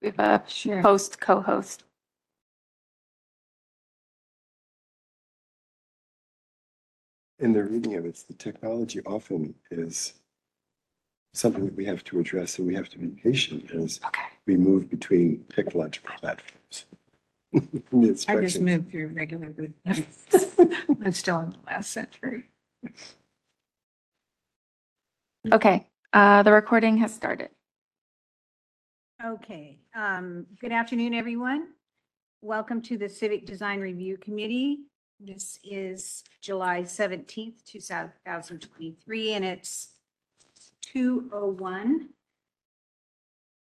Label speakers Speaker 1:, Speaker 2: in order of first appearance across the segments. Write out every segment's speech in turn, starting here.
Speaker 1: We have a
Speaker 2: Sure.
Speaker 1: host, co-host.
Speaker 3: In the reading of it, the technology often is something that we have to address and we have to be patient as
Speaker 1: Okay.
Speaker 3: we move between technological platforms. The
Speaker 2: I just
Speaker 3: instructions.
Speaker 2: moved through regular. I'm still in the last century.
Speaker 1: Okay, uh, the recording has started.
Speaker 2: Okay, um, good afternoon, everyone. Welcome to the Civic Design Review Committee. This is July seventeenth, two thousand twenty-three, and it's two oh one.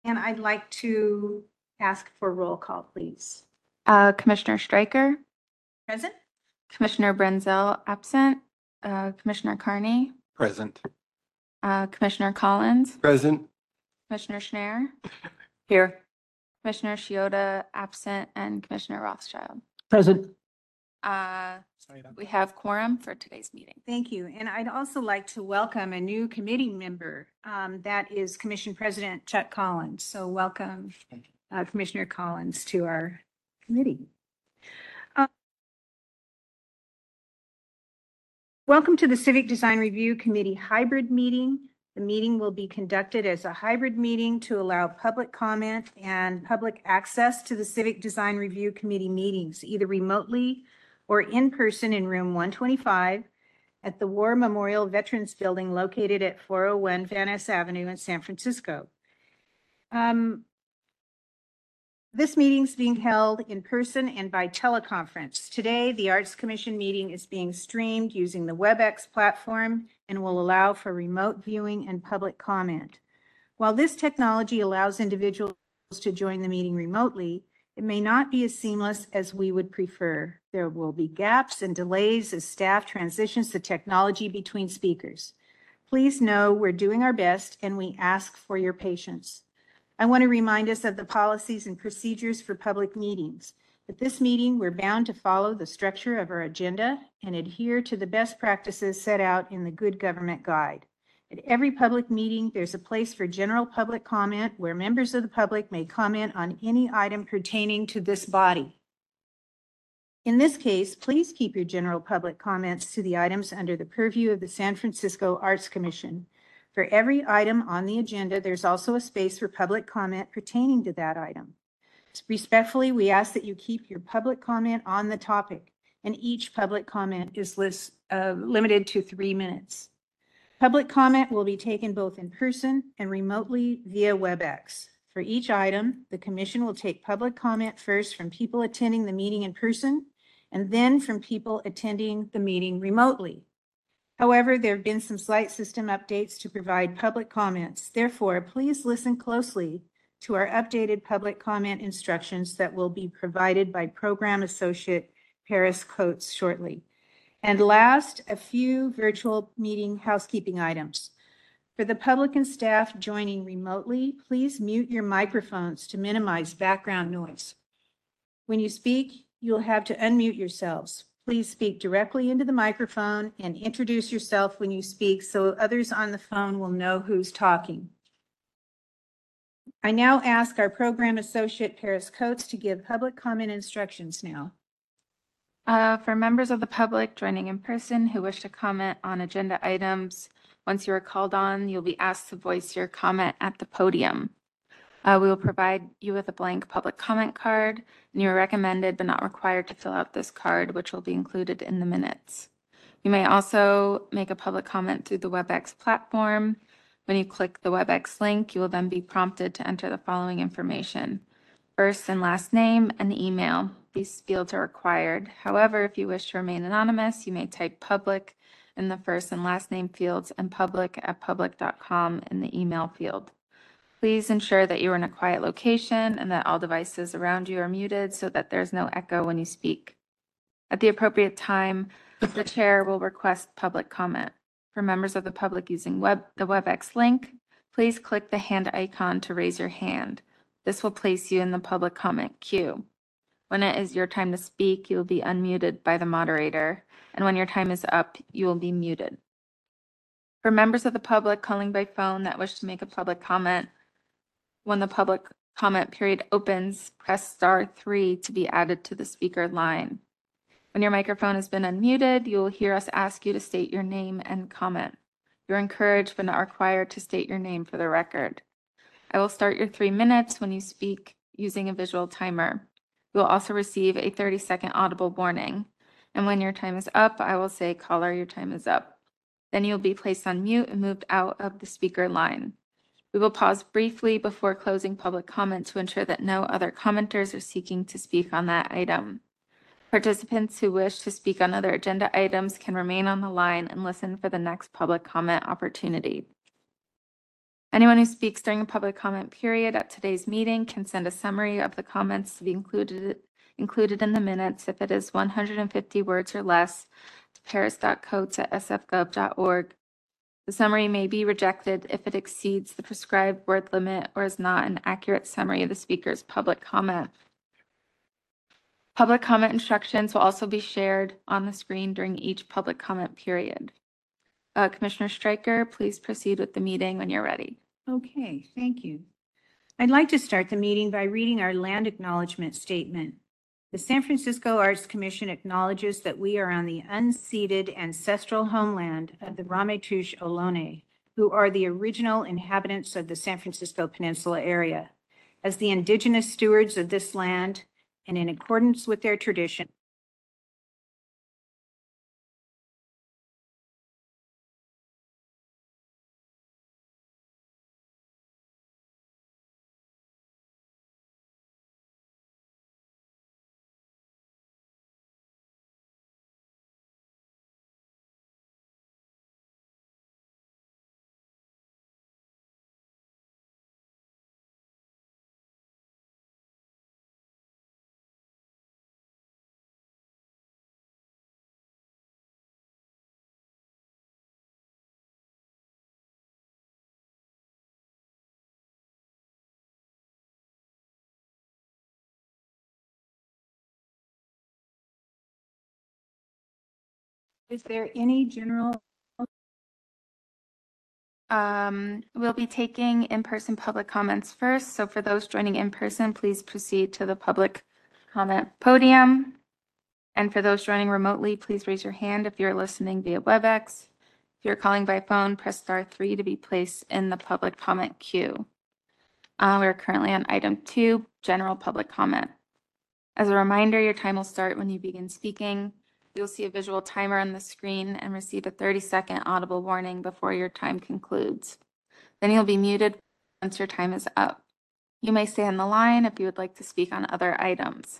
Speaker 2: And I'd like to ask for roll call, please.
Speaker 1: Uh, Commissioner Stryker,
Speaker 2: Present?
Speaker 1: Commissioner Brenzel absent, uh, Commissioner Carney,
Speaker 4: Present.
Speaker 1: uh, Commissioner Collins,
Speaker 3: Present,
Speaker 1: Commissioner Schnair,
Speaker 2: Here.
Speaker 1: Commissioner Shiota absent, and Commissioner Rothschild.
Speaker 4: Present.
Speaker 1: Uh, we have quorum for today's meeting.
Speaker 2: Thank you. And I'd also like to welcome a new committee member. um, That is Commission President Chuck Collins. So welcome, uh, Commissioner Collins, to our committee. Uh, Welcome to the Civic Design Review Committee hybrid meeting. The meeting will be conducted as a hybrid meeting to allow public comment and public access to the Civic Design Review Committee meetings, either remotely or in person in room 125 at the War Memorial Veterans Building located at 401 Van Ness Avenue in San Francisco. Um, This meeting's being held in person and by teleconference. Today, the Arts Commission meeting is being streamed using the WebEx platform and will allow for remote viewing and public comment. While this technology allows individuals to join the meeting remotely, it may not be as seamless as we would prefer. There will be gaps and delays as staff transitions the technology between speakers. Please know we're doing our best and we ask for your patience. I want to remind us of the policies and procedures for public meetings. At this meeting, we're bound to follow the structure of our agenda and adhere to the best practices set out in the Good Government Guide. At every public meeting, there's a place for general public comment where members of the public may comment on any item pertaining to this body. In this case, please keep your general public comments to the items under the purview of the San Francisco Arts Commission. For every item on the agenda, there's also a space for public comment pertaining to that item. Respectfully, we ask that you keep your public comment on the topic, and each public comment is list, uh, limited to three minutes. Public comment will be taken both in person and remotely via WebEx. For each item, the commission will take public comment first from people attending the meeting in person and then from people attending the meeting remotely. However, there have been some slight system updates to provide public comments. Therefore, please listen closely to our updated public comment instructions that will be provided by Program Associate Paris Coates shortly. And last, a few virtual meeting housekeeping items. For the public and staff joining remotely, please mute your microphones to minimize background noise. When you speak, you'll have to unmute yourselves. Please speak directly into the microphone and introduce yourself when you speak so others on the phone will know who's talking. I now ask our program associate Paris Coates to give public comment instructions now.
Speaker 1: Uh, for members of the public joining in person who wish to comment on agenda items, once you are called on, you'll be asked to voice your comment at the podium. Uh, we will provide you with a blank public comment card, and you are recommended but not required to fill out this card, which will be included in the minutes. You may also make a public comment through the WebEx platform. When you click the WebEx link, you will then be prompted to enter the following information. First and last name and email. These fields are required. However, if you wish to remain anonymous, you may type public in the first and last name fields and public at public.com in the email field. Please ensure that you are in a quiet location and that all devices around you are muted so that there's no echo when you speak. At the appropriate time, the chair will request public comment. For members of the public using web, the WebEx link, please click the hand icon to raise your hand. This will place you in the public comment queue. When it is your time to speak, you will be unmuted by the moderator, and when your time is up, you will be muted. For members of the public calling by phone that wish to make a public comment, when the public comment period opens, press star three to be added to the speaker line. When your microphone has been unmuted, you will hear us ask you to state your name and comment. You're encouraged but not required to state your name for the record. I will start your three minutes when you speak using a visual timer. You will also receive a 30-second audible warning. And when your time is up, I will say, caller, your time is up. Then you'll be placed on mute and moved out of the speaker line. We will pause briefly before closing public comment to ensure that no other commenters are seeking to speak on that item. Participants who wish to speak on other agenda items can remain on the line and listen for the next public comment opportunity. Anyone who speaks during a public comment period at today's meeting can send a summary of the comments to be included, included in the minutes if it is 150 words or less to paris.coates@sfgov.org. The summary may be rejected if it exceeds the prescribed word limit or is not an accurate summary of the speaker's public comment. Public comment instructions will also be shared on the screen during each public comment period. Uh, Commissioner Stryker, please proceed with the meeting when you're ready.
Speaker 2: Okay, thank you. I'd like to start the meeting by reading our land acknowledgement statement. The San Francisco Arts Commission acknowledges that we are on the unceded ancestral homeland of the Ramaytush Ohlone, who are the original inhabitants of the San Francisco Peninsula area. As the indigenous stewards of this land and in accordance with their tradition, is there any general
Speaker 1: Um, we'll be taking in-person public comments first. So for those joining in person, please proceed to the public comment podium. And for those joining remotely, please raise your hand if you're listening via WebEx. If you're calling by phone, press star three to be placed in the public comment queue. Uh, we're currently on item two, general public comment. As a reminder, your time will start when you begin speaking. You'll see a visual timer on the screen and receive a 30-second audible warning before your time concludes. Then you'll be muted once your time is up. You may stay on the line if you would like to speak on other items.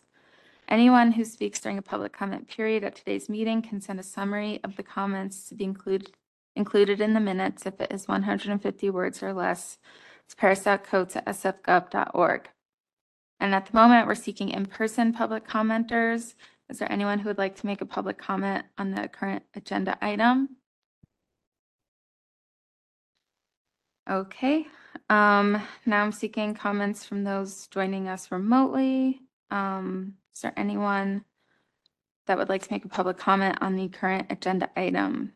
Speaker 1: Anyone who speaks during a public comment period at today's meeting can send a summary of the comments to be included included in the minutes if it is 150 words or less. It's paris.coates@sfgov.org. And at the moment, we're seeking in-person public commenters. Is there anyone who would like to make a public comment on the current agenda item? Okay, um, now I'm seeking comments from those joining us remotely. Um, is there anyone that would like to make a public comment on the current agenda item?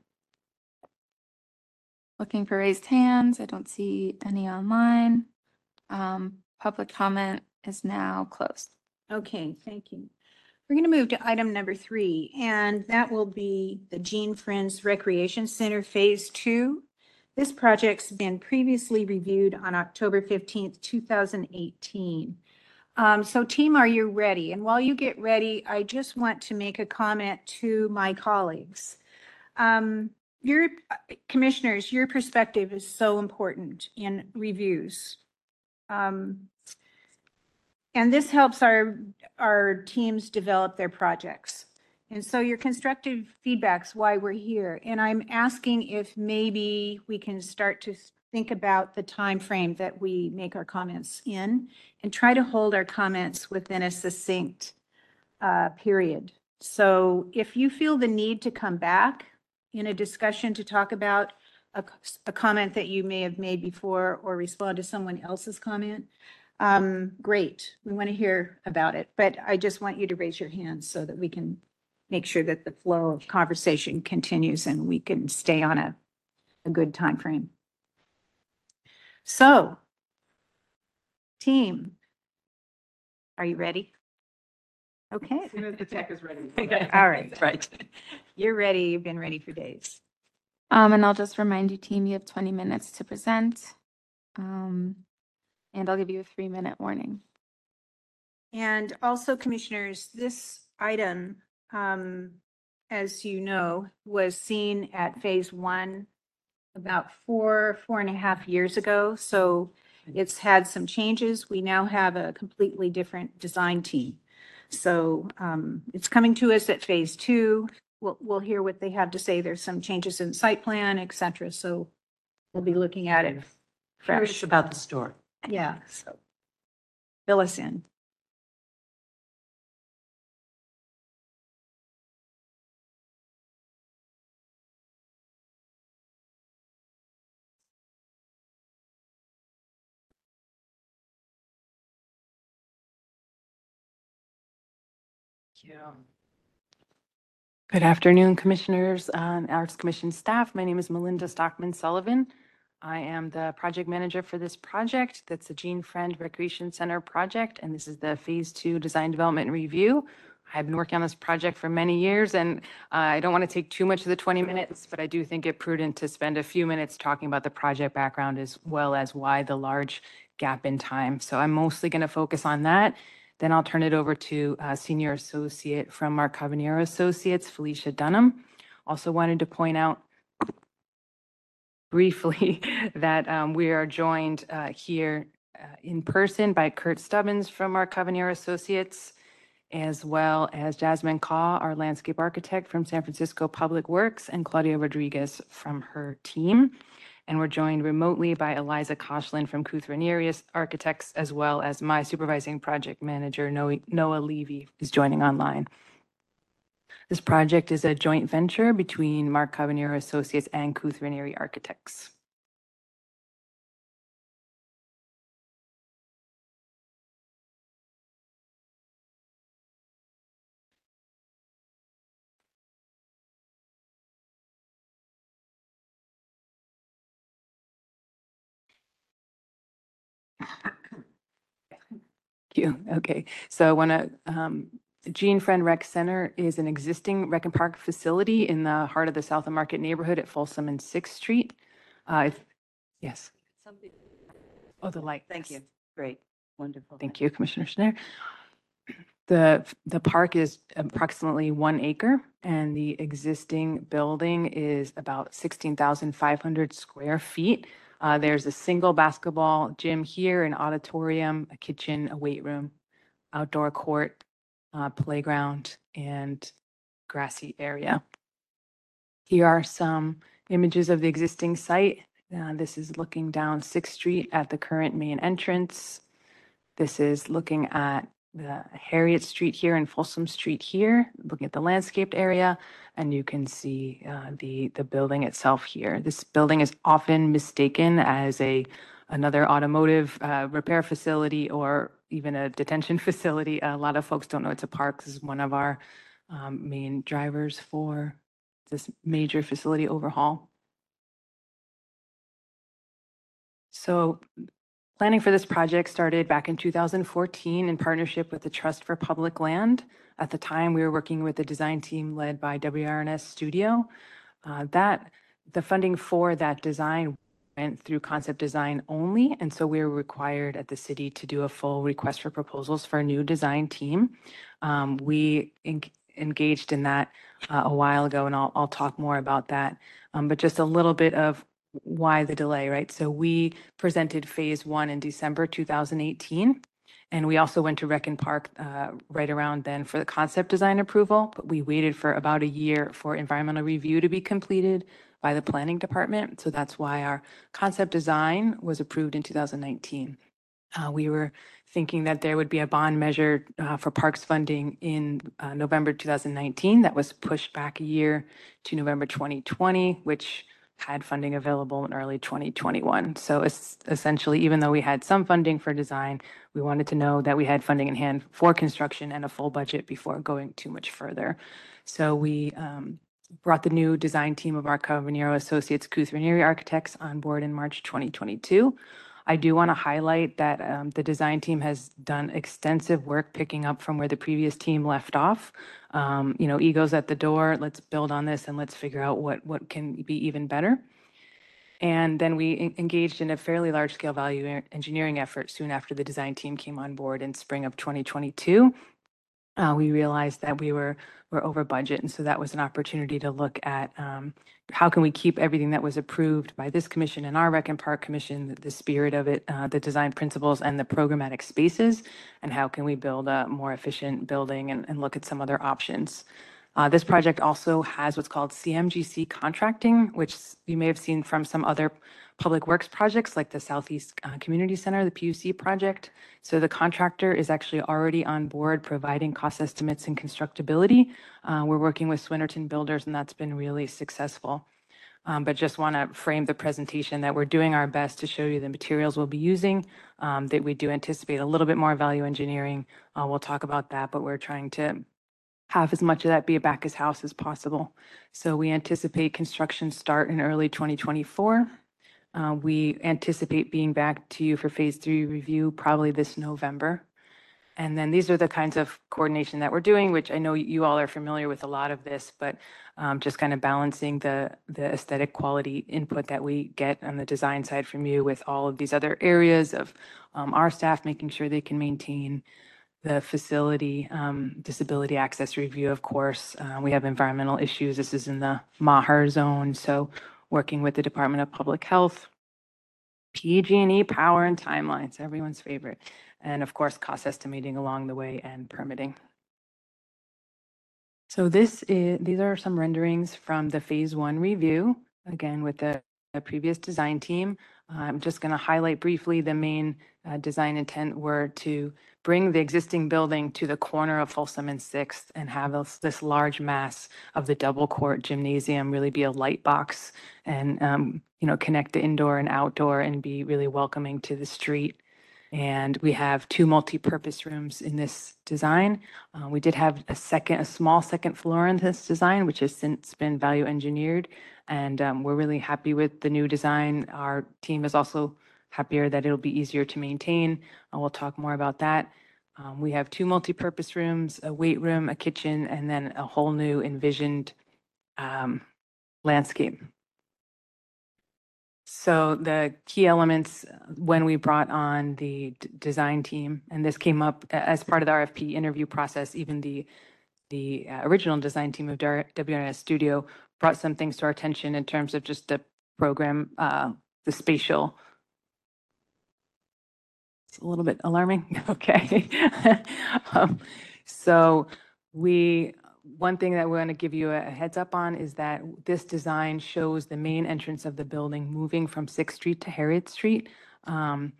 Speaker 1: Looking for raised hands. I don't see any online. Um, public comment is now closed.
Speaker 2: Okay, thank you. We're going to move to item number three, and that will be the Gene Friends Recreation Center Phase Two. This project's been previously reviewed on October fifteenth, two thousand eighteen. Um, so team, are you ready? And while you get ready, I just want to make a comment to my colleagues. Um, your commissioners, your perspective is so important in reviews. Um, and this helps our, our teams develop their projects. And so your constructive feedback's why we're here. And I'm asking if maybe we can start to think about the time frame that we make our comments in and try to hold our comments within a succinct uh, period. So if you feel the need to come back in a discussion to talk about a, a comment that you may have made before or respond to someone else's comment, um, great, we want to hear about it, but I just want you to raise your hands so that we can make sure that the flow of conversation continues and we can stay on a, a good time frame. So, team, Are you ready? Okay,
Speaker 4: As soon as the tech is ready.
Speaker 2: All right.
Speaker 4: Right.
Speaker 2: you're ready. You've been ready for days.
Speaker 1: Um, and I'll just remind you, team, you have twenty minutes to present. Um, and I'll give you a three-minute warning.
Speaker 2: And also, commissioners, this item, um, as you know, was seen at phase one about four, four and a half years ago. So it's had some changes. We now have a completely different design team. So, um, it's coming to us at phase two. We'll, we'll hear what they have to say. There's some changes in site plan, et cetera. So we'll be looking at it
Speaker 4: Curious
Speaker 2: fresh.
Speaker 4: about the store.
Speaker 2: Yeah, so fill us in.
Speaker 4: Good afternoon, Commissioners, and Arts Commission staff. My name is Melinda Stockman Sullivan. I am the project manager for this project. That's the Gene Friend Recreation Center project, and this is the Phase Two Design Development Review. I've been working on this project for many years, and uh, I don't want to take too much of the 20 minutes, but I do think it prudent to spend a few minutes talking about the project background as well as why the large gap in time. So I'm mostly going to focus on that. Then I'll turn it over to uh, Senior Associate from Mark Cavagnero Associates, Felicia Dunham. Also wanted to point out briefly that um, we are joined uh, here uh, in person by Kurt Stubbins from our Cavagnero Associates, as well as Jasmine Kaw, our landscape architect from San Francisco Public Works, and Claudia Rodriguez from her team. And we're joined remotely by Eliza Koshland from Ranieri Architects, as well as my supervising project manager, Noah Levy, is joining online. This project is a joint venture between Mark Cavagnero Associates and Kuth Ranieri Architects. Thank you. Okay, so I want to, um, Gene Friend Rec Center is an existing rec and park facility in the heart of the South of Market neighborhood at Folsom and Sixth Street. Uh, if- yes. Oh, the light.
Speaker 5: Thank you. Great, wonderful.
Speaker 4: Thank you, Commissioner Schnair. The, the park is approximately one acre and the existing building is about 16,500 square feet. Uh, There's a single basketball gym here, an auditorium, a kitchen, a weight room, outdoor court, uh, playground, and grassy area. Here are some images of the existing site. Uh, This is looking down Sixth Street at the current main entrance. This is looking at the Harriet Street here and Folsom Street here, looking at the landscaped area, and you can see uh, the, the building itself here. This building is often mistaken as a, another automotive uh, repair facility or even a detention facility. A lot of folks don't know it's a park. This is one of our um, main drivers for this major facility overhaul. So Planning for this project started back in 2014 in partnership with the Trust for Public Land. At the time, we were working with a design team led by WRNS Studio. Uh, That, the funding for that design went through concept design only, and so we were required at the city to do a full request for proposals for a new design team. Um, We en- engaged in that uh, a while ago, and I'll, I'll talk more about that. Um, But just a little bit of why the delay, right? So we presented phase one in December 2018. And we also went to Rec and Park uh, right around then for the concept design approval, but we waited for about a year for environmental review to be completed by the planning department. So that's why our concept design was approved in 2019. Uh, We were thinking that there would be a bond measure uh, for parks funding in uh, November 2019 that was pushed back a year to November 2020, which had funding available in early 2021. So es- essentially, even though we had some funding for design, we wanted to know that we had funding in hand for construction and a full budget before going too much further. So we um, brought the new design team of our Cavagnero Associates, Kuth Ranieri Architects on board in March 2022. I do want to highlight that um, the design team has done extensive work picking up from where the previous team left off. Um, You know, egos at the door, let's build on this and let's figure out what, what can be even better. And then we engaged in a fairly large-scale value engineering effort soon after the design team came on board in spring of 2022. Uh, we realized that we were, were over budget, and so that was an opportunity to look at um, how can we keep everything that was approved by this commission and our Rec and Park Commission, the- the spirit of it, uh, the design principles and the programmatic spaces, and how can we build a more efficient building and, and look at some other options. Uh, This project also has what's called CMGC contracting, which you may have seen from some other public works projects like the Southeast uh, Community Center, the PUC project. So the contractor is actually already on board providing cost estimates and constructability. Uh, We're working with Swinnerton Builders, and that's been really successful. Um, But just want to frame the presentation that we're doing our best to show you the materials we'll be using, um, that we do anticipate a little bit more value engineering. Uh, We'll talk about that, but we're trying to have as much of that be a back as house as possible. So we anticipate construction start in early 2024. Uh, We anticipate being back to you for phase three review probably this November. And then these are the kinds of coordination that we're doing, which I know you all are familiar with a lot of this, but um, just kind of balancing the, the aesthetic quality input that we get on the design side from you with all of these other areas of um, our staff, making sure they can maintain the facility, um, disability access review, of course. Uh, we have environmental issues. This is in the Maher zone, so working with the Department of Public Health, PG&E, power and timelines, everyone's favorite. And of course, cost estimating along the way and permitting. So this is, these are some renderings from the phase one review, again, with the the previous design team. I'm just going to highlight briefly the main uh, design intent were to bring the existing building to the corner of Folsom and Sixth and have this, this large mass of the double court gymnasium really be a light box and, um, you know, connect the indoor and outdoor and be really welcoming to the street. And we have two multi-purpose rooms in this design. Uh, we did have a second, a small second floor in this design, which has since been value engineered. And um, we're really happy with the new design. Our team is also happier that it'll be easier to maintain. Uh, We'll talk more about that. Um, We have two multi-purpose rooms, a weight room, a kitchen, and then a whole new envisioned um, landscape. So the key elements when we brought on the d- design team, and this came up as part of the RFP interview process, even the, the uh, original design team of WNS Studio brought some things to our attention in terms of just the program, uh, the spatial. It's a little bit alarming. Okay. Um, So we, one thing that we want to give you a heads up on is that this design shows the main entrance of the building moving from Sixth Street to Harriet Street. Um,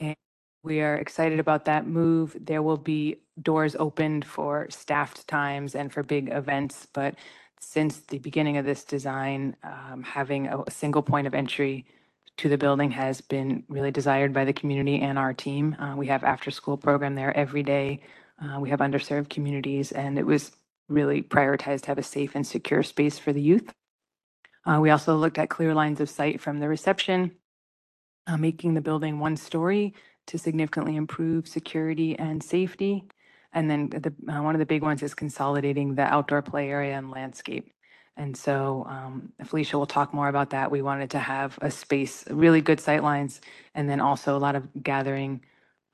Speaker 4: And we are excited about that move. There will be doors opened for staffed times and for big events, but since the beginning of this design, um, having a, single point of entry to the building has been really desired by the community and our team. Uh, we have after-school program there every day. Uh, we have underserved communities, and it was really prioritized to have a safe and secure space for the youth. Uh, we also looked at clear lines of sight from the reception, uh, making the building one story to significantly improve security and safety. And then the, uh, one of the big ones is consolidating the outdoor play area and landscape. And so um, Felicia will talk more about that. We wanted to have a space, really good sightlines, and then also a lot of gathering,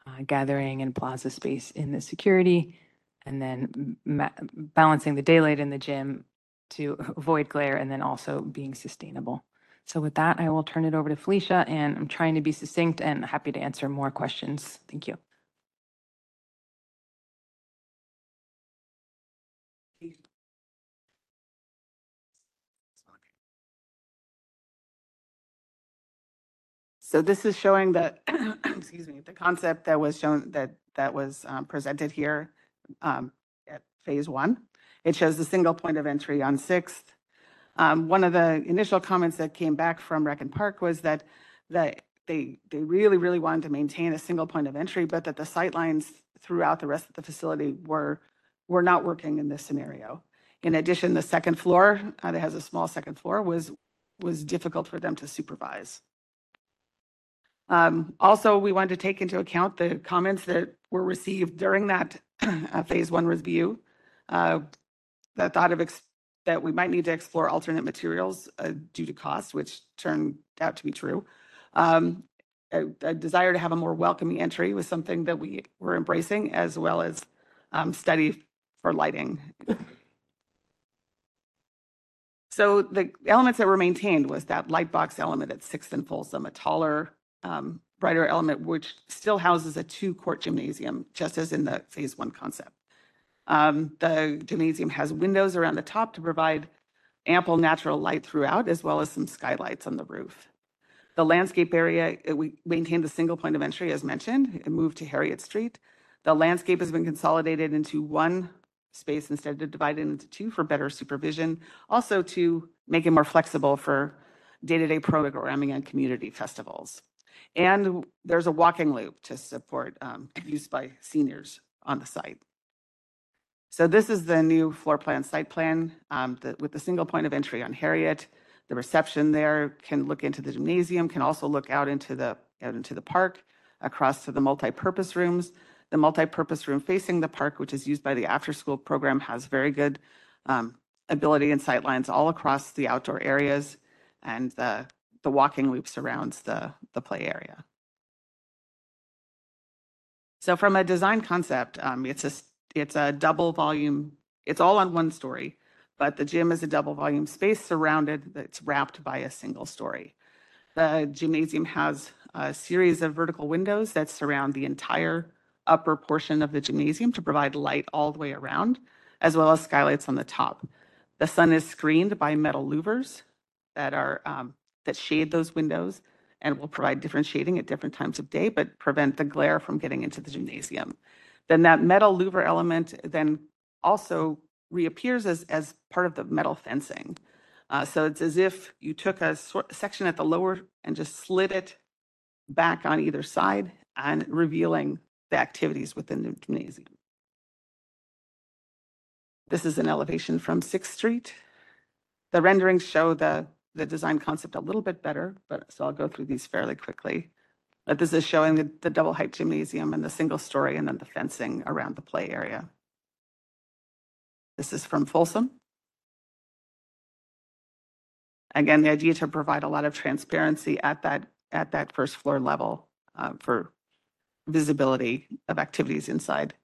Speaker 4: uh, gathering and plaza space in the security, and then balancing the daylight in the gym to avoid glare, and then also being sustainable. So with that, I will turn it over to Felicia, and I'm trying to be succinct and happy to answer more questions. Thank you.
Speaker 5: So this is showing the, excuse me, the concept that was shown, that, that was um, presented here um, at phase one. It shows the single point of entry on Sixth. Um, One of the initial comments that came back from Rec and Park was that, that they, they really, really wanted to maintain a single point of entry, but that the sight lines throughout the rest of the facility were, were not working in this scenario. In addition, the second floor, uh, that has a small second floor, was, was difficult for them to supervise. Um, also, we wanted to take into account the comments that were received during that uh, phase one review. Uh, the thought of ex- that we might need to explore alternate materials uh, due to cost, which turned out to be true. Um, a, a desire to have a more welcoming entry was something that we were embracing, as well as um, study for lighting. So the elements that were maintained was that light box element at Sixth and Folsom, a taller, um, brighter element, which still houses a two-court gymnasium, just as in the phase one concept. Um, the gymnasium has windows around the top to provide ample natural light throughout, as well as some skylights on the roof. The landscape area, uh, we maintained the single point of entry as mentioned, and moved to Harriet Street. The landscape has been consolidated into one space instead of divided into two for better supervision. Also to make it more flexible for day-to-day programming and community festivals. And there's a walking loop to support um, use by seniors on the site. So this is the new floor plan, site plan, um, the- with the single point of entry on Harriet. The reception there can look into the gymnasium, can also look out into the, out into the park, across to the multi-purpose rooms. The multi-purpose room facing the park, which is used by the after-school program, has very good um, ability and sightlines all across the outdoor areas. And the, the walking loop surrounds the, the play area. So from a design concept, um, it's a, it's a double volume, it's all on one story, but the gym is a double volume space surrounded, that's wrapped by a single story. The gymnasium has a series of vertical windows that surround the entire upper portion of the gymnasium to provide light all the way around, as well as skylights on the top. The sun is screened by metal louvers that are, um, that shade those windows and will provide different shading at different times of day, but prevent the glare from getting into the gymnasium. Then that metal louver element then also reappears as, as part of the metal fencing. Uh, so it's as if you took a section at the lower and just slid it back on either side and revealing the activities within the gymnasium. This is an elevation from Sixth Street. The renderings show the, the design concept a little bit better, but so I'll go through these fairly quickly. But this is showing the, the double height gymnasium and the single story and then the fencing around the play area. This is from Folsom. Again, the idea to provide a lot of transparency at that, at that first floor level uh, for visibility of activities inside.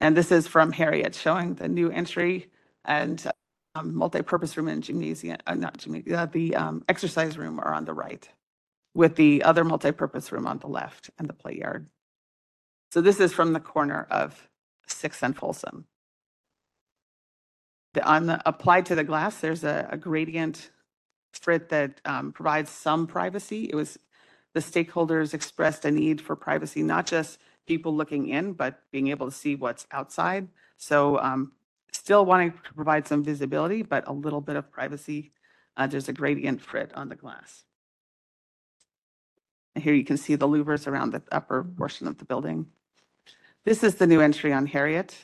Speaker 5: And this is from Harriet showing the new entry and um, multi-purpose room and gymnasium, uh, not gymnasium, uh, the um, exercise room are on the right with the other multi-purpose room on the left and the play yard. So this is from the corner of Sixth and Folsom. The, on the, applied to the glass, there's a, a gradient frit that um, provides some privacy. It was, the stakeholders expressed a need for privacy, not just people looking in, but being able to see what's outside. So um, still wanting to provide some visibility, but a little bit of privacy. Uh, There's a gradient frit on the glass. And here you can see the louvers around the upper portion of the building. This is the new entry on Harriet.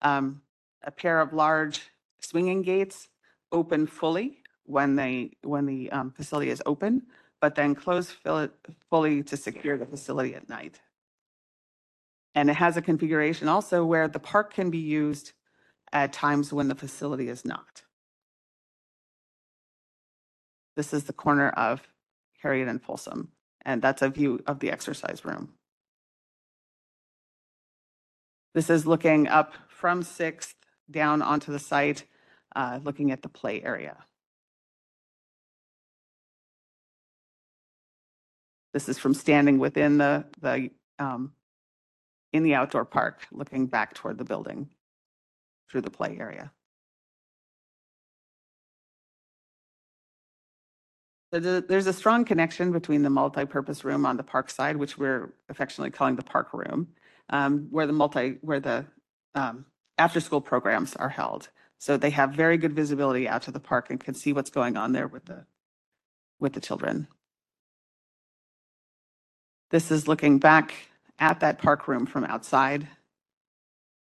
Speaker 5: Um, A pair of large swinging gates open fully when they, when the um, facility is open, but then close fully to secure the facility at night. And it has a configuration also where the park can be used at times when the facility is not. This is the corner of Harriet and Folsom, and that's a view of the exercise room. This is looking up from Sixth down onto the site, uh, looking at the play area. This is from standing within the, the, um, in the outdoor park, looking back toward the building through the play area. There's a strong connection between the multi-purpose room on the park side, which we're affectionately calling the park room, um, where the multi, where the um, after-school programs are held. So they have very good visibility out to the park and can see what's going on there with the, with the children. This is looking back at that park room from outside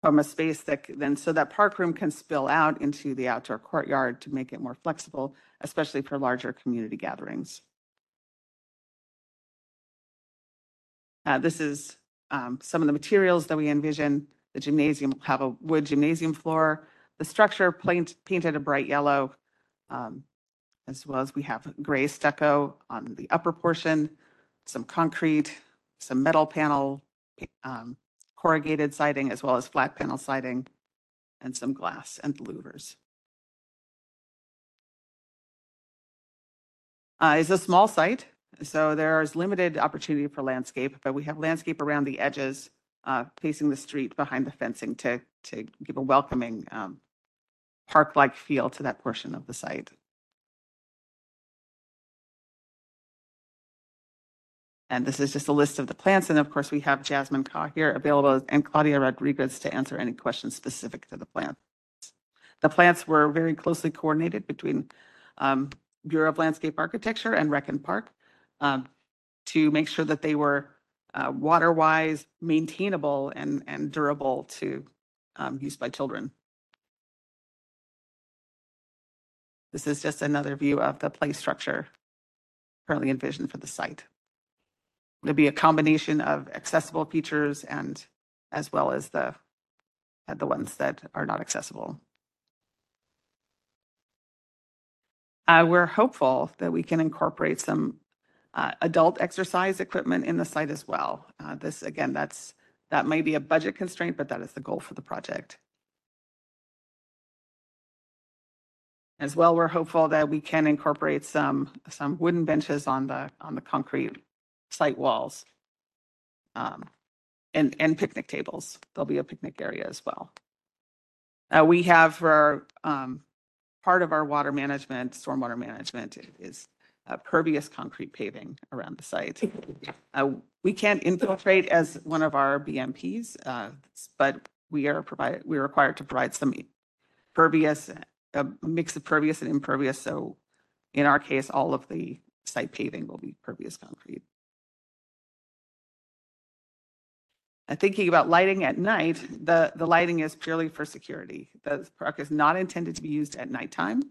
Speaker 5: from a space that then, so that park room can spill out into the outdoor courtyard to make it more flexible, especially for larger community gatherings. Uh, this is um, some of the materials that we envision. The gymnasium will have a wood gymnasium floor, the structure painted a bright yellow, um, as well as we have gray stucco on the upper portion, some concrete, some metal panel um, corrugated siding, as well as flat panel siding, and some glass and louvers. Uh, It's a small site, so there is limited opportunity for landscape, but we have landscape around the edges uh, facing the street behind the fencing to, to give a welcoming um, park-like feel to that portion of the site. And this is just a list of the plants. And of course, we have Jasmine Kaw here available and Claudia Rodriguez to answer any questions specific to the plant. The plants were very closely coordinated between um, Bureau of Landscape Architecture and Rec and Park um, to make sure that they were uh, water-wise, maintainable and, and durable to um, use by children. This is just another view of the play structure currently envisioned for the site. It'll be a combination of accessible features and as well as the, uh, the ones that are not accessible. Uh, we're hopeful that we can incorporate some uh, adult exercise equipment in the site as well. Uh, this, again, that's, that may be a budget constraint, but that is the goal for the project. As well, we're hopeful that we can incorporate some, some wooden benches on the, on the concrete site walls. Um, and, and picnic tables. There'll be a picnic area as well. Uh, we have for, our, um, part of our water management, stormwater management is uh, pervious concrete paving around the site. Uh, we can't infiltrate as one of our BMPs, uh, but we are provided, we're required to provide some pervious, a mix of pervious and impervious. So in our case, all of the site paving will be pervious concrete. Thinking about lighting at night, the, the lighting is purely for security. The park is not intended to be used at nighttime,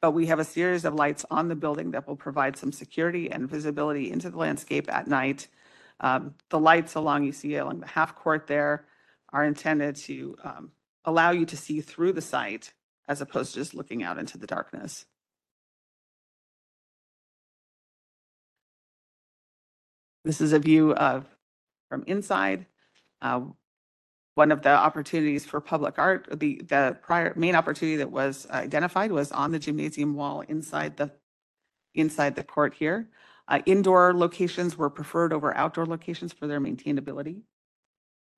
Speaker 5: but we have a series of lights on the building that will provide some security and visibility into the landscape at night. Um, The lights along, you see along the half court there are intended to um, allow you to see through the site as opposed to just looking out into the darkness. This is a view of, from inside. Uh, One of the opportunities for public art, the, the prior, main opportunity that was identified was on the gymnasium wall inside the, inside the court here. Uh, Indoor locations were preferred over outdoor locations for their maintainability.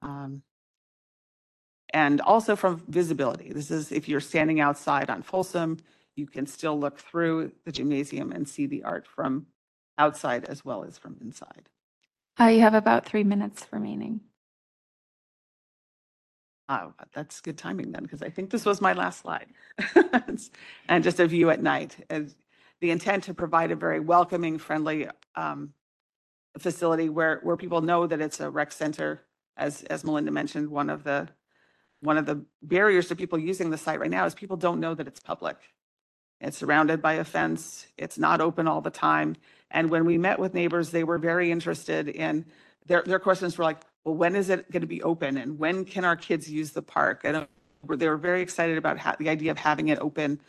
Speaker 5: Um, And also from visibility. This is if you're standing outside on Folsom, you can still look through the gymnasium and see the art from outside as well as from inside.
Speaker 1: Uh, you have about three minutes remaining.
Speaker 5: Oh, that's good timing then, because I think this was my last slide. And just a view at night. And the intent to provide a very welcoming, friendly um, facility where, where people know that it's a rec center. As, as Melinda mentioned, one of the, one of the barriers to people using the site right now is people don't know that it's public. It's surrounded by a fence. It's not open all the time. And when we met with neighbors, they were very interested in, their, their questions were like, well, when is it going to be open and when can our kids use the park? And uh, they were very excited about ha- the idea of having it open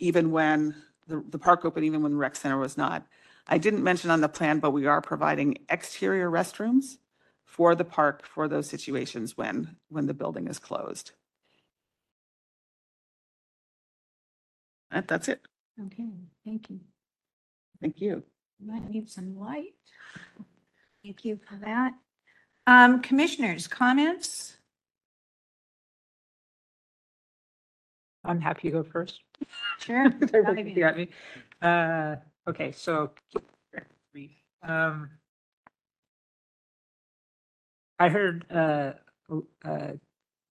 Speaker 5: even when the, the park open, even when the rec center was not. I didn't mention on the plan, but we are providing exterior restrooms for the park for those situations when, when the building is closed. That, that's it.
Speaker 2: Okay, thank you.
Speaker 5: Thank you.
Speaker 2: Might need some light. Thank you for that. Um, commissioners, comments?
Speaker 6: I'm happy to go first.
Speaker 2: Sure.
Speaker 6: Got me. Uh, okay, so. Um. I heard, uh, a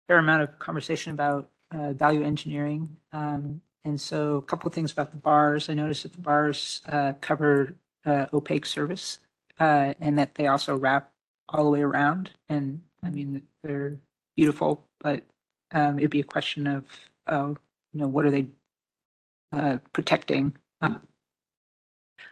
Speaker 6: fair amount of conversation about, uh, value engineering. Um, and so a couple of things about the bars. I noticed that the bars, uh, cover, uh, opaque service. Uh, and that they also wrap all the way around. And I mean, they're beautiful, but, um, it'd be a question of, uh, you know, what are they uh, protecting. Uh,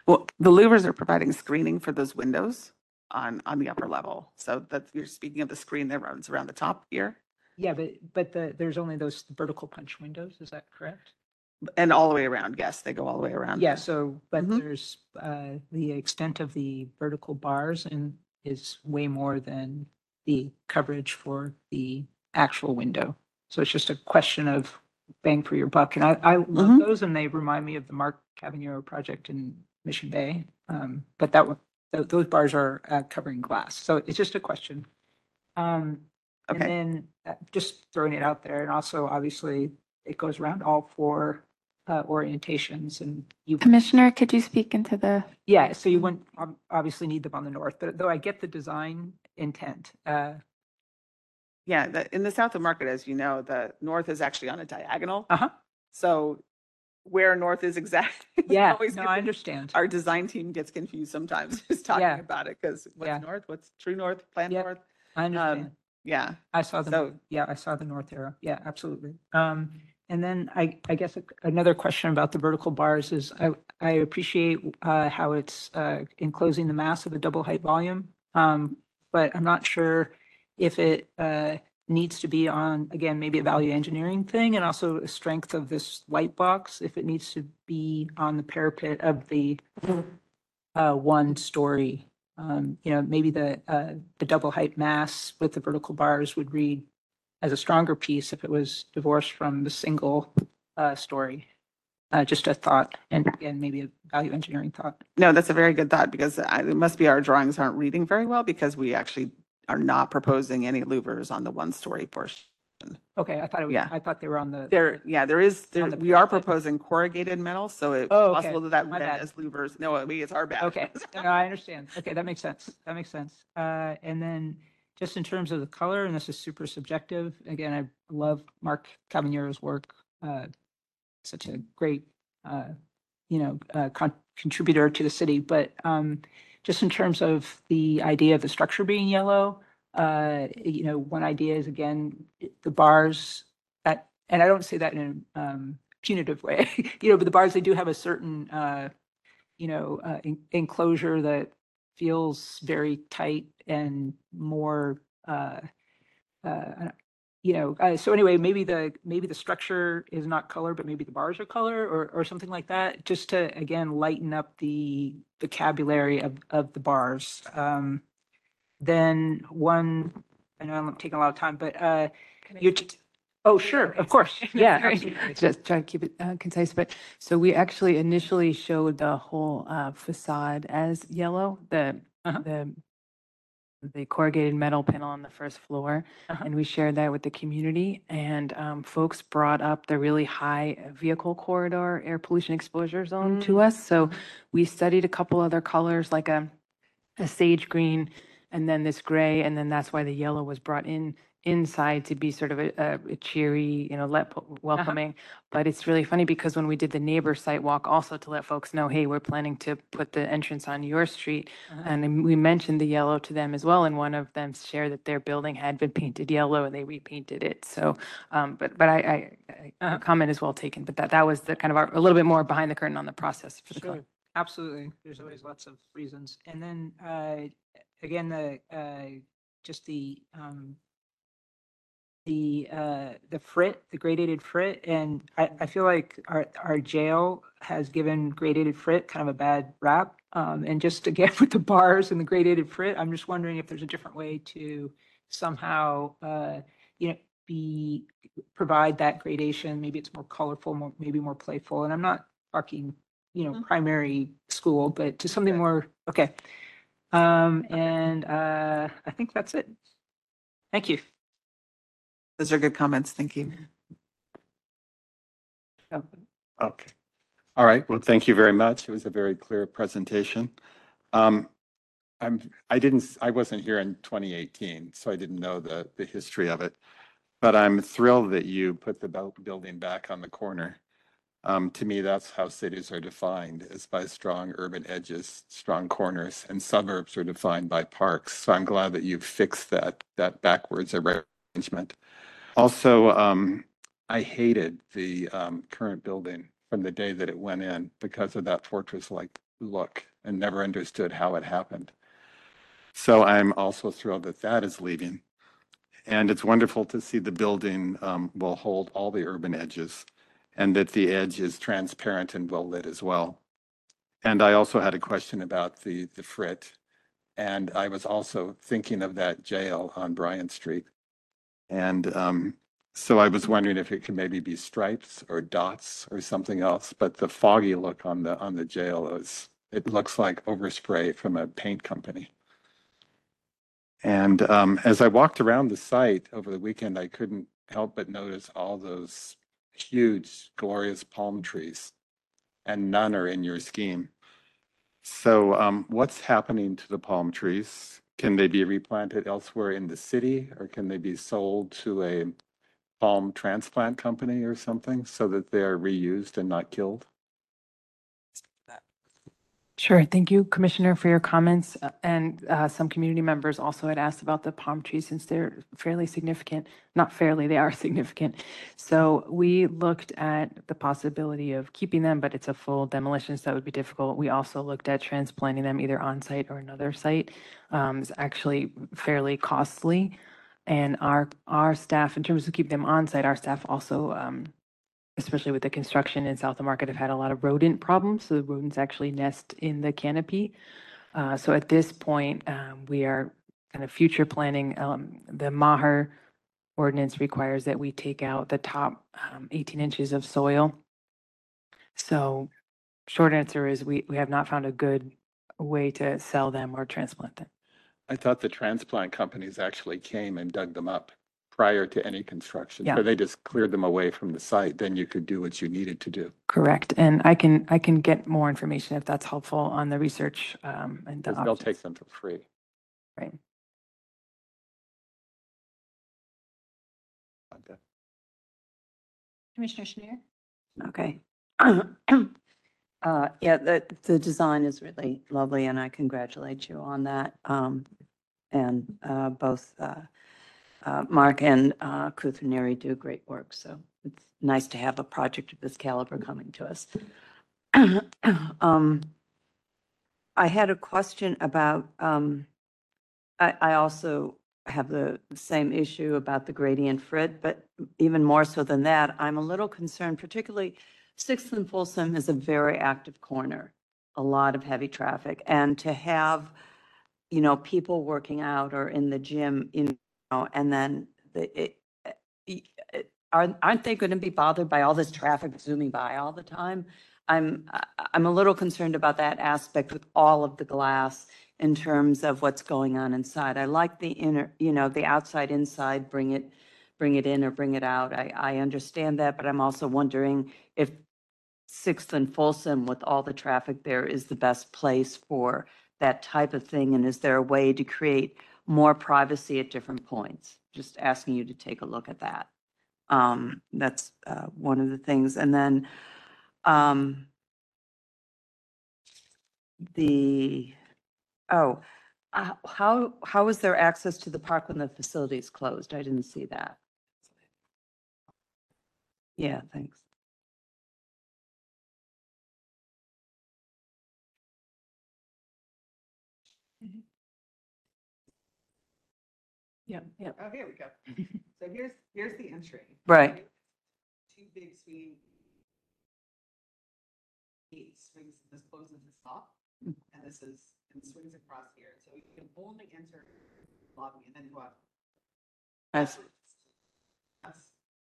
Speaker 5: Well, the louvers are providing screening for those windows on, on the upper level. So that's, you're speaking of the screen that runs around the top here
Speaker 6: Yeah, but, but the, there's only those vertical punch windows, is that correct?
Speaker 5: and all the way around. Yes, they go all the way around.
Speaker 6: Yeah, so, but
Speaker 5: Mhm.
Speaker 6: there's, uh, the extent of the vertical bars and is way more than the coverage for the actual window. So it's just a question of bang for your buck. And I, I love
Speaker 5: Mhm.
Speaker 6: those and they remind me of the Mark Cavagnero project in Mission Bay. Um, but that, one- tho- those bars are, uh, covering glass. So it's just a question. Um, and
Speaker 5: Okay.
Speaker 6: then uh, just throwing it out there and also obviously it goes around all four, uh, orientations and you.
Speaker 1: Commissioner, could you speak into the,
Speaker 6: Yeah, so you wouldn't ob- obviously need them on the north, but though I get the design intent, uh,
Speaker 5: Yeah, the, in the south of Market, as you know, the north is actually on a diagonal.
Speaker 6: uh-huh,
Speaker 5: So where north is exactly. we
Speaker 6: yeah,
Speaker 5: always
Speaker 6: no,
Speaker 5: get
Speaker 6: I
Speaker 5: the-
Speaker 6: understand.
Speaker 5: Our design team gets confused sometimes just talking about it because
Speaker 6: Yeah.
Speaker 5: what's north, what's true north, plan
Speaker 6: Yep.
Speaker 5: north?
Speaker 6: I understand.
Speaker 5: Um, yeah,
Speaker 6: I saw the,
Speaker 5: so-
Speaker 6: yeah, I saw the north arrow. Yeah, absolutely. Um, and then I, I guess another question about the vertical bars is I, I appreciate, uh, how it's, uh, enclosing the mass of the double height volume. Um, but I'm not sure if it, uh, needs to be on, again, maybe a value engineering thing and also a strength of this light box, if it needs to be on the parapet of the, uh, one story. Um, you know, maybe the, uh, the double height mass with the vertical bars would read as a stronger piece if it was divorced from the single, uh, story. Uh, just a thought, and again, maybe a value engineering thought.
Speaker 5: no, that's a very good thought because I- it must be our drawings aren't reading very well because we actually are not proposing any louvers on the one-story portion.
Speaker 6: Okay, I thought it was,
Speaker 5: Yeah.
Speaker 6: I thought they were on the.
Speaker 5: There, yeah, there is, there,
Speaker 6: On the
Speaker 5: we are proposing corrugated metal, so it's
Speaker 6: Oh, okay.
Speaker 5: possible that that
Speaker 6: My
Speaker 5: read
Speaker 6: bad.
Speaker 5: as louvers. No, I mean, it's our bad.
Speaker 6: Okay, no, I understand. Okay, that makes sense. That makes sense. Uh, and then just in terms of the color, and this is super subjective, again, I love Mark Cavagnero's work. Uh, such a great, uh, you know, uh, con- contributor to the city, but, um, just in terms of the idea of the structure being yellow, uh, you know, one idea is again, the bars that, and I don't say that in a, um, punitive way, you know, but the bars, they do have a certain, uh, you know, uh, en- enclosure that feels very tight and more, uh, uh, you know, uh, so anyway, maybe the, maybe the structure is not color, but maybe the bars are color or, or something like that, just to, again, lighten up the vocabulary of, of the bars. Um, then one, I know I'm taking a lot of time, but, uh, you're, t- oh, sure, of course, yeah.
Speaker 4: Sorry.
Speaker 6: absolutely.
Speaker 4: Just try to keep it uh, concise, but so we actually initially showed the whole uh, facade as yellow, the,
Speaker 6: Uh-huh.
Speaker 4: the, the corrugated metal panel on the first floor.
Speaker 6: Uh-huh.
Speaker 4: And we shared that with the community and um, folks brought up the really high vehicle corridor air pollution exposure zone to us. So we studied a couple other colors like a, a sage green and then this gray, and then that's why the yellow was brought in inside to be sort of a, a- cheery, you know, let, welcoming. But it's really funny because when we did the neighbor site walk also to let folks know, hey, we're planning to put the entrance on your street.
Speaker 6: Uh-huh.
Speaker 4: And we mentioned the yellow to them as well, and one of them shared that their building had been painted yellow and they repainted it. So, um, but, but I, I, I-
Speaker 6: Uh-huh.
Speaker 4: your comment is well taken, but that, that was the kind of our, a little bit more behind the curtain on the process for the color.
Speaker 6: Sure, absolutely. There's always lots of reasons. And then, uh, again, the, uh, just the, um, the, uh, the frit, the gradated frit, and I, I feel like our, our jail has given gradated frit kind of a bad rap. Um, and just again, with the bars and the gradated frit, I'm just wondering if there's a different way to somehow, uh, you know, be, provide that gradation. Maybe it's more colorful, more, maybe more playful. And I'm not talking you know,
Speaker 5: Mhm.
Speaker 6: primary school, but to something more, okay. Um, and, uh, I think that's it. Thank you.
Speaker 5: Those are good comments. Thank you.
Speaker 7: Okay. All right. Well, thank you very much. It was a very clear presentation. Um, I'm, I didn't, I wasn't here in 2018, so I didn't know the, the history of it. But I'm thrilled that you put the building back on the corner. Um, to me, that's how cities are defined, is by strong urban edges, strong corners, and suburbs are defined by parks. So I'm glad that you've fixed that, that backwards arrangement. Also, um, I hated the um, current building from the day that it went in because of that fortress-like look and never understood how it happened. So I'm also thrilled that that is leaving. And it's wonderful to see the building um, will hold all the urban edges and that the edge is transparent and well lit as well. And I also had a question about the, the frit. And I was also thinking of that jail on Bryant Street. And um, so I was wondering if it could maybe be stripes or dots or something else, but the foggy look on the, on the jail is, it looks like overspray from a paint company. And um, as I walked around the site over the weekend, I couldn't help but notice all those huge, glorious palm trees. And none are in your scheme. So um, what's happening to the palm trees? Can they be replanted elsewhere in the city or can they be sold to a palm transplant company or something so that they're reused and not killed?
Speaker 4: Sure. Thank you, Commissioner, for your comments. Uh, And uh, some community members also had asked about the palm trees since they're fairly significant. Not fairly, they are significant. So we looked at the possibility of keeping them, but it's a full demolition, so that would be difficult. We also looked at transplanting them either on-site or another site. Um, It's actually fairly costly. And our, our staff, in terms of keeping them on-site, our staff also um, especially with the construction in South of Market, have had a lot of rodent problems. So the rodents actually nest in the canopy. Uh, so at this point, um, we are kind of future planning. Um, the Maher ordinance requires that we take out the top um, 18 inches of soil. So short answer is we, we have not found a good way to sell them or transplant them.
Speaker 7: I thought the transplant companies actually came and dug them up prior to any construction.
Speaker 4: Yeah.
Speaker 7: Or they just cleared them away from the site, then you could do what you needed to do.
Speaker 4: Correct. And I can, I can get more information if that's helpful on the research um, and the
Speaker 7: 'Cause They'll
Speaker 4: options.
Speaker 7: take them for free.
Speaker 4: Right.
Speaker 7: Okay.
Speaker 2: Commissioner Schnair?
Speaker 8: Okay. Uh, yeah, the, the design is really lovely and I congratulate you on that. Um, and, uh, both, uh, uh, Mark and, uh, Kuthneri do great work. So it's nice to have a project of this caliber coming to us. Um, I had a question about, um, I, I also have the same issue about the gradient frit, but even more so than that, I'm a little concerned, particularly Sixth and Folsom is a very active corner, a lot of heavy traffic. And to have, you know, people working out or in the gym, you know, and then the, it, eh, it- it- eh, aren't, aren't they going to be bothered by all this traffic zooming by all the time? I'm, I- I'm a little concerned about that aspect with all of the glass in terms of what's going on inside. I like the inner, you know, the outside, inside, bring it, bring it in or bring it out. I, I understand that, but I'm also wondering if Sixth and Folsom with all the traffic there is the best place for that type of thing? And is there a way to create more privacy at different points? Just asking you to take a look at that. Um, that's, uh, one of the things. And then, um, the, oh, uh, how, how is there access to the park when the facility is closed? I didn't see that. Yeah, thanks.
Speaker 4: Yeah, yeah.
Speaker 5: Oh, here we go. So here's, here's the entry.
Speaker 8: Right.
Speaker 5: Two big swinging gates, swings, this closes this off, and this is, and swings across here. So you can only enter lobby and then go out. That's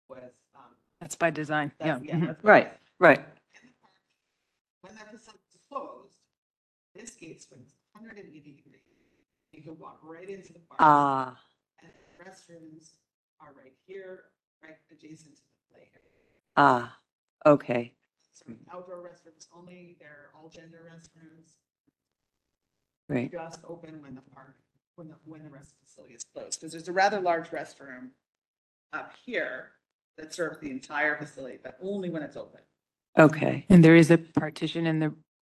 Speaker 5: with, um,
Speaker 4: That's by design. Yeah.
Speaker 5: that's, yeah,
Speaker 4: mhm.
Speaker 5: that's.
Speaker 8: Right, right.
Speaker 5: in the park, When that facility is closed, this gate swings hundred and eighty degrees. You can walk right into the park.
Speaker 8: Ah,
Speaker 5: restrooms are right here, right adjacent to the play area.
Speaker 8: ah, okay,
Speaker 5: Sort of outdoor restrooms only, they're all gender restrooms,
Speaker 8: great.
Speaker 5: just open when the park, when the, when the rest of the facility is closed. Because there's a rather large restroom up here that serves the entire facility, but only when it's open.
Speaker 8: Okay,
Speaker 4: And there is a partition in the,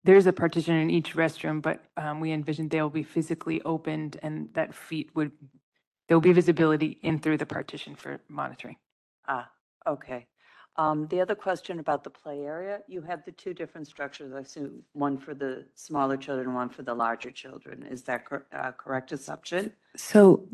Speaker 4: there is a partition in each restroom, but um, we envision they'll be physically opened and that feet would, there'll be visibility in through the partition for monitoring.
Speaker 8: ah, okay. Um, the other question about the play area, you have the two different structures, I assume, one for the smaller children, one for the larger children. Is that cor- uh, correct assumption?
Speaker 4: So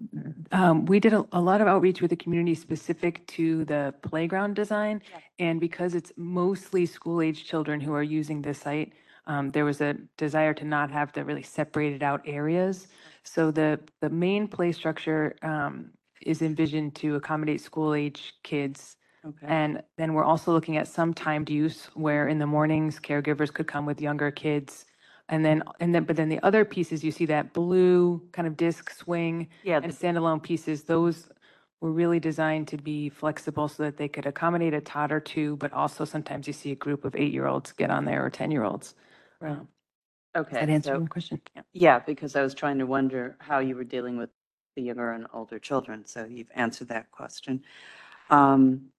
Speaker 4: um, we did a, a lot of outreach with the community specific to the playground design.
Speaker 8: Yeah.
Speaker 4: And because it's mostly school-age children who are using the site, um, there was a desire to not have the really separated out areas. So the, the main play structure um, is envisioned to accommodate school-age kids.
Speaker 8: Okay.
Speaker 4: And then we're also looking at some timed use where in the mornings caregivers could come with younger kids. And then, and then, but then the other pieces, you see that blue kind of disc swing
Speaker 8: Yeah,
Speaker 4: and standalone pieces, those were really designed to be flexible so that they could accommodate a tot or two, but also sometimes you see a group of eight-year-olds get on there or 10-year-olds.
Speaker 8: Right.
Speaker 4: Um, that
Speaker 8: okay.
Speaker 4: answer
Speaker 8: so-
Speaker 4: your question? Yeah.
Speaker 8: Because I was trying to wonder how you were dealing with the younger and older children, so you've answered that question. Um,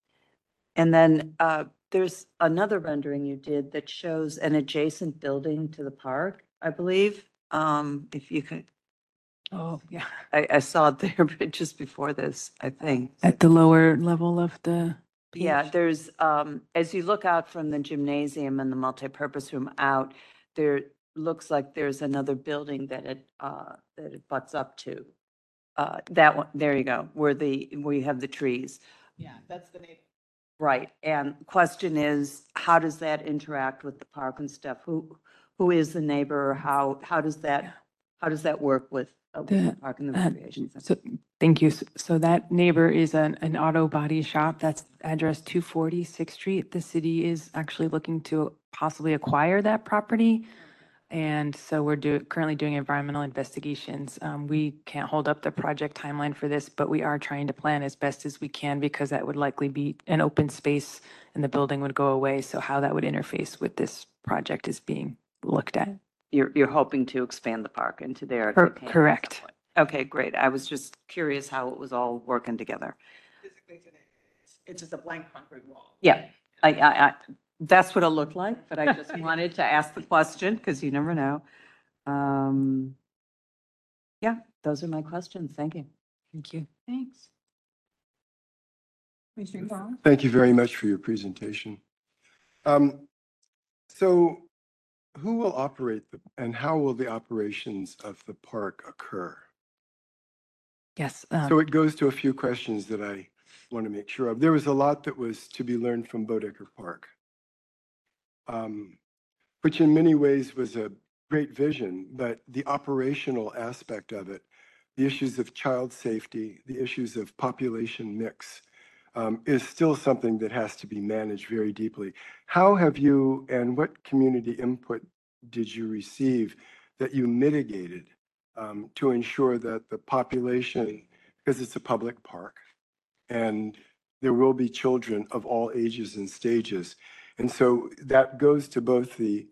Speaker 8: And then uh, there's another rendering you did that shows an adjacent building to the park, I believe. Um, If you could,
Speaker 4: Oh, yeah.
Speaker 8: I, I saw it there, but just before this, I think.
Speaker 4: At the lower level of the
Speaker 8: Yeah, there's, um, as you look out from the gymnasium and the multipurpose room out, there looks like there's another building that it, uh, that it butts up to. Uh, that one, there you go, where the, where you have the trees.
Speaker 5: Yeah, that's the neighbor.
Speaker 8: Right, and question is, how does that interact with the park and stuff? Who, who is the neighbor? How, how does that, how does that work with uh, with the
Speaker 4: The,
Speaker 8: park and the
Speaker 4: Uh,
Speaker 8: recreation center?
Speaker 4: So, thank you. S- So that neighbor is an, an auto body shop. That's address 240 Sixth Street. The city is actually looking to possibly acquire that property. And so we're do, currently doing environmental investigations. Um, we can't hold up the project timeline for this, but we are trying to plan as best as we can because that would likely be an open space and the building would go away. So how that would interface with this project is being looked at.
Speaker 8: You're, you're hoping to expand the park into there? if
Speaker 4: Cor-
Speaker 8: can at some
Speaker 4: correct.
Speaker 8: point. Okay, great. I was just curious how it was all working together.
Speaker 5: Physically today, it's- It's just a blank concrete wall.
Speaker 8: Yeah, I, I, I, that's what it looked like, but I just wanted to ask the question because you never know. Um, yeah, those are my questions. Thank you.
Speaker 4: Thank you.
Speaker 2: Thanks. Commissioner Vaughn?
Speaker 3: Thank you very much for your presentation. Um, So who will operate the, and how will the operations of the park occur?
Speaker 4: Yes. um,
Speaker 3: So it goes to a few questions that I want to make sure of. There was a lot that was to be learned from Boeddeker Park, um, which in many ways was a great vision, but the operational aspect of it, the issues of child safety, the issues of population mix, um, is still something that has to be managed very deeply. How have you and what community input did you receive that you mitigated um, to ensure that the population, because it's a public park, and there will be children of all ages and stages. And so that goes to both the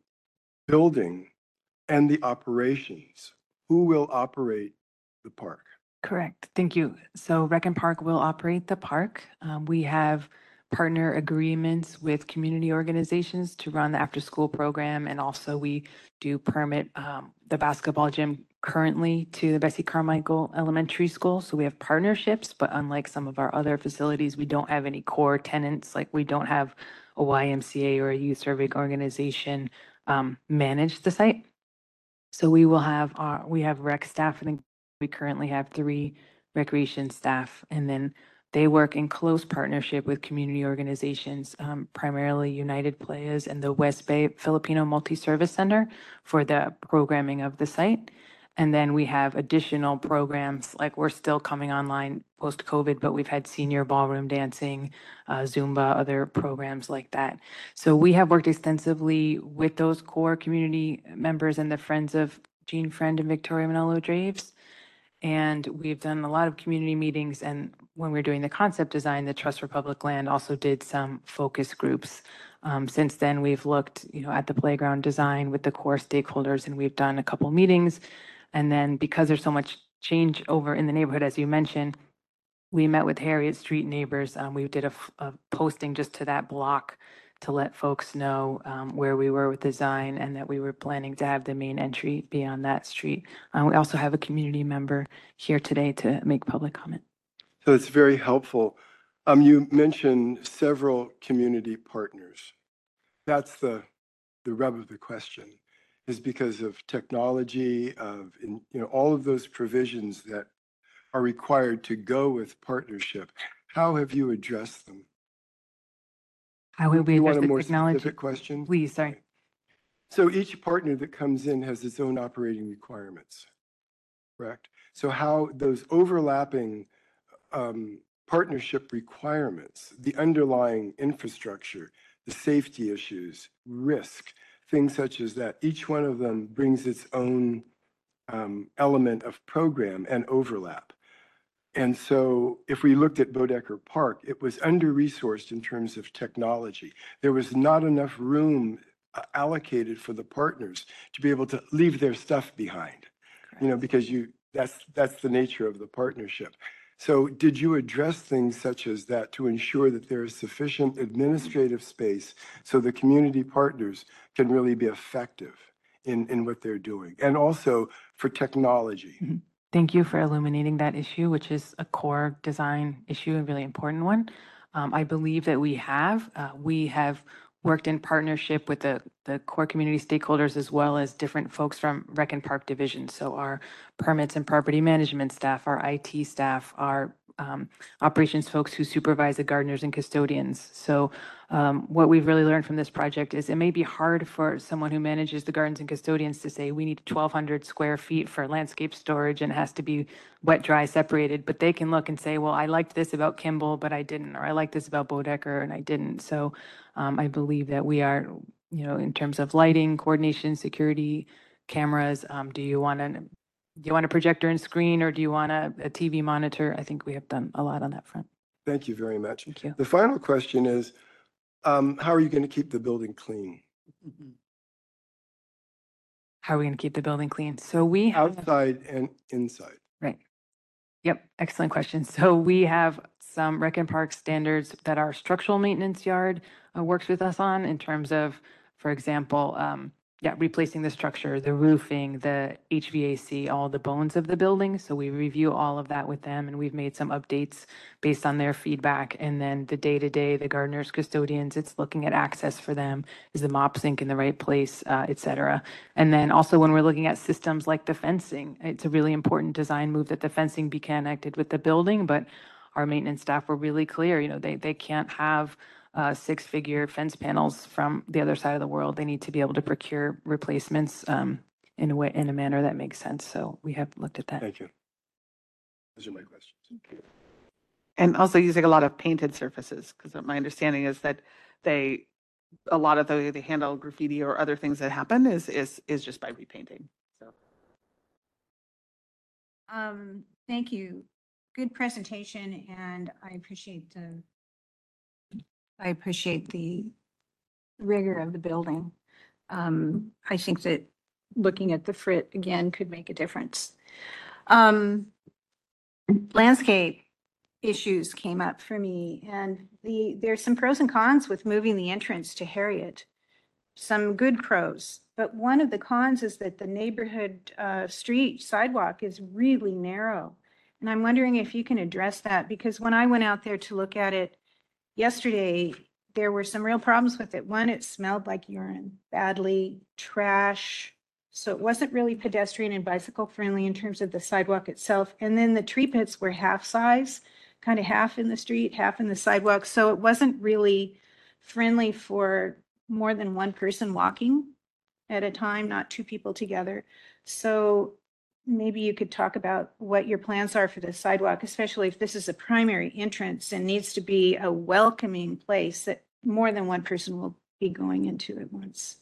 Speaker 3: building and the operations. Who will operate the park?
Speaker 4: Correct. Thank you. So Rec and Park will operate the park. Um, we have partner agreements with community organizations to run the after-school program. And also we do permit, um, the basketball gym currently to the Bessie Carmichael Elementary School. So we have partnerships, but unlike some of our other facilities, we don't have any core tenants. Like we don't have a YMCA or a youth serving organization, um, manage the site. So we will have our, we have rec staff and we currently have three recreation staff, and then they work in close partnership with community organizations, um, primarily United Players and the West Bay Filipino Multi-Service Center for the programming of the site. And then we have additional programs, like we're still coming online post-COVID, but we've had senior ballroom dancing, uh, Zumba, other programs like that. So we have worked extensively with those core community members and the Friends of Gene Friend and Victoria Manalo Draves. And we've done a lot of community meetings and when we were doing the concept design, the Trust for Public Land also did some focus groups. Um, since then, we've looked, you know, at the playground design with the core stakeholders and we've done a couple meetings. And then because there's so much change over in the neighborhood, as you mentioned, we met with Harriet Street neighbors. Um, we did a, posting just to that block to let folks know um, where we were with design and that we were planning to have the main entry be on that street. Uh, we also have a community member here today to make public comment.
Speaker 3: So it's very helpful. Um, you mentioned several community partners. That's the, the rub of the question, is because of technology, of, in- you know, all of those provisions that are required to go with partnership. How have you addressed them?
Speaker 4: How would we
Speaker 3: You
Speaker 4: address
Speaker 3: want a
Speaker 4: the
Speaker 3: more
Speaker 4: technology?
Speaker 3: specific question?
Speaker 4: Please, sorry.
Speaker 3: So each partner that comes in has its own operating requirements, correct? So how those overlapping um, partnership requirements, the underlying infrastructure, the safety issues, risk, things such as that, each one of them brings its own um, element of program and overlap. And so if we looked at Boeddeker Park, it was under-resourced in terms of technology. There was not enough room uh, allocated for the partners to be able to leave their stuff behind. You know, because you, that's, that's the nature of the partnership. So did you address things such as that to ensure that there is sufficient administrative space so the community partners can really be effective in, in what they're doing? And also for technology?
Speaker 4: Thank you for illuminating that issue, which is a core design issue, a really important one. Um, I believe that we have, uh, we have worked in partnership with the, the core community stakeholders as well as different folks from Rec and Park Division. So our permits and property management staff, our IT staff, our um, operations folks who supervise the gardeners and custodians. So um, what we've really learned from this project is it may be hard for someone who manages the gardens and custodians to say, we need 1,200 square feet for landscape storage and it has to be wet, dry, separated. But they can look and say, well, I liked this about Kimball, but I didn't, or I liked this about Boeddeker and I didn't. So um, I believe that we are, you know, in terms of lighting, coordination, security, cameras, um, do you want to, do you want a projector and screen or do you want a, a TV monitor? I think we have done a lot on that front.
Speaker 3: Thank you very much.
Speaker 4: Thank you.
Speaker 3: The final question is, um, how are you going to keep the building clean?
Speaker 4: How are we going to keep the building clean? So we have.
Speaker 3: Outside and inside?
Speaker 4: Right. Yep, excellent question. So we have some rec and park standards that our structural maintenance yard uh, works with us on in terms of, for example, um, yeah, replacing the structure, the roofing, the HVAC, all the bones of the building. So we review all of that with them and we've made some updates based on their feedback. And then the day-to-day, the gardeners, custodians, it's looking at access for them. Is the mop sink in the right place, uh, et cetera? And then also when we're looking at systems like the fencing, it's a really important design move that the fencing be connected with the building, but our maintenance staff were really clear, you know, they, they can't have uh, six-figure fence panels from the other side of the world. They need to be able to procure replacements um, in a way, in a manner that makes sense. So we have looked at that.
Speaker 3: Thank you. Those are my questions. Thank you.
Speaker 5: And also using a lot of painted surfaces, because my understanding is that they, a lot of the, way they handle graffiti or other things that happen is, is, is just by repainting. So.
Speaker 2: Um, thank you. Good presentation and I appreciate the, I appreciate the rigor of the building. Um, I think that looking at the frit again could make a difference. Um, landscape issues came up for me and the, there's some pros and cons with moving the entrance to Harriet. Some good pros, but one of the cons is that the neighborhood, uh, street sidewalk is really narrow. And I'm wondering if you can address that, because when I went out there to look at it yesterday, there were some real problems with it. One, it smelled like urine badly, trash. So it wasn't really pedestrian and bicycle friendly in terms of the sidewalk itself. And then the tree pits were half size, kind of half in the street, half in the sidewalk. So it wasn't really friendly for more than one person walking at a time, not two people together. So maybe you could talk about what your plans are for the sidewalk, especially if this is a primary entrance and needs to be a welcoming place that more than one person will be going into at once.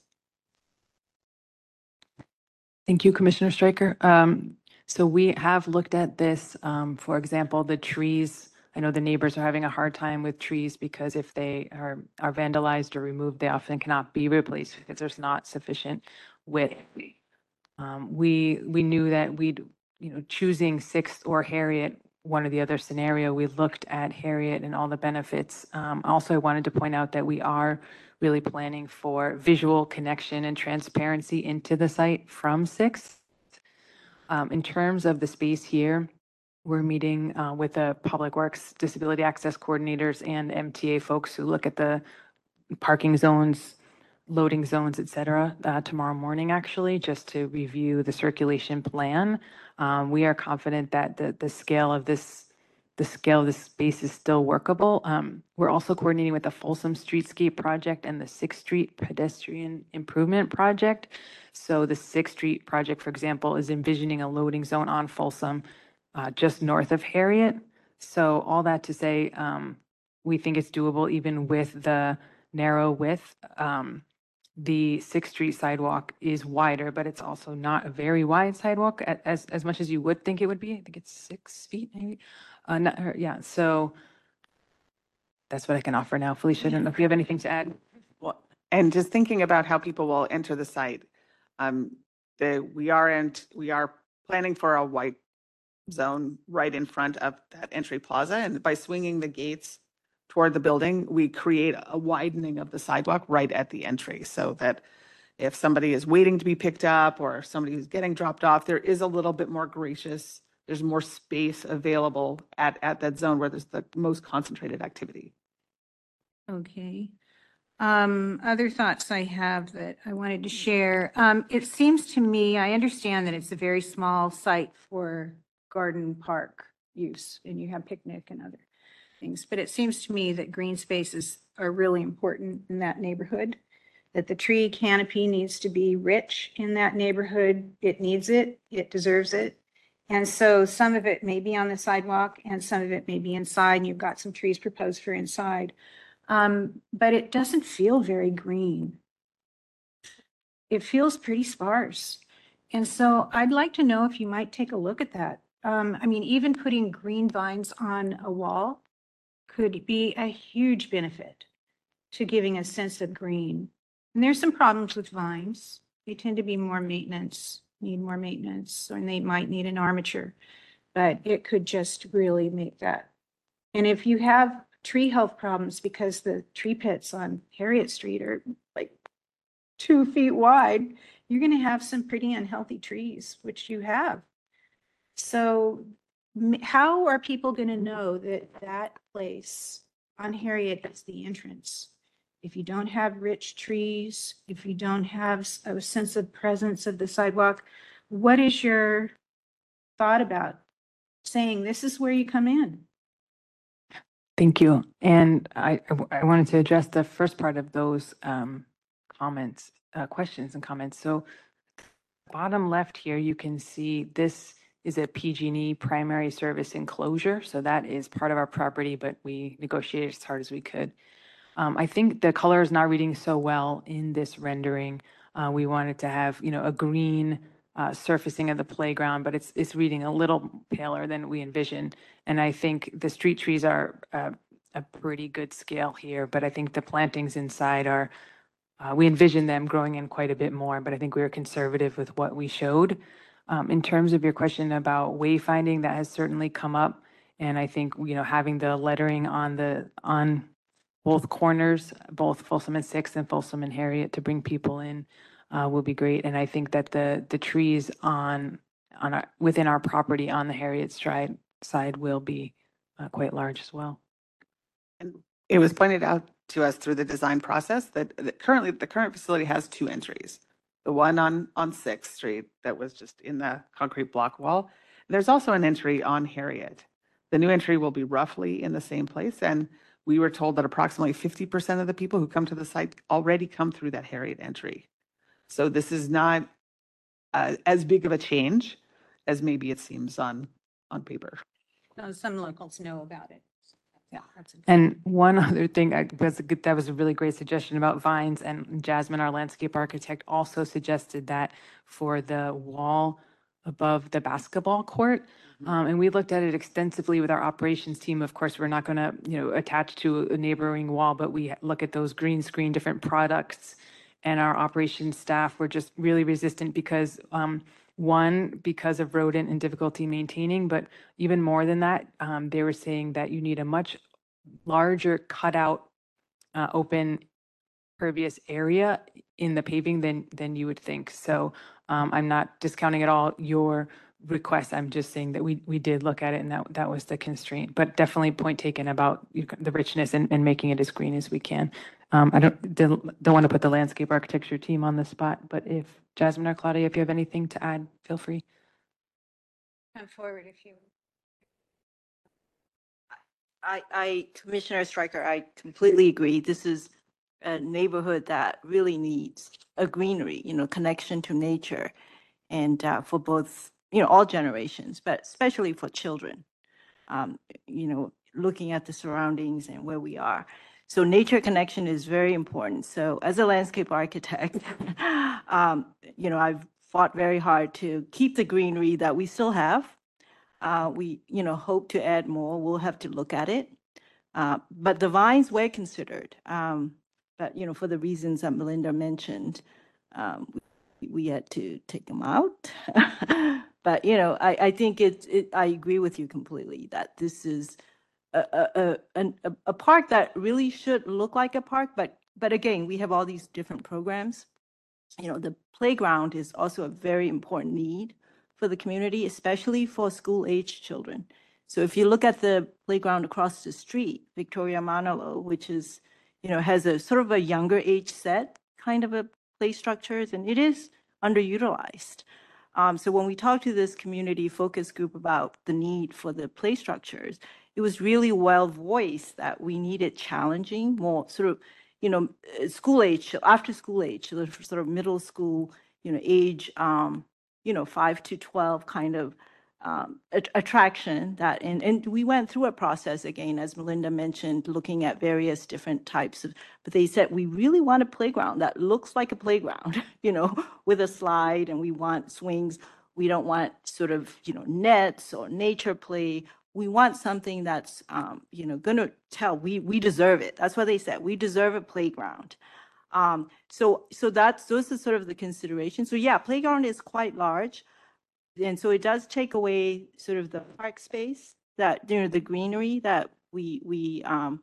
Speaker 4: Thank you, Commissioner Stryker. Um, So we have looked at this, um, for example, the trees. I know the neighbors are having a hard time with trees because if they are, are vandalized or removed, they often cannot be replaced because there's not sufficient width. Um, We, we knew that we'd, you know, choosing Sixth or Harriet, one or the other scenario, we looked at Harriet and all the benefits. Um, Also, I wanted to point out that we are really planning for visual connection and transparency into the site from Sixth. Um, in terms of the space here, we're meeting uh, with the Public Works Disability Access Coordinators and MTA folks who look at the parking zones, loading zones, et cetera, uh, tomorrow morning, actually, just to review the circulation plan. Um, We are confident that the, the scale of this, the scale of this space is still workable. Um, We're also coordinating with the Folsom Streetscape Project and the Sixth Street Pedestrian Improvement Project. So the Sixth Street project, for example, is envisioning a loading zone on Folsom uh, just north of Harriet. So all that to say, um, we think it's doable even with the narrow width. Um, the Sixth Street sidewalk is wider, but it's also not a very wide sidewalk as, as much as you would think it would be. I think it's six feet maybe. Uh, not, yeah, so that's what I can offer now. Felicia, I don't know if you have anything to add.
Speaker 5: Well, and just thinking about how people will enter the site, um, the, we are in, we are planning for a white zone right in front of that entry plaza, and by swinging the gates toward the building, we create a widening of the sidewalk right at the entry, so that if somebody is waiting to be picked up, or if somebody is getting dropped off, there is a little bit more gracious, there's more space available at, at that zone where there's the most concentrated activity.
Speaker 2: Okay. Um, other thoughts I have that I wanted to share. Um, it seems to me, I understand that it's a very small site for garden park use and you have picnic and other things, but it seems to me that green spaces are really important in that neighborhood. That the tree canopy needs to be rich in that neighborhood. It needs it. It deserves it. And so some of it may be on the sidewalk and some of it may be inside and you've got some trees proposed for inside. Um, but it doesn't feel very green. It feels pretty sparse. And so I'd like to know if you might take a look at that. Um, I mean, even putting green vines on a wall could be a huge benefit to giving a sense of green. And there's some problems with vines. They tend to be more maintenance, need more maintenance, and they might need an armature. But it could just really make that. And if you have tree health problems because the tree pits on Harriet Street are like two feet wide, you're going to have some pretty unhealthy trees, which you have. So how are people going to know that that place on Harriet is the entrance? If you don't have rich trees, if you don't have a sense of presence of the sidewalk, what is your thought about saying this is where you come in?
Speaker 4: Thank you. And I wanted to address the first part of those um, comments, uh, questions and comments. So bottom left here, you can see this is a PG&E primary service enclosure. So that is part of our property, but we negotiated as hard as we could. Um, I think the color is not reading so well in this rendering. Uh, we wanted to have, you know, a green uh, surfacing of the playground, but it's, it's reading a little paler than we envisioned. And I think the street trees are uh, a pretty good scale here, but I think the plantings inside are, uh, we envision them growing in quite a bit more, but I think we were conservative with what we showed. Um, In terms of your question about wayfinding, that has certainly come up. And I think, you know, having the lettering on the, on both corners, both Folsom and Sixth and Folsom and Harriet to bring people in uh, will be great. And I think that the, the trees on, on, our- within our property on the Harriet Street side will be uh, quite large as well.
Speaker 5: And it was pointed out to us through the design process that that currently, the current facility has two entries. The one on, on Sixth Street that was just in the concrete block wall. There's also an entry on Harriet. The new entry will be roughly in the same place, and we were told that approximately 50% of the people who come to the site already come through that Harriet entry. So this is not uh, as big of a change as maybe it seems on, on paper.
Speaker 2: Some locals know about it. Yeah. that's
Speaker 4: And one other thing, I, was a good, that was a really great suggestion about vines and Jasmine, our landscape architect, also suggested that for the wall above the basketball court. Um, and we looked at it extensively with our operations team. Of course, we're not going to, you know, attach to a neighboring wall, but we look at those green screen, different products. And our operations staff were just really resistant because, um, one, because of rodent and difficulty maintaining, but even more than that, um, they were saying that you need a much larger cutout, uh, open pervious area in the paving than, than you would think. So, um, I'm not discounting at all your request. I'm just saying that we, we did look at it and that, that was the constraint. But definitely point taken about the richness and, and making it as green as we can. Um, I don't, don't, don't want to put the landscape architecture team on the spot, but if Jasmine or Claudia, if you have anything to add, feel free.
Speaker 2: Come forward if you.
Speaker 9: I, I, Commissioner Stryker, I completely agree. This is a neighborhood that really needs a greenery, you know, connection to nature. And uh, for both, you know, all generations, but especially for children. Um, You know, looking at the surroundings and where we are. So nature connection is very important. So as a landscape architect, um, you know, I've fought very hard to keep the greenery that we still have. Uh, we, you know, hope to add more. We'll have to look at it. Uh, but the vines were considered. Um, but, you know, for the reasons that Melinda mentioned, um, we, had to take them out. but, you know, I, I think it's, it, I agree with you completely that this is a, a, a, a, park that really should look like a park. But, but again, we have all these different programs. You know, the playground is also a very important need for the community, especially for school age children. So if you look at the playground across the street, Victoria Manalo, which is, you know, has a sort of a younger age set kind of a play structures, and it is underutilized. Um, so when we talked to this community focus group about the need for the play structures, it was really well voiced that we needed challenging, more sort of, you know, uh, school age, after school age, of sort of middle school, you know, age, um, you know, five to 12 kind of um, at- attraction that, and, and we went through a process again, as Melinda mentioned, looking at various different types of, but they said, we really want a playground that looks like a playground, you know, with a slide and we want swings. We don't want sort of, you know, nets or nature play. We want something that's, um, you know, gonna tell, we, we deserve it. That's what they said. We deserve a playground. Um, so, so that's, those are sort of the considerations. So yeah, playground is quite large. And so it does take away sort of the park space that, you know, the greenery that we, we, um,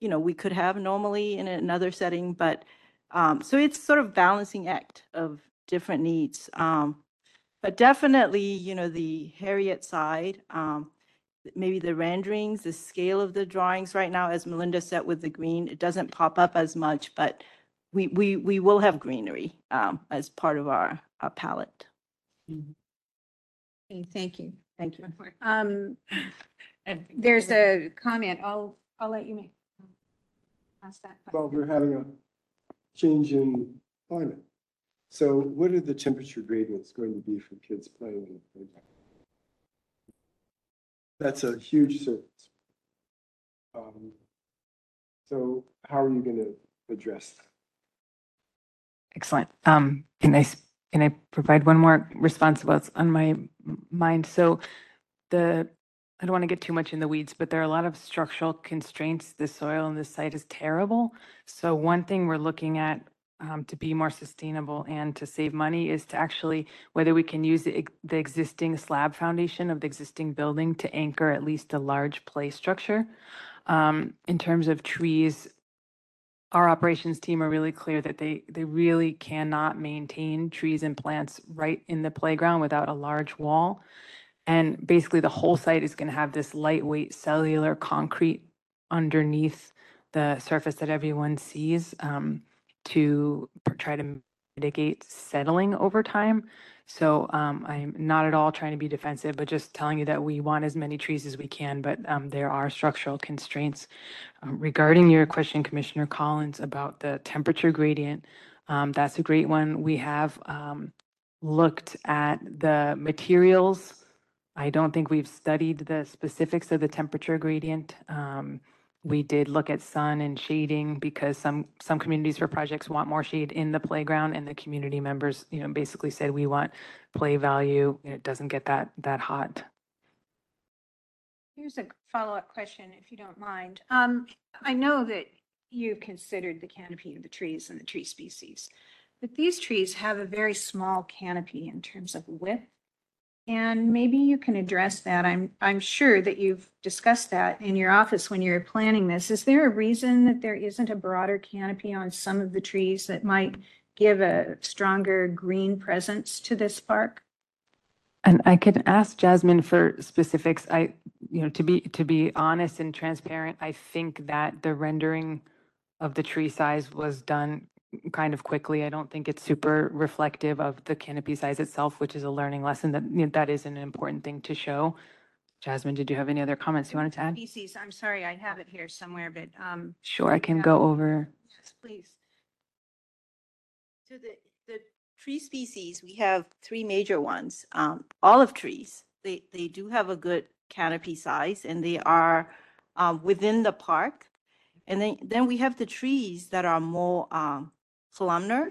Speaker 9: you know, we could have normally in another setting, but, um, so it's sort of balancing act of different needs. Um, but definitely, you know, the Harriet side, um, maybe the renderings, the scale of the drawings right now, as Melinda said with the green, it doesn't pop up as much, but we, we, we will have greenery, um, as part of our, our palette.
Speaker 2: Okay, Thank you.
Speaker 5: Thank you.
Speaker 2: Um, there's a comment. I'll, I'll let you make. Ask that.
Speaker 3: Well, we're having a change in climate. So what are the temperature gradients going to be for kids playing in the playground? That's a huge service. Um, So how are you going to address that?
Speaker 4: Excellent. Um, can I, can I provide one more response to what's on my mind? So the, I don't want to get too much in the weeds, but there are a lot of structural constraints. The soil on this site is terrible. So one thing we're looking at um, to be more sustainable and to save money is to actually, whether we can use the, the existing slab foundation of the existing building to anchor at least a large play structure. Um, in terms of trees, our operations team are really clear that they, they really cannot maintain trees and plants right in the playground without a large wall. And basically, the whole site is going to have this lightweight cellular concrete underneath the surface that everyone sees um, to try to mitigate settling over time. So um, I'm not at all trying to be defensive, but just telling you that we want as many trees as we can, but um, there are structural constraints. Um, Regarding your question, Commissioner Collins, about the temperature gradient, um, that's a great one. We have um, looked at the materials. I don't think we've studied the specifics of the temperature gradient. Um, We did look at sun and shading because some, some communities for projects want more shade in the playground and the community members, you know, basically said, we want play value. And it doesn't get that, that hot.
Speaker 2: Here's a follow-up question, if you don't mind. Um, I know that you've considered the canopy of the trees and the tree species, but these trees have a very small canopy in terms of width. And maybe you can address that. I'm, I'm sure that you've discussed that in your office when you're planning this. Is there a reason that there isn't a broader canopy on some of the trees that might give a stronger green presence to this park?
Speaker 4: And I can ask Jasmine for specifics. I, you know, to be, to be honest and transparent, I think that the rendering of the tree size was done kind of quickly. I don't think it's super reflective of the canopy size itself, which is a learning lesson that, you know, that is an important thing to show. Jasmine, did you have any other comments you wanted to add?
Speaker 2: Species, I'm sorry, I have it here somewhere, but, um,
Speaker 4: Sure, I can go over.
Speaker 2: yes, please.
Speaker 9: So the, the tree species, we have three major ones. Um, olive trees, they, they do have a good canopy size and they are um, within the park. And then, then we have the trees that are more um, columnar.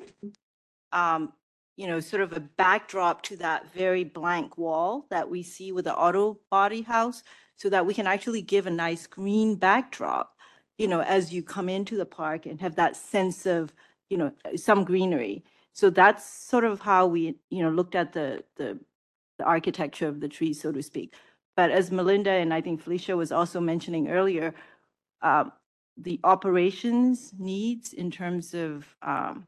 Speaker 9: Um, you know, sort of a backdrop to that very blank wall that we see with the auto body house so that we can actually give a nice green backdrop, you know, as you come into the park and have that sense of, you know, some greenery. So that's sort of how we, you know, looked at the, the, the architecture of the tree, so to speak. But as Melinda and I think Felicia was also mentioning earlier, um, the operations needs in terms of, um,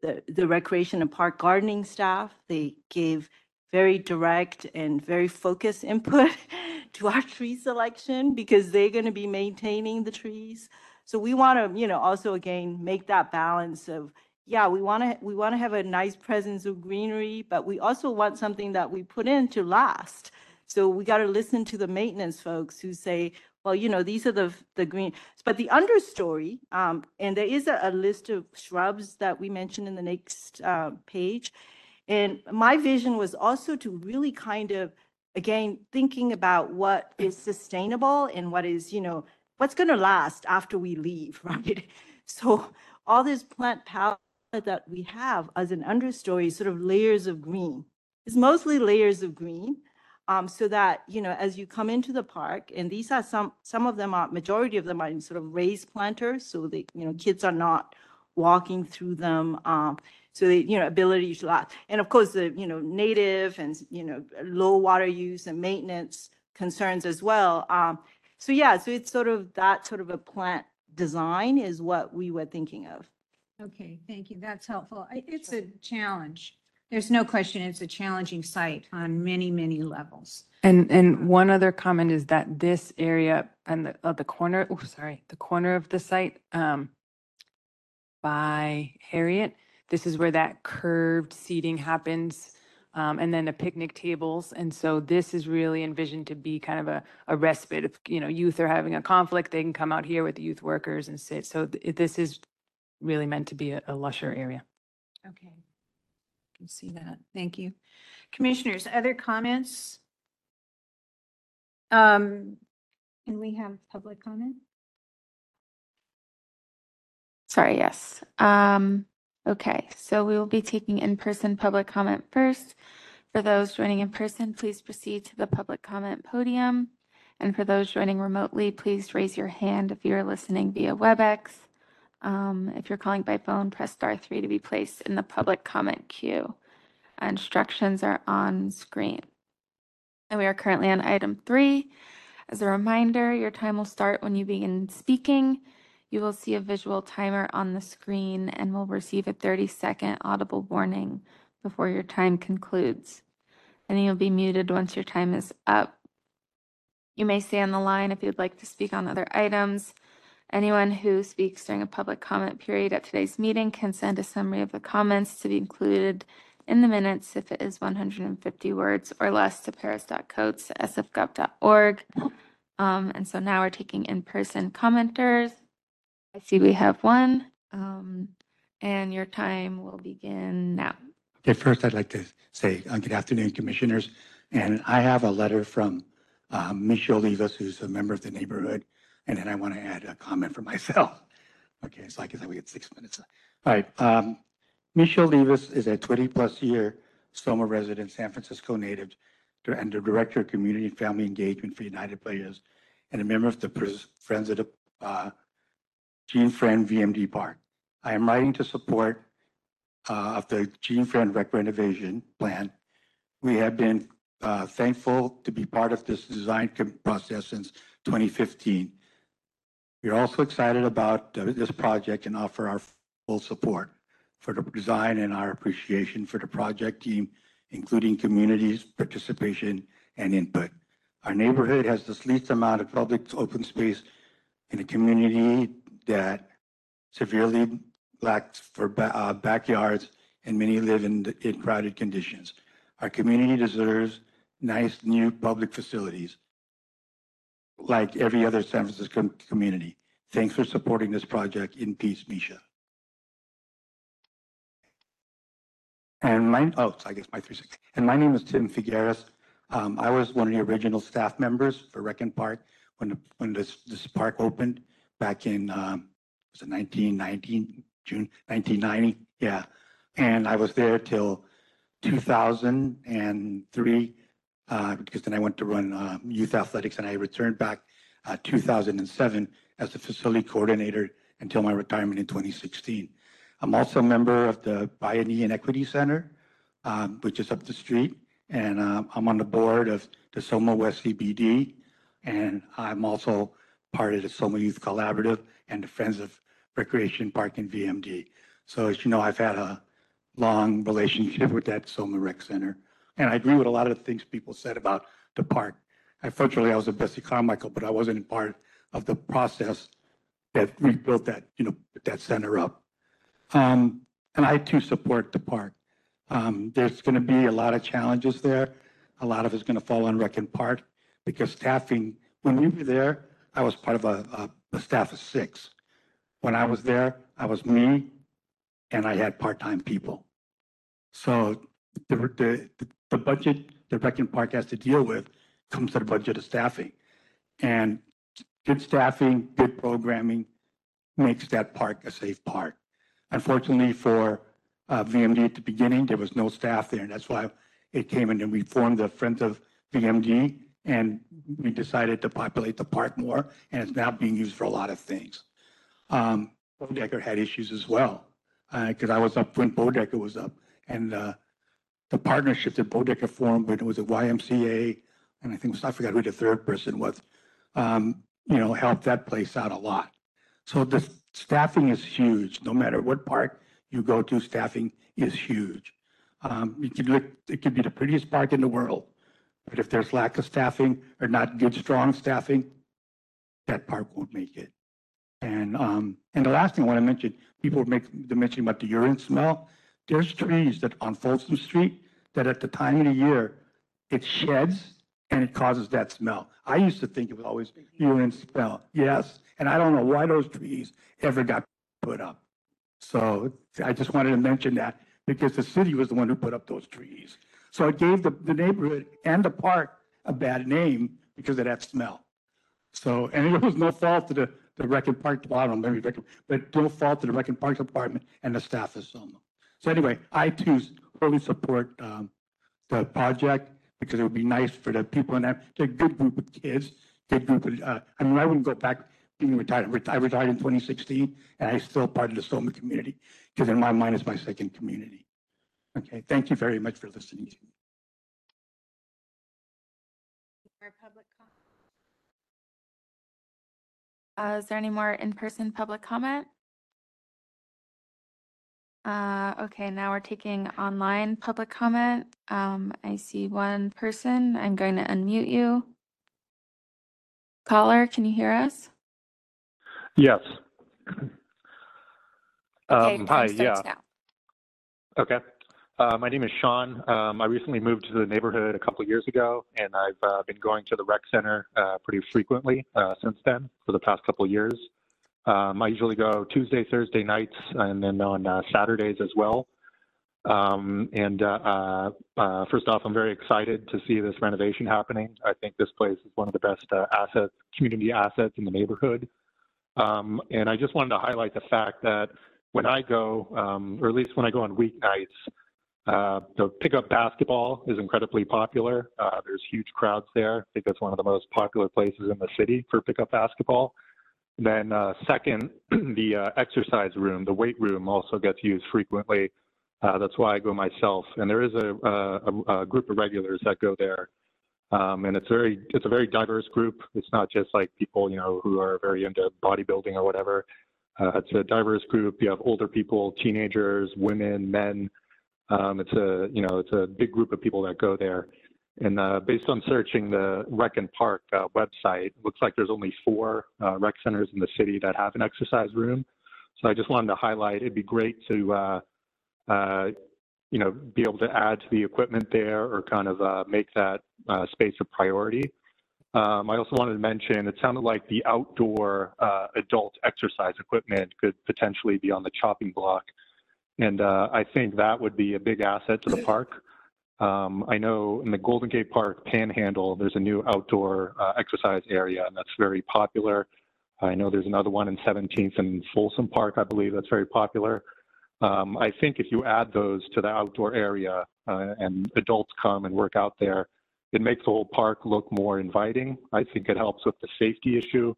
Speaker 9: the, the recreation and park gardening staff, they gave very direct and very focused input to our tree selection because they're going to be maintaining the trees. So we want to, you know, also again, make that balance of, yeah, we want to, we want to have a nice presence of greenery, but we also want something that we put in to last. So we got to listen to the maintenance folks who say, well, you know, these are the, the green, but the understory, um, and there is a, a list of shrubs that we mentioned in the next, uh, page. And my vision was also to really kind of, again, thinking about what is sustainable and what is, you know, what's going to last after we leave, right? So all this plant palette that we have as an understory, sort of layers of green. is mostly layers of green. Um, so that, you know, as you come into the park, and these are some, some of them are, majority of them are in sort of raised planters, so they, you know, kids are not walking through them. Um, so they, you know, ability to last. And of course, the, you know, native and, you know, low water use and maintenance concerns as well. Um, so yeah, so it's sort of that sort of a plant design is what we were thinking of.
Speaker 2: Okay, thank you. That's helpful. I- It's a challenge. There's no question it's a challenging site on many, many levels.
Speaker 4: And, and one other comment is that this area and the, uh, the corner, oh, sorry, the corner of the site, um, by Harriet, this is where that curved seating happens, um, and then the picnic tables. And so this is really envisioned to be kind of a, a respite. If, you know, youth are having a conflict, they can come out here with the youth workers and sit. So th- this is really meant to be a, a lusher area.
Speaker 2: Okay. Can see that. Thank you. Commissioners, other comments? Um, can we have public comment?
Speaker 1: Sorry, yes. Um, okay, so we will be taking in-person public comment first. For those joining in person, please proceed to the public comment podium. And for those joining remotely, please raise your hand if you're listening via WebEx. Um, if you're calling by phone, press star three to be placed in the public comment queue. Instructions are on screen. And we are currently on item three. As a reminder, your time will start when you begin speaking. You will see a visual timer on the screen and will receive a 30-second audible warning before your time concludes. And you'll be muted once your time is up. You may stay on the line if you'd like to speak on other items. Anyone who speaks during a public comment period at today's meeting can send a summary of the comments to be included in the minutes if it is 150 words or less to paris.coates@sfgov.org. Um, and so now we're taking in-person commenters. I see we have one, um, and your time will begin now.
Speaker 10: Okay, first I'd like to say, uh, good afternoon, Commissioners. And I have a letter from um, Michelle Olivas, who's a member of the neighborhood. And then I want to add a comment for myself. Okay, so I guess we get six minutes. All right. Um, Michelle Olivas is a 20-plus year Soma resident, San Francisco native, and the Director of Community and Family Engagement for United Players, and a member of the Friends of the uh, Gene Friend VMD Park. I am writing to support uh, of the Gene Friend Rec renovation plan. We have been uh, thankful to be part of this design process since 2015. We're also excited about uh, this project and offer our full support for the design and our appreciation for the project team including communities' participation and input. Our neighborhood has the least amount of public open space in a community that severely lacks for ba- uh, backyards and many live in, in crowded conditions. Our community deserves nice new public facilities like every other San Francisco community. Thanks for supporting this project. In peace, Misha. And my, oh, I guess my three six. And my name is Tim Figueres. Um, I was one of the original staff members for Rec and Park when, the- when this, this park opened back in, um, was it 1919, June 1990? Yeah. And I was there till 2003, uh, because then I went to run, um, youth athletics and I returned back, uh, 2007 as the facility coordinator until my retirement in 2016. I'm also a member of the Bayanihan Equity Center, um, which is up the street. And um, I'm on the board of the Soma West CBD. And I'm also part of the Soma Youth Collaborative and the Friends of Recreation Park and VMD. So as you know, I've had a long relationship with that Soma Rec Center. And I agree with a lot of the things people said about the park. Unfortunately, I was at Bessie Carmichael, but I wasn't part of the process that rebuilt that, you know, that center up. Um, and I too support the park. Um, there's going to be a lot of challenges there. A lot of it's going to fall on Rec Park because staffing, when we were there, I was part of a, a, a staff of six. When I was there, I was me and I had part-time people. So the, the, the budget that Rec and Park has to deal with comes to the budget of staffing. And good staffing, good programming makes that park a safe park. Unfortunately for uh, VMD at the beginning, there was no staff there, and that's why it came in and we formed the Friends of VMD, and we decided to populate the park more, and it's now being used for a lot of things. Um, Boeddeker had issues as well, because I was up when Boeddeker was up, and uh, the partnership that Boeddeker formed, when it was a YMCA, and I think, I forgot who the third person was, um, you know, helped that place out a lot. So the staffing is huge. No matter what park you go to, staffing is huge. Um, you could look, it could be the prettiest park in the world, but if there's lack of staffing or not good, strong staffing, that park won't make it. And, um, and the last thing I want to mention, people make, the mention about the urine smell. There's trees that on Folsom Street that at the time of the year, it sheds and it causes that smell. I used to think it was always urine smell. Yes, and I don't know why those trees ever got put up. So I just wanted to mention that because the city was the one who put up those trees. So it gave the, the neighborhood and the park a bad name because of that smell. So, and it was no fault to the, the Rec Park, well, I don't know, maybe, but no fault to the Rec Park Department and the staff of Soma. So anyway, I too fully support, um, the project because it would be nice for the people in that, they're a good group of kids, good group of, uh, I mean, I wouldn't go back being retired. I retired in 2016 and I'm still part of the Soma community because in my mind, it's my second community. Okay, thank you very much for listening to me.
Speaker 1: Uh, is there any more in-person public comment? Uh, okay, now we're taking online public comment. Um, I see one person. I'm going to unmute you. Caller, can you hear us?
Speaker 11: Yes.
Speaker 1: Okay,
Speaker 11: Um, hi, yeah,
Speaker 1: now.
Speaker 11: okay. Uh, my name is Sean. Um, I recently moved to the neighborhood a couple years ago, and I've uh, been going to the rec center uh, pretty frequently uh, since then for the past couple of years. Um, I usually go Tuesday, Thursday nights, and then on uh, Saturdays as well. Um, and uh, uh, uh, first off, I'm very excited to see this renovation happening. I think this place is one of the best uh, assets, community assets in the neighborhood. Um, and I just wanted to highlight the fact that when I go, um, or at least when I go on weeknights, uh, the pickup basketball is incredibly popular. There's huge crowds there. I think that's one of the most popular places in the city for pickup basketball. Then uh, second, the uh, exercise room, the weight room also gets used frequently. Uh, that's why I go myself. And there is a, a, a group of regulars that go there. Um, and it's very, it's a very diverse group. It's not just like people, you know, who are very into bodybuilding or whatever. Uh, it's a diverse group. You have older people, teenagers, women, men. Um, it's a, you know, it's a big group of people that go there. And uh, based on searching the Rec and Park uh, website, it looks like there's only four uh, rec centers in the city that have an exercise room. So I just wanted to highlight, it'd be great to, uh, uh, you know, be able to add to the equipment there or kind of uh, make that space a priority. Um, I also wanted to mention, it sounded like the outdoor adult exercise equipment could potentially be on the chopping block. And I think that would be a big asset to the park. Um, I know in the Golden Gate Park Panhandle, there's a new outdoor uh, exercise area, and that's very popular. I know there's another one in 17th and Folsom Park, I believe, that's very popular. Um, I think if you add those to the outdoor area uh, and adults come and work out there, it makes the whole park look more inviting. I think it helps with the safety issue.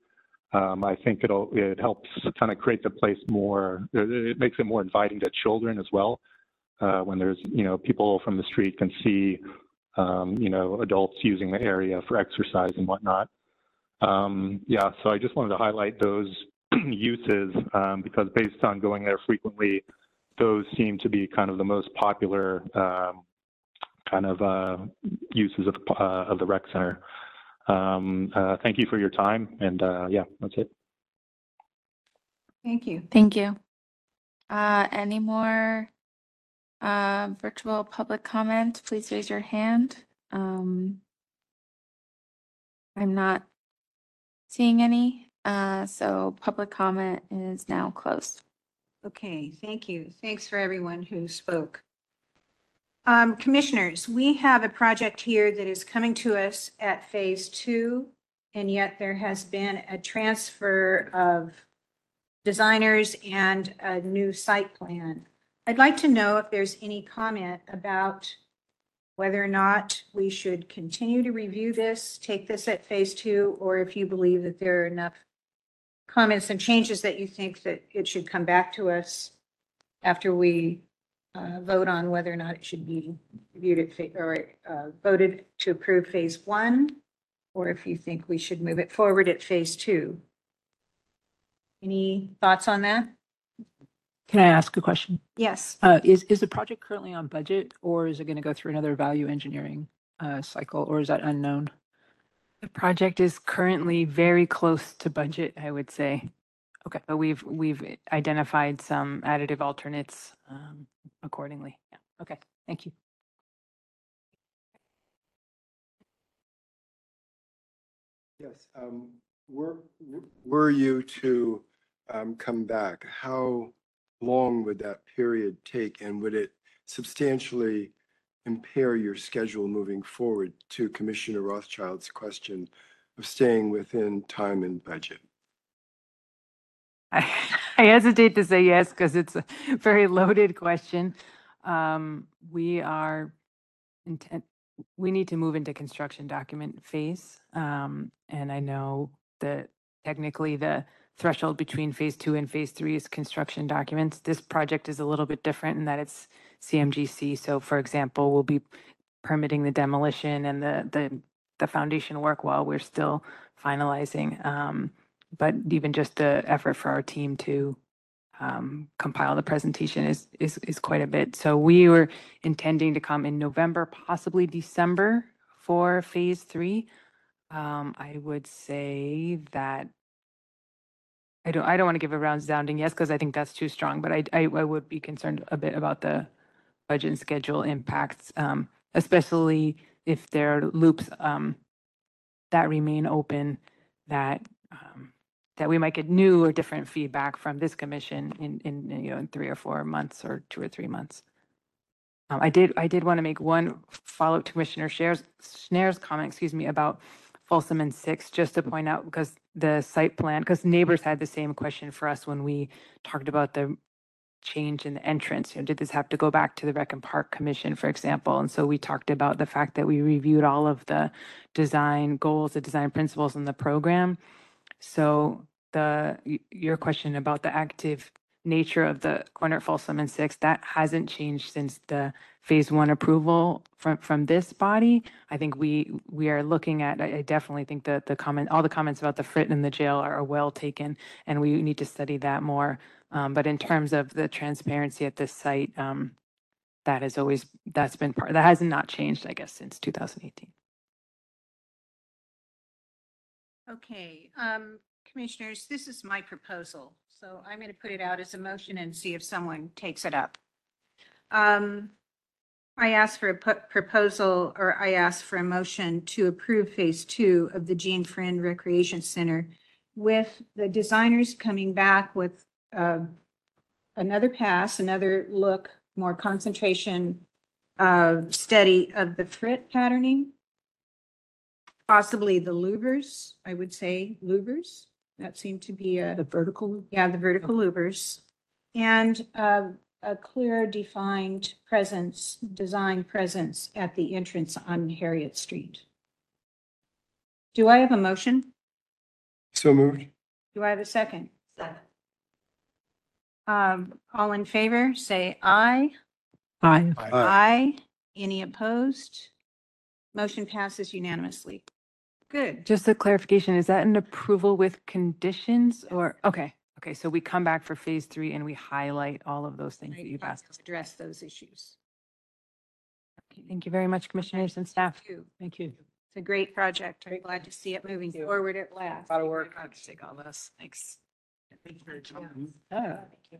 Speaker 11: Um, I think it'll it helps kind of create the place more. It makes it more inviting to children as well. Uh, when there's you know people from the street can see um, you know adults using the area for exercise and whatnot. Um, yeah, so I just wanted to highlight those uses um, because based on going there frequently, those seem to be kind of the most popular um, kind of uh, uses of, uh, of the rec center. Um, uh, thank you for your time, and uh, yeah, that's it.
Speaker 2: Thank you.
Speaker 1: Thank you. Uh, any more uh, virtual public comment? Please raise your hand. Um, I'm not seeing any, uh, so public comment is now closed.
Speaker 2: Okay, thank you. Thanks for everyone who spoke. Um, Commissioners, we have a project here that is coming to us at Phase Two, and yet there has been a transfer of designers and a new site plan. I'd like to know if there's any comment about whether or not we should continue to review this, take this at Phase Two, or if you believe that there are enough comments and changes that you think that it should come back to us after we uh, vote on whether or not it should be reviewed at, fa- or uh, voted to approve phase one, or if you think we should move it forward at phase two. Any thoughts on that?
Speaker 6: Can I ask a question?
Speaker 2: Yes.
Speaker 6: Uh, is, is the project currently on budget or is it going to go through another value engineering uh, cycle or is that unknown?
Speaker 4: The project is currently very close to budget, I would say.
Speaker 6: Okay.
Speaker 4: But we've, we've identified some additive alternates um, accordingly. Yeah.
Speaker 6: Okay, thank you.
Speaker 3: Yes, um, were, were you to, um, come back, how long would that period take? And would it substantially impair your schedule moving forward to Commissioner Rothschild's question of staying within time and budget?
Speaker 4: I I hesitate to say yes because it's a very loaded question. Um, we are intent, we need to move into construction document phase. Um, and I know that technically the threshold between phase two and phase three is construction documents. This project is a little bit different in that it's CMGC. So for example, we'll be permitting the demolition and the, the, the foundation work while we're still finalizing. Um, but even just the effort for our team to um, compile the presentation is, is, is quite a bit. So we were intending to come in November, possibly December for phase three. Um, I would say that I don't, I don't want to give a resounding yes, because I think that's too strong, but I, I, I would be concerned a bit about the budget and schedule impacts, um, especially if there are loops, um, that remain open that, um, that we might get new or different feedback from this commission in, in, you know, in three or four months or two or three months. Um, I did, I did want to make one follow-up to Commissioner Shares, comment, excuse me, about Folsom and Six, just to point out, because the site plan, because neighbors had the same question for us when we talked about the change in the entrance. You know, did this have to go back to the Rec and Park Commission, for example? And so we talked about the fact that we reviewed all of the design goals, the design principles in the program. So the, your question about the active nature of the corner at Folsom and Six, that hasn't changed since the phase one approval from, from this body. I think we, we are looking at, I I definitely think that the comment, all the comments about the Frit and the jail are are well taken, and we need to study that more. Um, but in terms of the transparency at this site, um, that has always, that's been part, that has not changed, I guess, since 2018.
Speaker 2: Okay, um, commissioners, this is my proposal, so I'm going to put it out as a motion and see if someone takes it up. Um, I asked for a pu- proposal, or I asked for a motion to approve phase two of the Gene Friend Recreation Center with the designers coming back with, uh, another pass, another look, more concentration, uh, study of the frit patterning possibly the louvers, I would say louvers. That seemed to be a,
Speaker 6: The vertical.
Speaker 2: yeah, the vertical louvers. And uh, a clear defined presence, design presence at the entrance on Harriet Street. Do I have a motion?
Speaker 3: So moved.
Speaker 2: Do I have a second? Um, all in favor, say aye.
Speaker 6: Aye.
Speaker 2: Aye. Any opposed? Motion passes unanimously. Good.
Speaker 4: Just a clarification, is that an approval with conditions or, okay, okay, so we come back for phase three and we highlight all of those things that you've asked. us.
Speaker 2: Address those issues.
Speaker 4: Okay, Thank you very much, commissioners and staff.
Speaker 2: Thank you.
Speaker 6: Thank you.
Speaker 2: It's a great project. I'm glad to see it moving forward at last.
Speaker 6: A lot of work.
Speaker 4: I'll take all this, thanks. Thank you very coming. Thank you.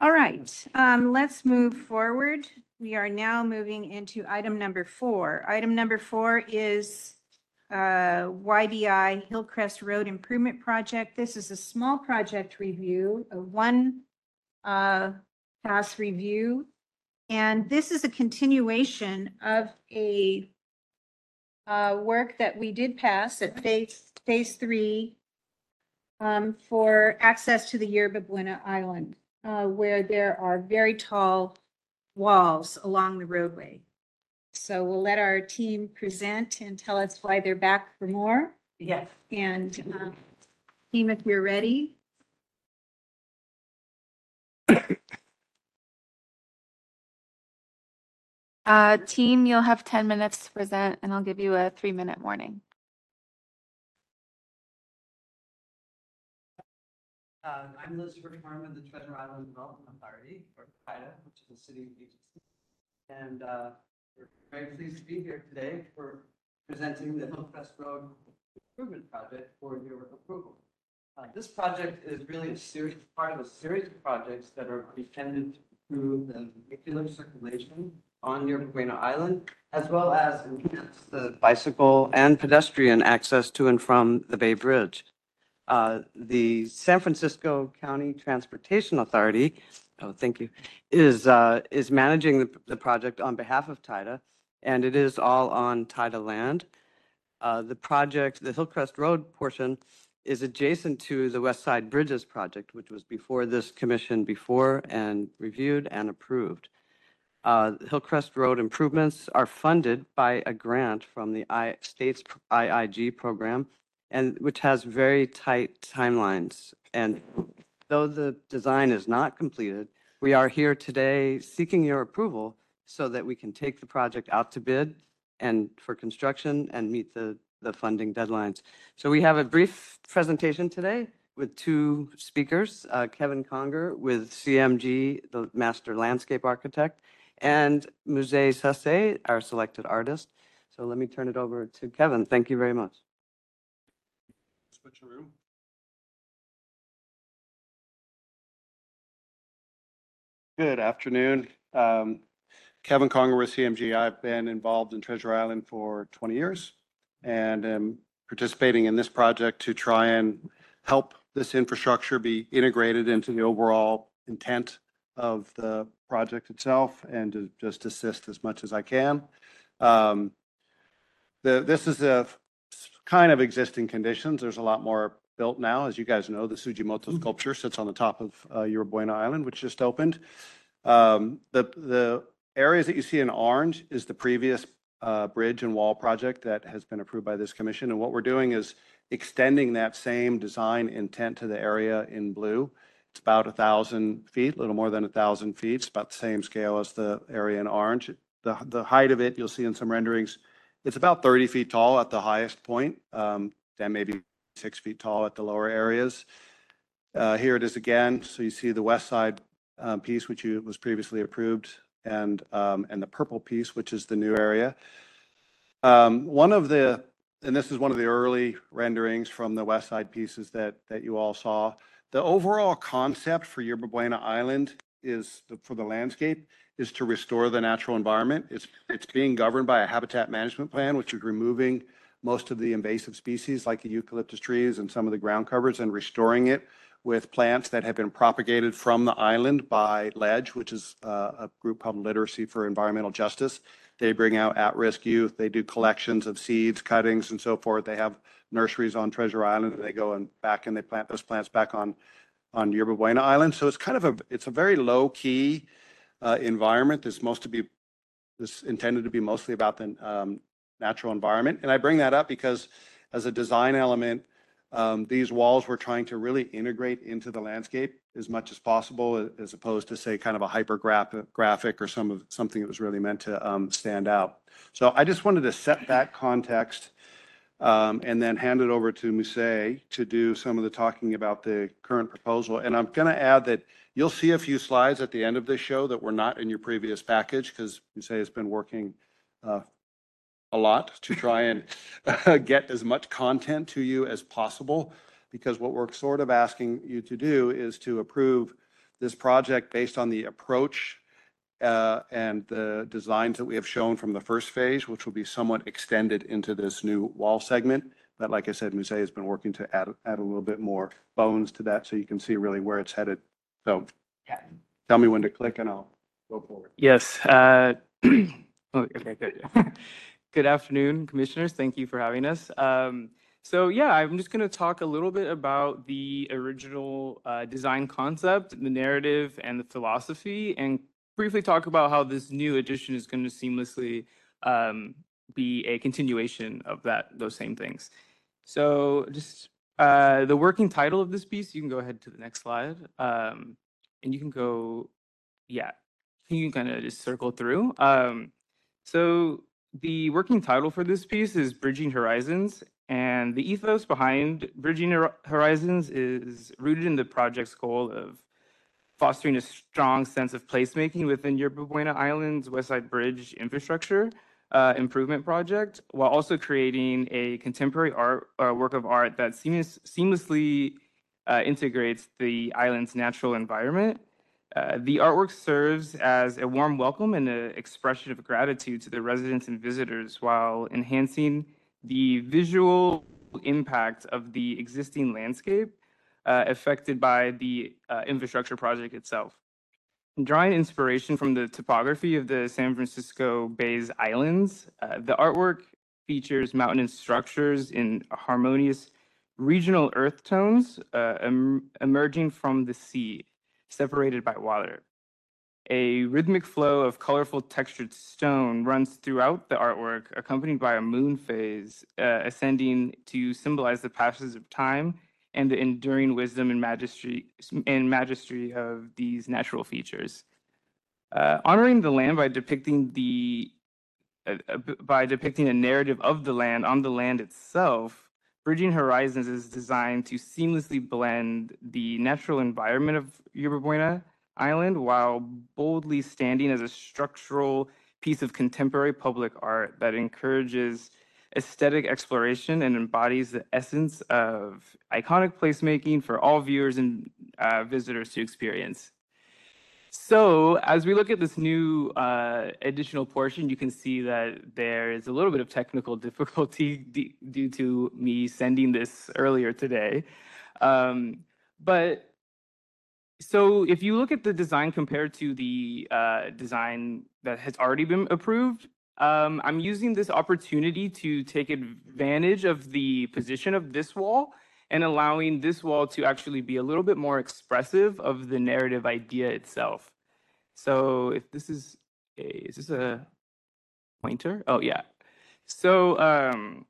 Speaker 2: All right, um, let's move forward. We are now moving into item number four. Item number four is uh, YBI Hillcrest Road Improvement Project. This is a small project review, a one uh, pass review. And this is a continuation of a uh, work that we did pass at phase, phase three um, for access to the Yerba Buena Island, uh, where there are very tall walls along the roadway. So we'll let our team present and tell us why they're back for more.
Speaker 8: Yes.
Speaker 2: And, um, team, if you're ready.
Speaker 1: Uh, team, you'll have 10 minutes to present and I'll give you a three minute warning.
Speaker 12: Uh, I'm Liz Farmer with the Treasure Island Development Authority, or TIDA, which is a city agency. And, uh, we're very pleased to be here today for presenting the Hillcrest Road Improvement Project for your approval. Uh, this project is really a series, part of a series of projects that are intended to improve the vehicular circulation on Yerba Buena Island, as well as enhance the bicycle and pedestrian access to and from the Bay Bridge. Uh, The San Francisco County Transportation Authority, oh, thank you, is, uh, is managing the, the project on behalf of TIDA, and it is all on TIDA land. Uh, The project, the Hillcrest Road portion is adjacent to the West Side Bridges project, which was before this commission before and reviewed and approved. Uh, Hillcrest Road improvements are funded by a grant from the I, state's IIG program, and which has very tight timelines. And though the design is not completed, we are here today seeking your approval so that we can take the project out to bid and for construction and meet the, the funding deadlines. So we have a brief presentation today with two speakers, uh, Kevin Conger with CMG, the master landscape architect, and Musée Sasse, our selected artist. So let me turn it over to Kevin. Thank you very much.
Speaker 3: Switch room.
Speaker 13: Good afternoon. Um, Kevin Conger with CMG. I've been involved in Treasure Island for 20 years and am participating in this project to try and help this infrastructure be integrated into the overall intent of the project itself and to just assist as much as I can. Um, The, this is a kind of existing conditions. There's a lot more built now. As you guys know, the Sugimoto sculpture sits on the top of uh, Yerba Buena Island, which just opened. Um, The, the areas that you see in orange is the previous uh, bridge and wall project that has been approved by this commission. And what we're doing is extending that same design intent to the area in blue. It's about a thousand feet, a little more than a thousand feet. It's about the same scale as the area in orange. The, the height of it, you'll see in some renderings, it's about 30 feet tall at the highest point, um, then maybe six feet tall at the lower areas. Uh, Here it is again. So you see the west side uh, piece, which you, was previously approved, and, um, and the purple piece, which is the new area. Um, one of the, and this is one of the early renderings from the west side pieces that, that you all saw. The overall concept for Yerba Buena Island is, the- for the landscape, is to restore the natural environment. It's, it's being governed by a habitat management plan, which is removing most of the invasive species like the eucalyptus trees and some of the ground covers and restoring it with plants that have been propagated from the island by LEDGE, which is uh, a group called Literacy for Environmental Justice. They bring out at-risk youth. They do collections of seeds, cuttings, and so forth. They have nurseries on Treasure Island, and they go and back and they plant those plants back on on Yerba Buena Island. So it's kind of a it's a very low key uh, environment that's most to be this intended to be mostly about the um, natural environment. And I bring that up because as a design element, um, these walls we're trying to really integrate into the landscape as much as possible, as opposed to say kind of a hyper graphic or some of something that was really meant to um, stand out. So I just wanted to set that context um, and then hand it over to Musée to do some of the talking about the current proposal. And I'm going to add that you'll see a few slides at the end of this show that were not in your previous package because Musée has been working uh, a lot to try and uh, get as much content to you as possible. Because what we're sort of asking you to do is to approve this project based on the approach uh, and the designs that we have shown from the first phase, which will be somewhat extended into this new wall segment. But like I said, Musée has been working to add, add a little bit more bones to that so you can see really where it's headed. So yeah. tell me when to click and I'll go forward.
Speaker 14: Yes. uh, oh, Okay, good. Good afternoon, commissioners. Thank you for having us. Um, So yeah, I'm just going to talk a little bit about the original uh, design concept, the narrative, and the philosophy, and briefly talk about how this new edition is going to seamlessly um, be a continuation of that those same things. So just uh, the working title of this piece, you can go ahead to the next slide, um, and you can go, yeah, you can kind of just circle through. Um, so the working title for this piece is Bridging Horizons, and the ethos behind Bridging Horizons is rooted in the project's goal of fostering a strong sense of placemaking within Yerba Buena Island's West Side Bridge infrastructure uh, improvement project, while also creating a contemporary art uh, work of art that seamless, seamlessly uh, integrates the island's natural environment uh, the artwork serves as a warm welcome and an expression of gratitude to the residents and visitors while enhancing the visual impact of the existing landscape uh, affected by the uh, infrastructure project itself. Drawing inspiration from the topography of the San Francisco Bay's islands, uh, the artwork features mountainous structures in harmonious regional earth tones uh, em- emerging from the sea separated by water. A rhythmic flow of colorful textured stone runs throughout the artwork, accompanied by a moon phase uh, ascending to symbolize the passage of time and the enduring wisdom and majesty and majesty of these natural features. Uh, honoring the land by depicting the uh, uh, by depicting a narrative of the land on the land itself, Bridging Horizons is designed to seamlessly blend the natural environment of Yerba Buena Island while boldly standing as a structural piece of contemporary public art that encourages aesthetic exploration and embodies the essence of iconic placemaking for all viewers and uh, visitors to experience. So as we look at this new uh, additional portion, you can see that there is a little bit of technical difficulty due to me sending this earlier today. Um, but so if you look at the design compared to the uh, design that has already been approved, um, I'm using this opportunity to take advantage of the position of this wall and allowing this wall to actually be a little bit more expressive of the narrative idea itself. So if this is a, is this a pointer? Oh yeah. So um,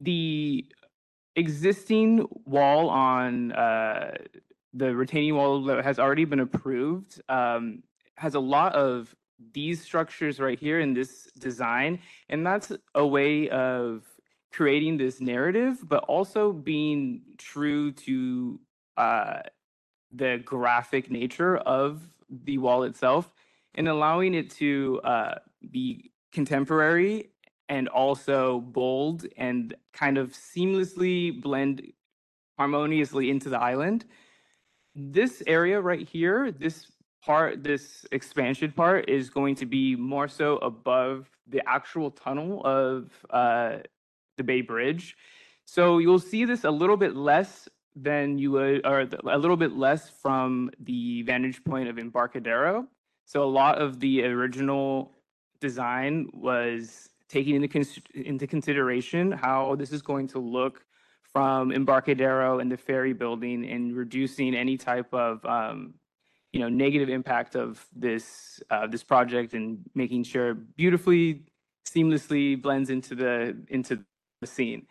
Speaker 14: the existing wall on uh, the retaining wall that has already been approved um, has a lot of these structures right here in this design, and that's a way of creating this narrative, but also being true to uh, the graphic nature of the wall itself and allowing it to uh, be contemporary and also bold and kind of seamlessly blend harmoniously into the island. This area right here, this part, this expansion part is going to be more so above the actual tunnel of uh, the Bay Bridge. So you'll see this a little bit less than you would, or a little bit less from the vantage point of Embarcadero. So a lot of the original design was taking into, cons- into consideration how this is going to look from Embarcadero and the ferry building and reducing any type of um, you know negative impact of this uh, this project and making sure beautifully seamlessly blends into the into the scene.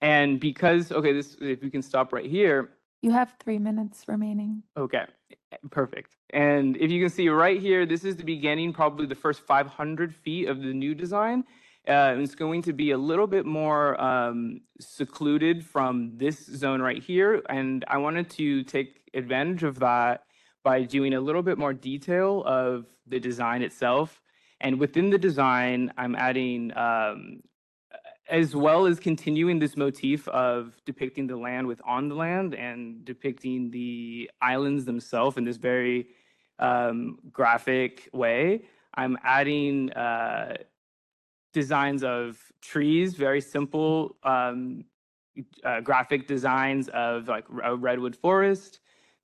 Speaker 14: And because okay, this if we can stop right here.
Speaker 1: You have three minutes remaining.
Speaker 14: Okay, perfect. And if you can see right here, this is the beginning, probably the first 500 feet of the new design. Uh, it's going to be a little bit more um, secluded from this zone right here. And I wanted to take advantage of that by doing a little bit more detail of the design itself. And within the design, I'm adding, um, as well as continuing this motif of depicting the land with on the land and depicting the islands themselves in this very um, graphic way. I'm adding uh, designs of trees, very simple um, uh, graphic designs of like a redwood forest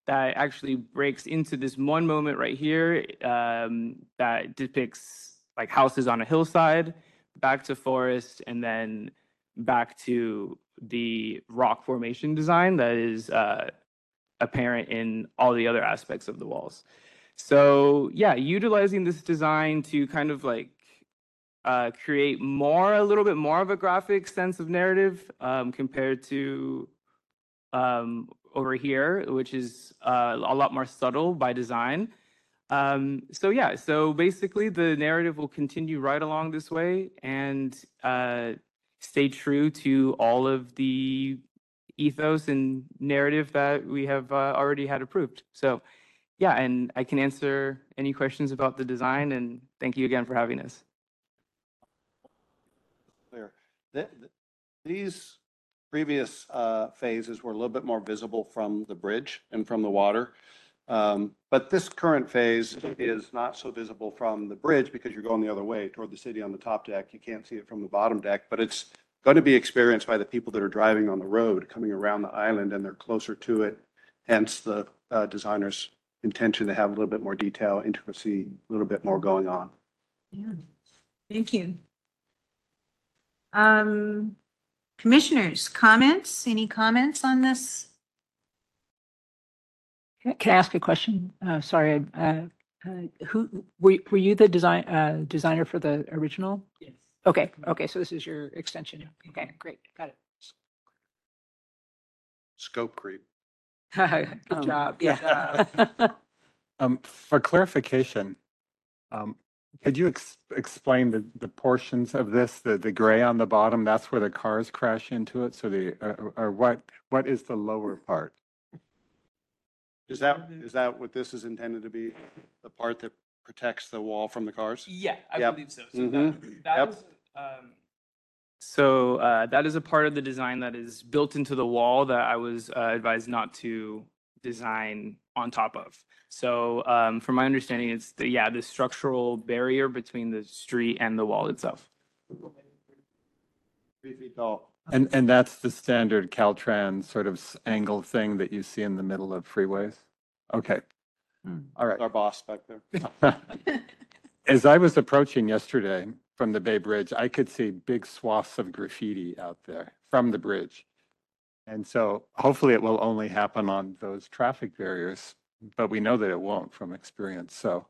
Speaker 14: that actually breaks into this one moment right here um, that depicts like houses on a hillside, back to forest, and then back to the rock formation design that is uh, apparent in all the other aspects of the walls. So yeah, utilizing this design to kind of like uh, create more, a little bit more of a graphic sense of narrative um, compared to um, over here, which is uh, a lot more subtle by design. Um, so yeah, so basically the narrative will continue right along this way and uh, stay true to all of the ethos and narrative that we have uh, already had approved. So yeah, and I can answer any questions about the design and thank you again for having us.
Speaker 13: Clear. Th- th- These previous uh, phases were a little bit more visible from the bridge and from the water. Um, But this current phase is not so visible from the bridge because you're going the other way toward the city on the top deck. You can't see it from the bottom deck, but it's going to be experienced by the people that are driving on the road, coming around the island, and they're closer to it. Hence the uh, designer's intention to have a little bit more detail, intricacy, a little bit more going on.
Speaker 2: Yeah. Thank you. Um, commissioners, comments? Any comments on this?
Speaker 6: Can can I ask a question? Uh, sorry, uh, uh, who, were, were you the design, uh, designer for the original? Yes. Okay, okay, so this is your extension. Okay, great, got it.
Speaker 13: Scope creep.
Speaker 6: Good
Speaker 8: Um,
Speaker 6: job, good job.
Speaker 7: Um, for clarification, um, could you ex- explain the, the portions of this, the, the gray on the bottom, that's where the cars crash into it? So the, or, or what, what is the lower part?
Speaker 13: Is that, is that what this is intended to be? The part that protects the wall from the cars?
Speaker 14: Yeah, I
Speaker 13: Yep.
Speaker 14: believe so. So
Speaker 13: Mhm.
Speaker 14: that, that
Speaker 13: Yep.
Speaker 14: is, um, so uh, that is a part of the design that is built into the wall that I was uh, advised not to design on top of. So um, from my understanding, it's the, yeah, the structural barrier between the street and the wall itself.
Speaker 13: Three feet tall.
Speaker 7: And, and that's the standard Caltrans sort of s- angle thing that you see in the middle of freeways? Okay. Hmm. All right.
Speaker 13: Our boss back there.
Speaker 7: As I was approaching yesterday from the Bay Bridge, I could see big swaths of graffiti out there from the bridge. And so hopefully it will only happen on those traffic barriers, but we know that it won't from experience. So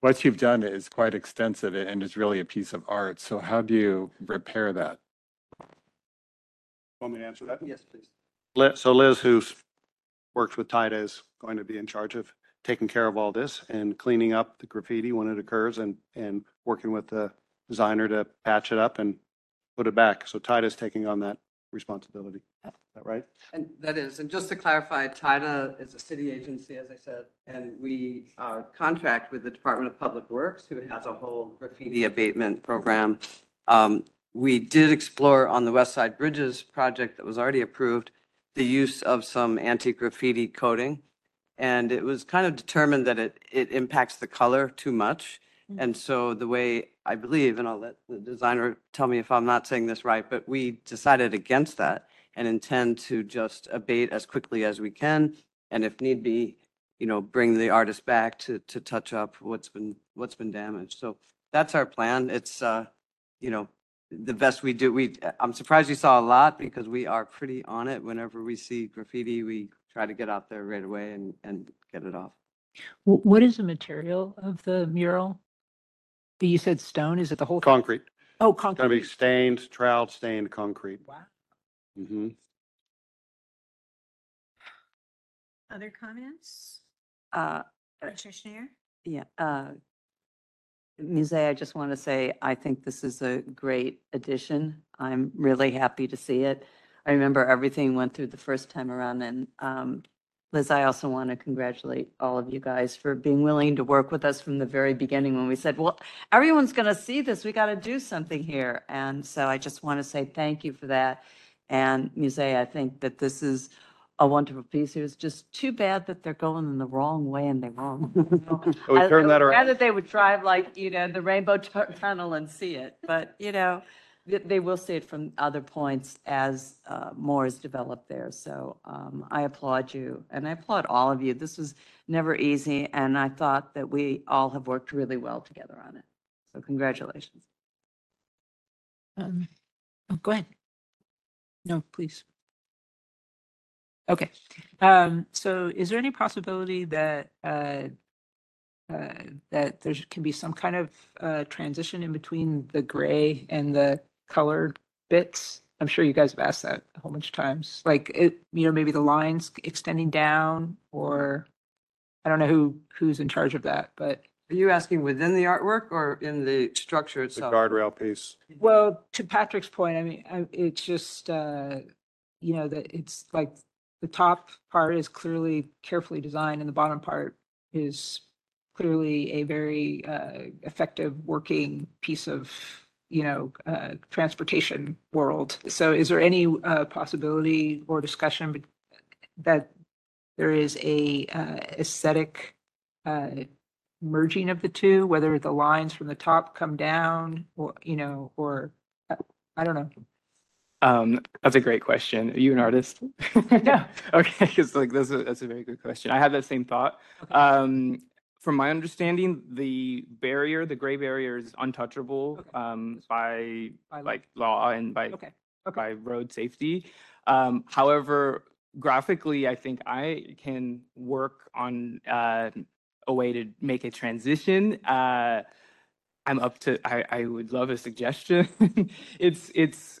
Speaker 7: what you've done is quite extensive and is really a piece of art. So how do you repair that?
Speaker 13: Want me to answer that?
Speaker 12: Yes, please.
Speaker 13: Liz, so Liz, who's works with TIDA, is going to be in charge of taking care of all this and cleaning up the graffiti when it occurs and, and working with the designer to patch it up and put it back. So TIDA is taking on that responsibility. Is that right?
Speaker 12: And that is, and just to clarify, TIDA is a city agency, as I said, and we uh, contract with the Department of Public Works, who has a whole graffiti abatement program. Um, We did explore on the West Side Bridges project that was already approved, the use of some anti-graffiti coating. And it was kind of determined that it, it impacts the color too much. And so the way I believe, and I'll let the designer tell me if I'm not saying this right, but we decided against that and intend to just abate as quickly as we can. And if need be, you know, bring the artist back to, to touch up what's been, what's been damaged. So that's our plan. It's, uh, you know, the best we do. We, I'm surprised you saw a lot because we are pretty on it. Whenever we see graffiti, we try to get out there right away and, and get it off.
Speaker 6: Wh- What is the material of the mural? You said stone, is it the whole? thing?
Speaker 13: Concrete.
Speaker 6: Oh, concrete.
Speaker 13: It's Going to be
Speaker 6: concrete.
Speaker 13: stained, trowel stained concrete.
Speaker 6: Wow.
Speaker 13: Mm-hmm.
Speaker 2: Other comments?
Speaker 8: Uh,
Speaker 2: Commissioner Schnair?
Speaker 8: Yeah, uh, Musée, I just want to say, I think this is a great addition. I'm really happy to see it. I remember everything went through the first time around, and um, Liz, I also want to congratulate all of you guys for being willing to work with us from the very beginning when we said, well, everyone's going to see this, we got to do something here. And so I just want to say thank you for that. And Musée, I think that this is a wonderful piece. It was just too bad that they're going in the wrong way and they're wrong.
Speaker 13: We
Speaker 8: I-
Speaker 13: turned that around.
Speaker 8: Rather they would drive like, you know, the rainbow tu- tunnel and see it, but, you know, th- they will see it from other points as uh, more is developed there. So um, I applaud you, and I applaud all of you. This was never easy, and I thought that we all have worked really well together on it. So congratulations.
Speaker 6: Um, oh, go ahead. No, please. Okay, um, so is there any possibility that, uh, uh, that there can be some kind of, uh, transition in between the gray and the colored bits? I'm sure you guys have asked that a whole bunch of times, like it, you know, maybe the lines extending down or I don't know who, who's in charge of that, but
Speaker 12: Are you asking within the artwork or in the structure
Speaker 13: The
Speaker 12: itself?
Speaker 13: guardrail piece.
Speaker 6: Well, to Patrick's point, I mean, I, it's just, uh, you know, that it's like the top part is clearly carefully designed and the bottom part is clearly a very, uh, effective working piece of, you know, uh, transportation world. So is there any, uh, possibility or discussion that there is a, uh, aesthetic, uh, merging of the two, whether the lines from the top come down or, you know, or, uh, I don't know.
Speaker 14: Um, that's a great question. Are you an artist?
Speaker 6: No.
Speaker 14: Okay, because like that's a that's a very good question. I had that same thought. Um, from my understanding, the barrier, the gray barrier, is untouchable
Speaker 6: Okay.
Speaker 14: um, by
Speaker 6: By law.
Speaker 14: like law and by
Speaker 6: Okay, okay.
Speaker 14: by road safety. Um, however, graphically, I think I can work on uh, a way to make a transition. Uh, I'm up to. I, I would love a suggestion. it's it's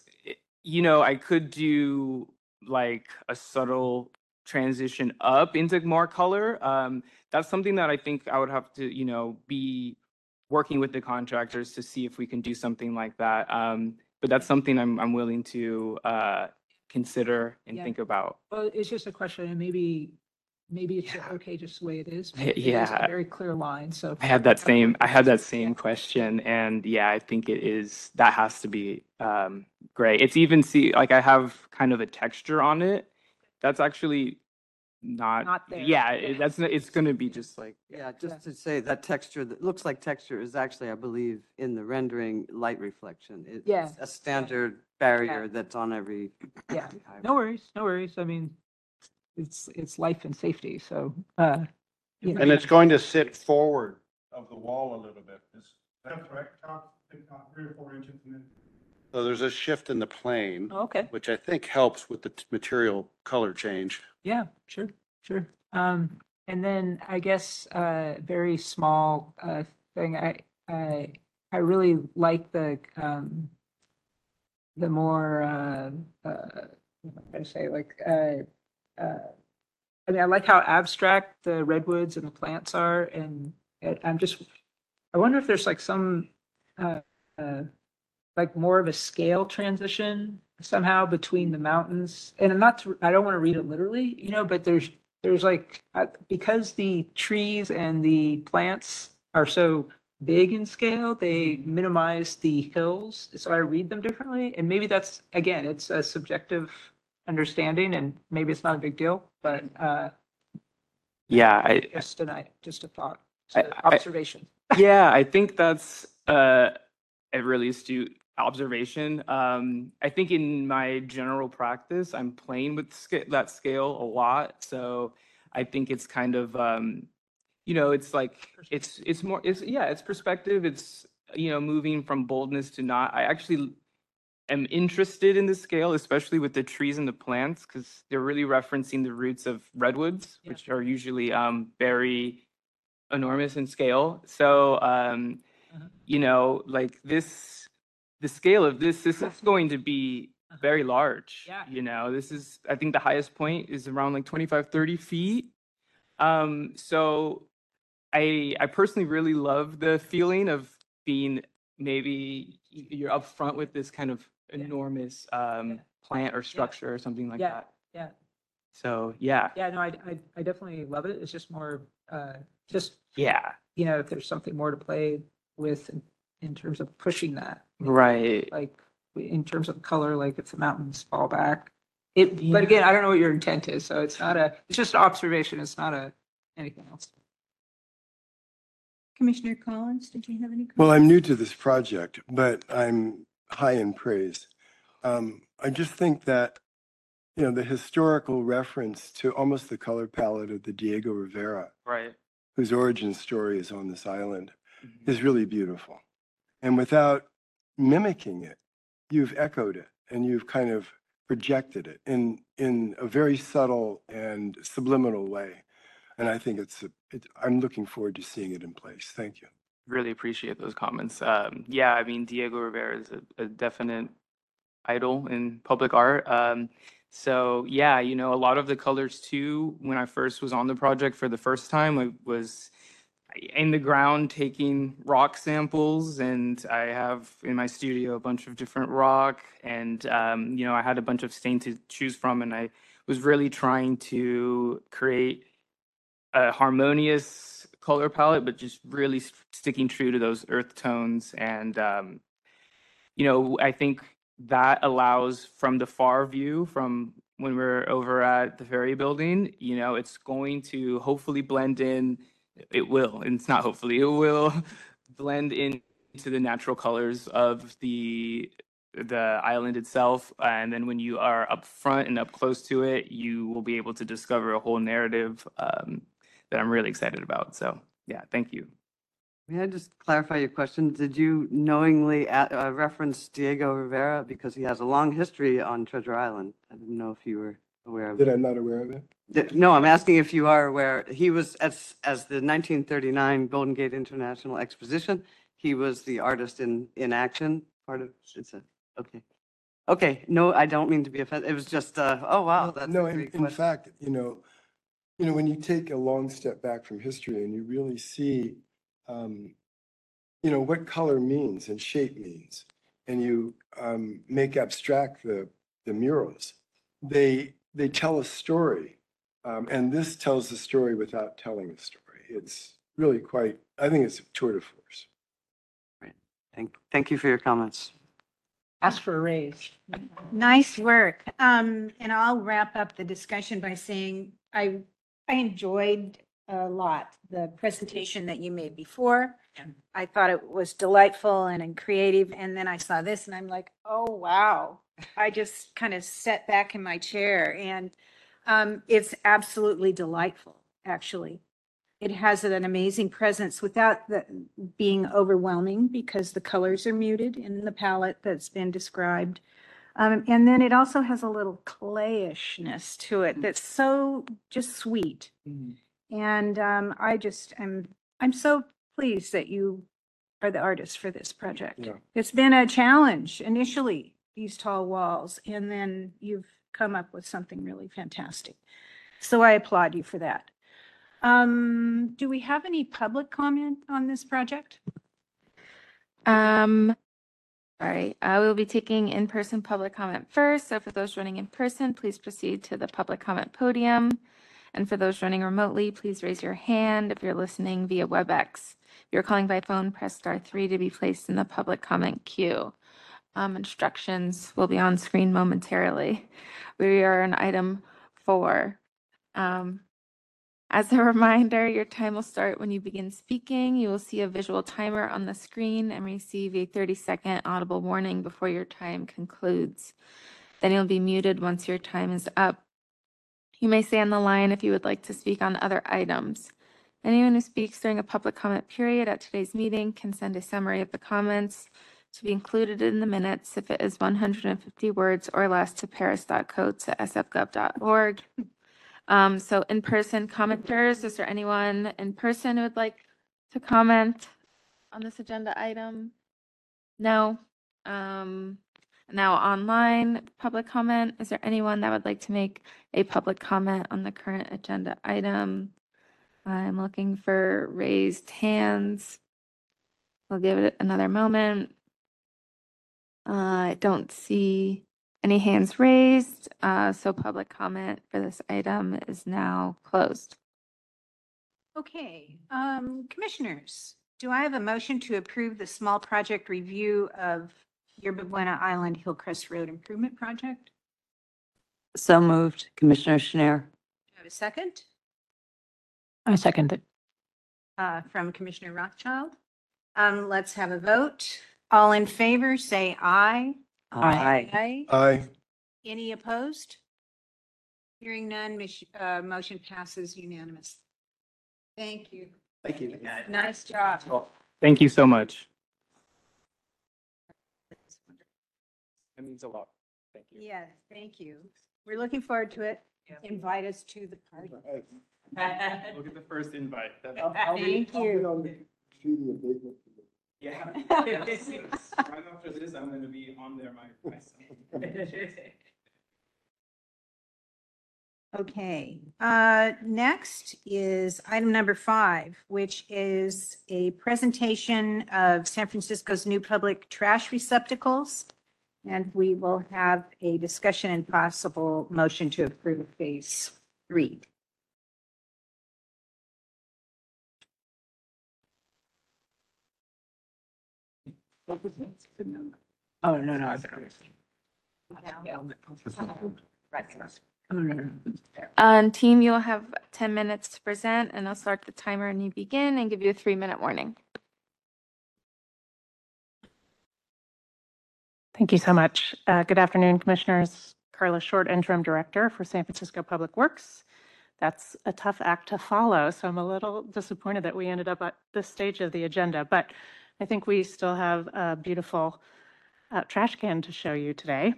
Speaker 14: you know I could do like a subtle transition up into more color. Um, that's something that I think I would have to you know be working with the contractors to see if we can do something like that. Um, but that's something I'm I'm willing to uh, consider and
Speaker 6: Yeah.
Speaker 14: think about.
Speaker 6: Well, it's just a question and maybe, maybe it's
Speaker 14: Yeah.
Speaker 6: okay just the way it is.
Speaker 14: Yeah,
Speaker 6: but it is a
Speaker 14: yeah.
Speaker 6: Very clear line, so.
Speaker 14: I had that same I had that same question and yeah, I think it is that has to be um gray. It's even see like I have kind of a texture on it. That's actually not,
Speaker 6: Not there.
Speaker 14: yeah,
Speaker 6: Yeah.
Speaker 14: it, that's not- it's going to be just like
Speaker 12: Yeah, just to say that texture, that looks like texture is actually, I believe, in the rendering, light reflection. It's
Speaker 6: Yeah.
Speaker 12: A standard barrier that's on every.
Speaker 6: Yeah, no worries, no worries. I mean, it's, it's life and safety, so, uh, you know.
Speaker 13: And it's going to sit forward of the wall a little bit. Is that
Speaker 10: correct? right, top, top three or four inches and then.
Speaker 13: So there's a shift in the plane,
Speaker 6: Oh, Okay.
Speaker 13: which I think helps with the t- material color change.
Speaker 6: Yeah, sure, sure. Um, and then I guess, uh, very small, uh, thing, I, I, I really like the, um, the more, uh, uh, what am I gonna say, like, uh, uh, I mean, I like how abstract the redwoods and the plants are and, and I'm just, I wonder if there's like some, uh, uh, like more of a scale transition somehow between the mountains. And I'm not, to- I don't want to read it literally, you know, but there's, there's like, uh, because the trees and the plants are so big in scale, they minimize the hills. So I read them differently. And maybe that's, again, it's a subjective understanding and maybe it's not a big deal, but uh,
Speaker 14: Yeah, I,
Speaker 6: just a, just a thought,
Speaker 14: I- I-
Speaker 6: observation.
Speaker 14: yeah, I think that's uh, a really astute observation. Um, I think in my general practice, I'm playing with sca- that scale a lot. So I think it's kind of, um, you know, it's like it's it's more it's yeah, it's perspective. It's you know moving from boldness to not. I actually am interested in the scale, especially with the trees and the plants, because they're really referencing the roots of redwoods,
Speaker 6: Yeah.
Speaker 14: which are usually um, very enormous in scale. So, um,
Speaker 6: Uh-huh.
Speaker 14: you know, like this, the scale of this, this is going to be very large.
Speaker 6: Yeah.
Speaker 14: You know, this is, I think the highest point is around like 25, 30 feet. Um, so I, I personally really love the feeling of being maybe you're up front with this kind of enormous um,
Speaker 6: Yeah.
Speaker 14: plant or structure or something like
Speaker 6: Yeah.
Speaker 14: that.
Speaker 6: Yeah.
Speaker 14: So, yeah,
Speaker 6: Yeah, no, I, I, I definitely love it. It's just more, uh, just,
Speaker 14: yeah,
Speaker 6: you know, if there's something more to play with in- in terms of pushing that.
Speaker 14: right.
Speaker 6: Like, in terms of color, like if the mountains fall back. It,
Speaker 14: Yeah.
Speaker 6: but again, I don't know what your intent is, so it's not a, it's just an observation. It's not a, anything else.
Speaker 2: Commissioner Collins, did you have any?
Speaker 3: Well, I'm new to this project, but I'm high in praise. Um, I just think that, you know, the historical reference to almost the color palette of the Diego Rivera,
Speaker 14: Right.
Speaker 3: whose origin story is on this island,
Speaker 14: Mhm.
Speaker 3: is really beautiful. And without mimicking it, you've echoed it and you've kind of projected it in, in a very subtle and subliminal way. And I think it's, a- it, I'm looking forward to seeing it in place. Thank you.
Speaker 14: Really appreciate those comments. Um, yeah, I mean, Diego Rivera is a, a definite idol in public art. Um, so yeah, you know, a lot of the colors too, when I first was on the project for the first time, I was in the ground taking rock samples and I have in my studio a bunch of different rock and, um, you know, I had a bunch of stain to choose from and I was really trying to create a harmonious color palette, but just really sticking true to those earth tones. And, um, you know, I think that allows from the far view, from when we're over at the ferry building, you know, it's going to hopefully blend in. It will, and it's not hopefully, it will blend in to the natural colors of the the island itself and then when you are up front and up close to it you will be able to discover a whole narrative um, that I'm really excited about. So yeah, thank you.
Speaker 12: May I just clarify your question? Did you knowingly a- uh, reference Diego Rivera because he has a long history on Treasure Island? I didn't know if you were aware of
Speaker 3: That
Speaker 12: it.
Speaker 3: I'm not aware of it?
Speaker 12: Th- No, I'm asking if you are aware. He was, as, as the 1939 Golden Gate International Exposition, he was the artist in, in action, part of, it's a, okay. Okay, no, I don't mean to be offensive. It was just, uh, oh, wow,
Speaker 3: No,
Speaker 12: that's a
Speaker 3: No, in,
Speaker 12: great
Speaker 3: in
Speaker 12: question.
Speaker 3: fact, you know, you know, when you take a long step back from history and you really see, um, you know, what color means and shape means, and you um, make abstract the, the murals, they, they tell a story. Um, and this tells the story without telling a story. It's really quite, I think it's a tour de force. Right.
Speaker 12: Thank, thank you for your comments.
Speaker 6: Ask for a raise.
Speaker 2: Nice work. Um, and I'll wrap up the discussion by saying I, I enjoyed a lot the presentation that you made before. I thought it was delightful and and creative. And then I saw this and I'm like, oh, wow. I just kind of sat back in my chair and um, it's absolutely delightful, actually. It has an amazing presence without the, being overwhelming because the colors are muted in the palette that's been described. Um, and then it also has a little clayishness to it that's so just sweet. And um, I just am, I'm so pleased that you are the artist for this project.
Speaker 3: Yeah.
Speaker 2: It's been a challenge initially, these tall walls, and then you've come up with something really fantastic. So I applaud you for that. Um, do we have any public comment on this project?
Speaker 1: Um, Uh, we will be taking in-person public comment first. So for those joining in person, please proceed to the public comment podium. And for those joining remotely, please raise your hand if you're listening via WebEx. If you're calling by phone, press star three to be placed in the public comment queue. Um, instructions will be on screen momentarily. We are on item four. Um, as a reminder, your time will start when you begin speaking. You will see a visual timer on the screen and receive a 30-second audible warning before your time concludes. Then you'll be muted once your time is up. You may stay on the line if you would like to speak on other items. Anyone who speaks during a public comment period at today's meeting can send a summary of the comments to be included in the minutes if it is 150 words or less to paris.coates@sfgov.org. Um, so in-person commenters, is there anyone in person who would like to comment on this agenda item? No. Um, now online public comment, is there anyone that would like to make a public comment on the current agenda item? I'm looking for raised hands. We'll give it another moment. Uh, I don't see any hands raised, uh, so public comment for this item is now closed.
Speaker 2: Okay, um, commissioners, do I have a motion to approve the small project review of Yerba Buena Island Hillcrest Road Improvement Project?
Speaker 8: So moved, Commissioner Schnair.
Speaker 2: Do I have a second?
Speaker 6: I second it.
Speaker 2: Uh, from Commissioner Rothschild. Um, let's have a vote. All in favor, say aye.
Speaker 8: Aye.
Speaker 2: Aye.
Speaker 3: Aye.
Speaker 2: Any opposed? Hearing none, mis- uh, motion passes unanimous. Thank you.
Speaker 14: Thank you.
Speaker 2: Nice job.
Speaker 14: Thank you so much. That means a lot. Thank you.
Speaker 2: Yes, thank you. We're looking forward to it. Invite us to the party.
Speaker 14: We'll get the first invite.
Speaker 2: Thank you.
Speaker 14: Yeah. Right after this, I'm gonna be on there my- myself.
Speaker 2: Okay, uh, next is item number five, which is a presentation of San Francisco's new public trash receptacles. And we will have a discussion and possible motion to approve phase three.
Speaker 6: Oh, no, no. I've been- Oh, no, no.
Speaker 1: Um, team, you'll have 10 minutes to present and I'll start the timer and you begin and give you a three-minute warning.
Speaker 15: Thank you so much. Uh, Good afternoon, Commissioners. Carla Short, Interim Director for San Francisco Public Works. That's a tough act to follow, so I'm a little disappointed that we ended up at this stage of the agenda, but I think we still have a beautiful uh, trash can to show you today.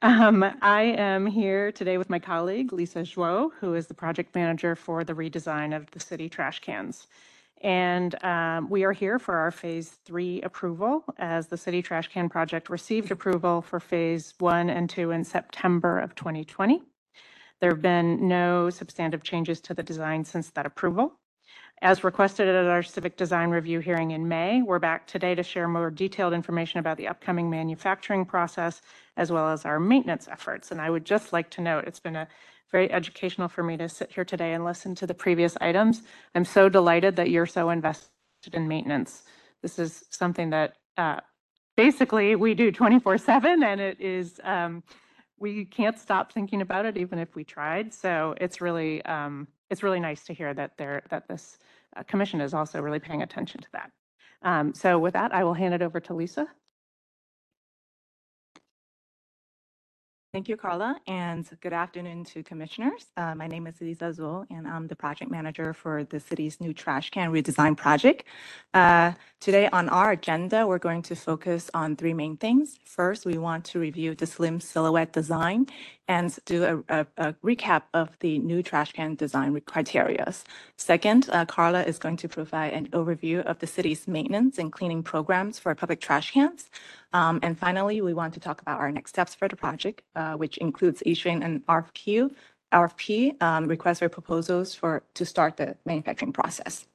Speaker 15: Um, I am here today with my colleague, Lisa Zhu, who is the project manager for the redesign of the city trash cans. And um, we are here for our Phase 3 approval, as the city trash can project received approval for Phase 1 and 2 in September of 2020. There have been no substantive changes to the design since that approval. As requested at our civic design review hearing in May, we're back today to share more detailed information about the upcoming manufacturing process as well as our maintenance efforts. And I would just like to note, it's been a very educational for me to sit here today and listen to the previous items. I'm so delighted that you're so invested in maintenance. This is something that uh, basically we do 24/7 and it is um, we can't stop thinking about it even if we tried. So it's really um, it's really nice to hear that there that this uh, commission is also really paying attention to that. Um, so with that, I will hand it over to Lisa.
Speaker 16: Thank you, Carla, and good afternoon to commissioners. Uh, My name is Lisa Zhu, and I'm the project manager for the city's new trash can redesign project. Uh, Today on our agenda, we're going to focus on three main things. First, we want to review the slim silhouette design and do a- a a recap of the new trash can design criteria. Second, uh, Carla is going to provide an overview of the city's maintenance and cleaning programs for public trash cans. Um, And finally, we want to talk about our next steps for the project, uh, which includes issuing an RFQ, RFP, um, request for proposals for, to start the manufacturing process.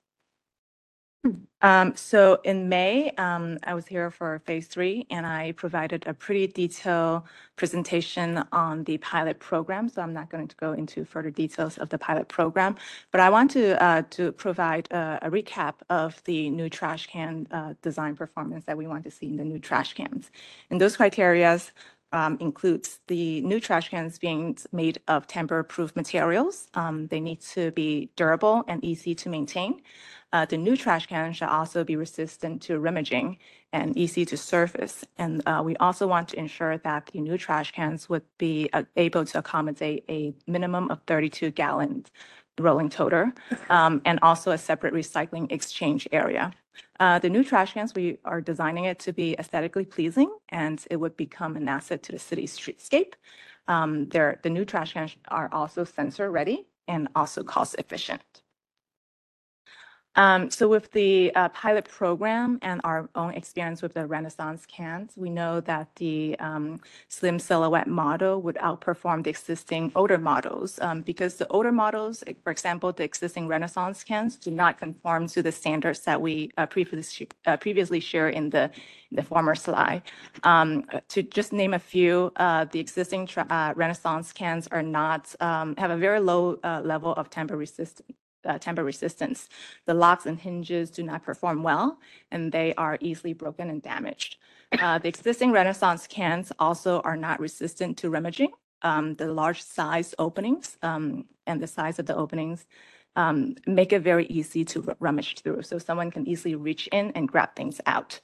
Speaker 16: Um, so in May, um, I was here for phase three and I provided a pretty detailed presentation on the pilot program. So I'm not going to go into further details of the pilot program, but I want to, uh, to provide a, a recap of the new trash can, uh, design performance that we want to see in the new trash cans. And those criterias um, includes the new trash cans being made of tamper-proof materials. Um, they need to be durable and easy to maintain. Uh, the new trash can should also be resistant to rummaging and easy to surface. And uh, we also want to ensure that the new trash cans would be uh, able to accommodate a minimum of 32 gallons rolling toter um, and also a separate recycling exchange area. Uh, the new trash cans, we are designing it to be aesthetically pleasing and it would become an asset to the city's streetscape. Um, the new trash cans are also sensor ready and also cost efficient. Um, so with the uh, pilot program and our own experience with the Renaissance cans, we know that the um, slim silhouette model would outperform the existing older models um, because the older models, eh, for example, the existing Renaissance cans do not conform to the standards that we uh, previously uh, previously shared in the in the former slide. Um, to just name a few, uh, the existing uh, Renaissance cans are not um, have a very low uh, level of tamper resistance uh, tamper resistance. The locks and hinges do not perform well, and they are easily broken and damaged. Uh, the existing Renaissance cans also are not resistant to rummaging. Um, the large size openings um, and the size of the openings um, make it very easy to rummage through. So someone can easily reach in and grab things out.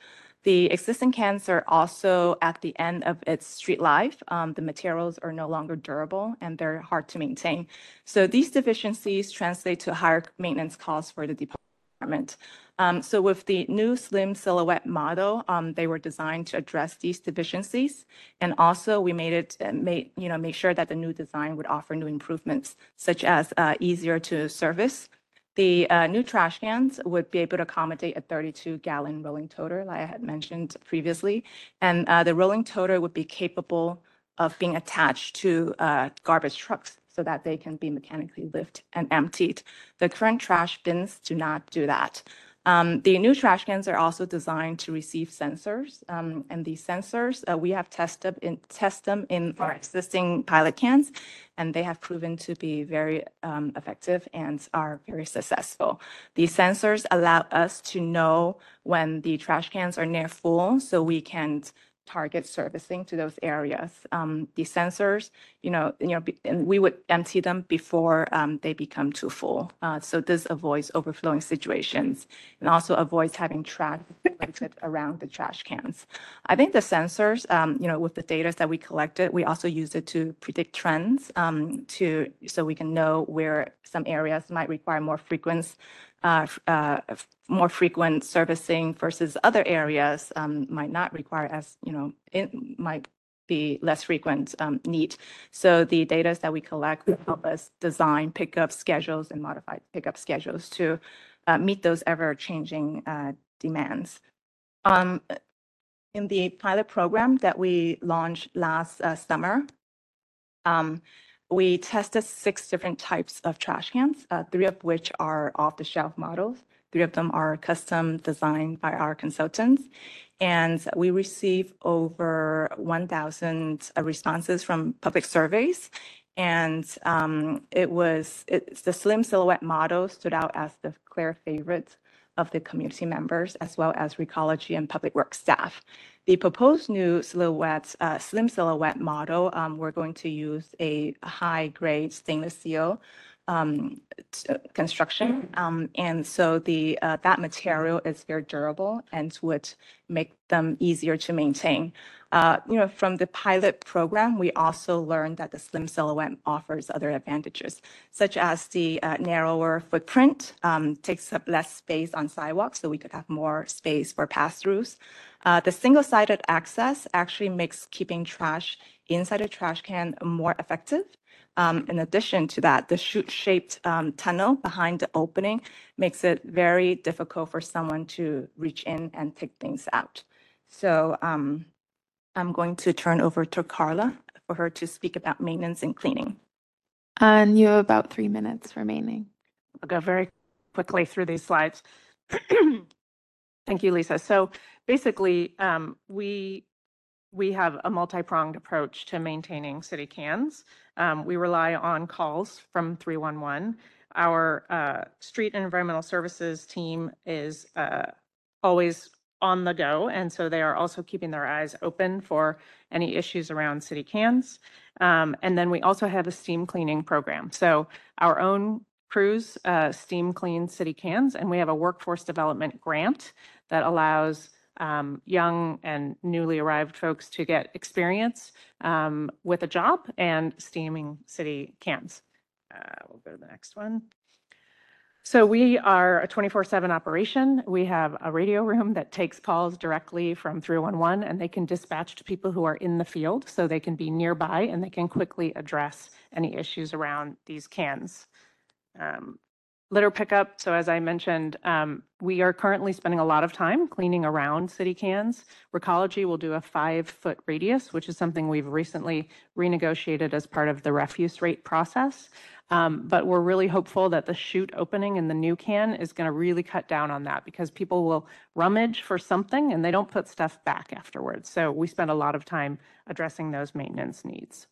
Speaker 16: The existing cans are also at the end of its street life. Um, the materials are no longer durable and they're hard to maintain. So these deficiencies translate to higher maintenance costs for the department. Um, so with the new slim silhouette model, um, they were designed to address these deficiencies. And also we made it, uh, made, you know, make sure that the new design would offer new improvements, such as uh, easier to service, the uh, new trash cans would be able to accommodate a 32-gallon rolling toter, like I had mentioned previously. And uh, the rolling toter would be capable of being attached to uh, garbage trucks so that they can be mechanically lifted and emptied. The current trash bins do not do that. Um, the new trash cans are also designed to receive sensors, um, and these sensors uh, we have tested in test them in our existing pilot cans, and they have proven to be very um, effective and are very successful. These sensors allow us to know when the trash cans are near full, so we can target servicing to those areas. Um, the sensors, you know, you know, and we would empty them before um, they become too full. Uh, so this avoids overflowing situations and also avoids having trash collected around the trash cans. I think the sensors, um, you know, with the data that we collected, we also use it to predict trends um, to so we can know where some areas might require more frequent more frequent servicing versus other areas um, might not require as, you know, it might be less frequent um, need. So the data that we collect will help us design pickup schedules and modify pickup schedules to uh, meet those ever-changing uh, demands. Um, in the pilot program that we launched last uh, summer, um, we tested six different types of trash cans, uh, three of which are off-the-shelf models. Three of them are custom designed by our consultants. And we received over 1,000 uh, responses from public surveys. And um, it was, the slim silhouette model stood out as the clear favorite of the community members, as well as Recology and Public Works staff. The proposed new silhouette, uh, slim silhouette model, um, we're going to use a high-grade stainless steel um, uh, construction. Um, and so the, uh, that material is very durable and would make them easier to maintain. Uh, you know, from the pilot program, we also learned that the slim silhouette offers other advantages, such as the uh, narrower footprint, um, takes up less space on sidewalks, so we could have more space for pass-throughs. Uh, the single-sided access actually makes keeping trash inside a trash can more effective. Um, in addition to that, the chute-shaped um, tunnel behind the opening makes it very difficult for someone to reach in and take things out. So um, I'm going to turn over to Carla for her to speak about maintenance and cleaning.
Speaker 1: And you have about three minutes remaining.
Speaker 15: I'll go very quickly through these slides. Thank you, Lisa. So basically, um, we, we have a multi-pronged approach to maintaining city cans. Um, we rely on calls from 311. Our, uh, street and environmental services team is, uh, always on the go. And so they are also keeping their eyes open for any issues around city cans. Um, and then we also have a steam cleaning program. So our own crews, uh, steam clean city cans, and we have a workforce development grant that allows um, young and newly arrived folks to get experience um, with a job and steaming city cans. Uh, we'll go to the next one. So we are a 24/7 operation. We have a radio room that takes calls directly from 311 and they can dispatch to people who are in the field so they can be nearby and they can quickly address any issues around these cans. Um, Litter pickup, so as I mentioned, um, we are currently spending a lot of time cleaning around city cans. Recology will do a five-foot radius, which is something we've recently renegotiated as part of the refuse rate process. Um, But we're really hopeful that the chute opening in the new can is going to really cut down on that because people will rummage for something and they don't put stuff back afterwards. So we spend a lot of time addressing those maintenance needs.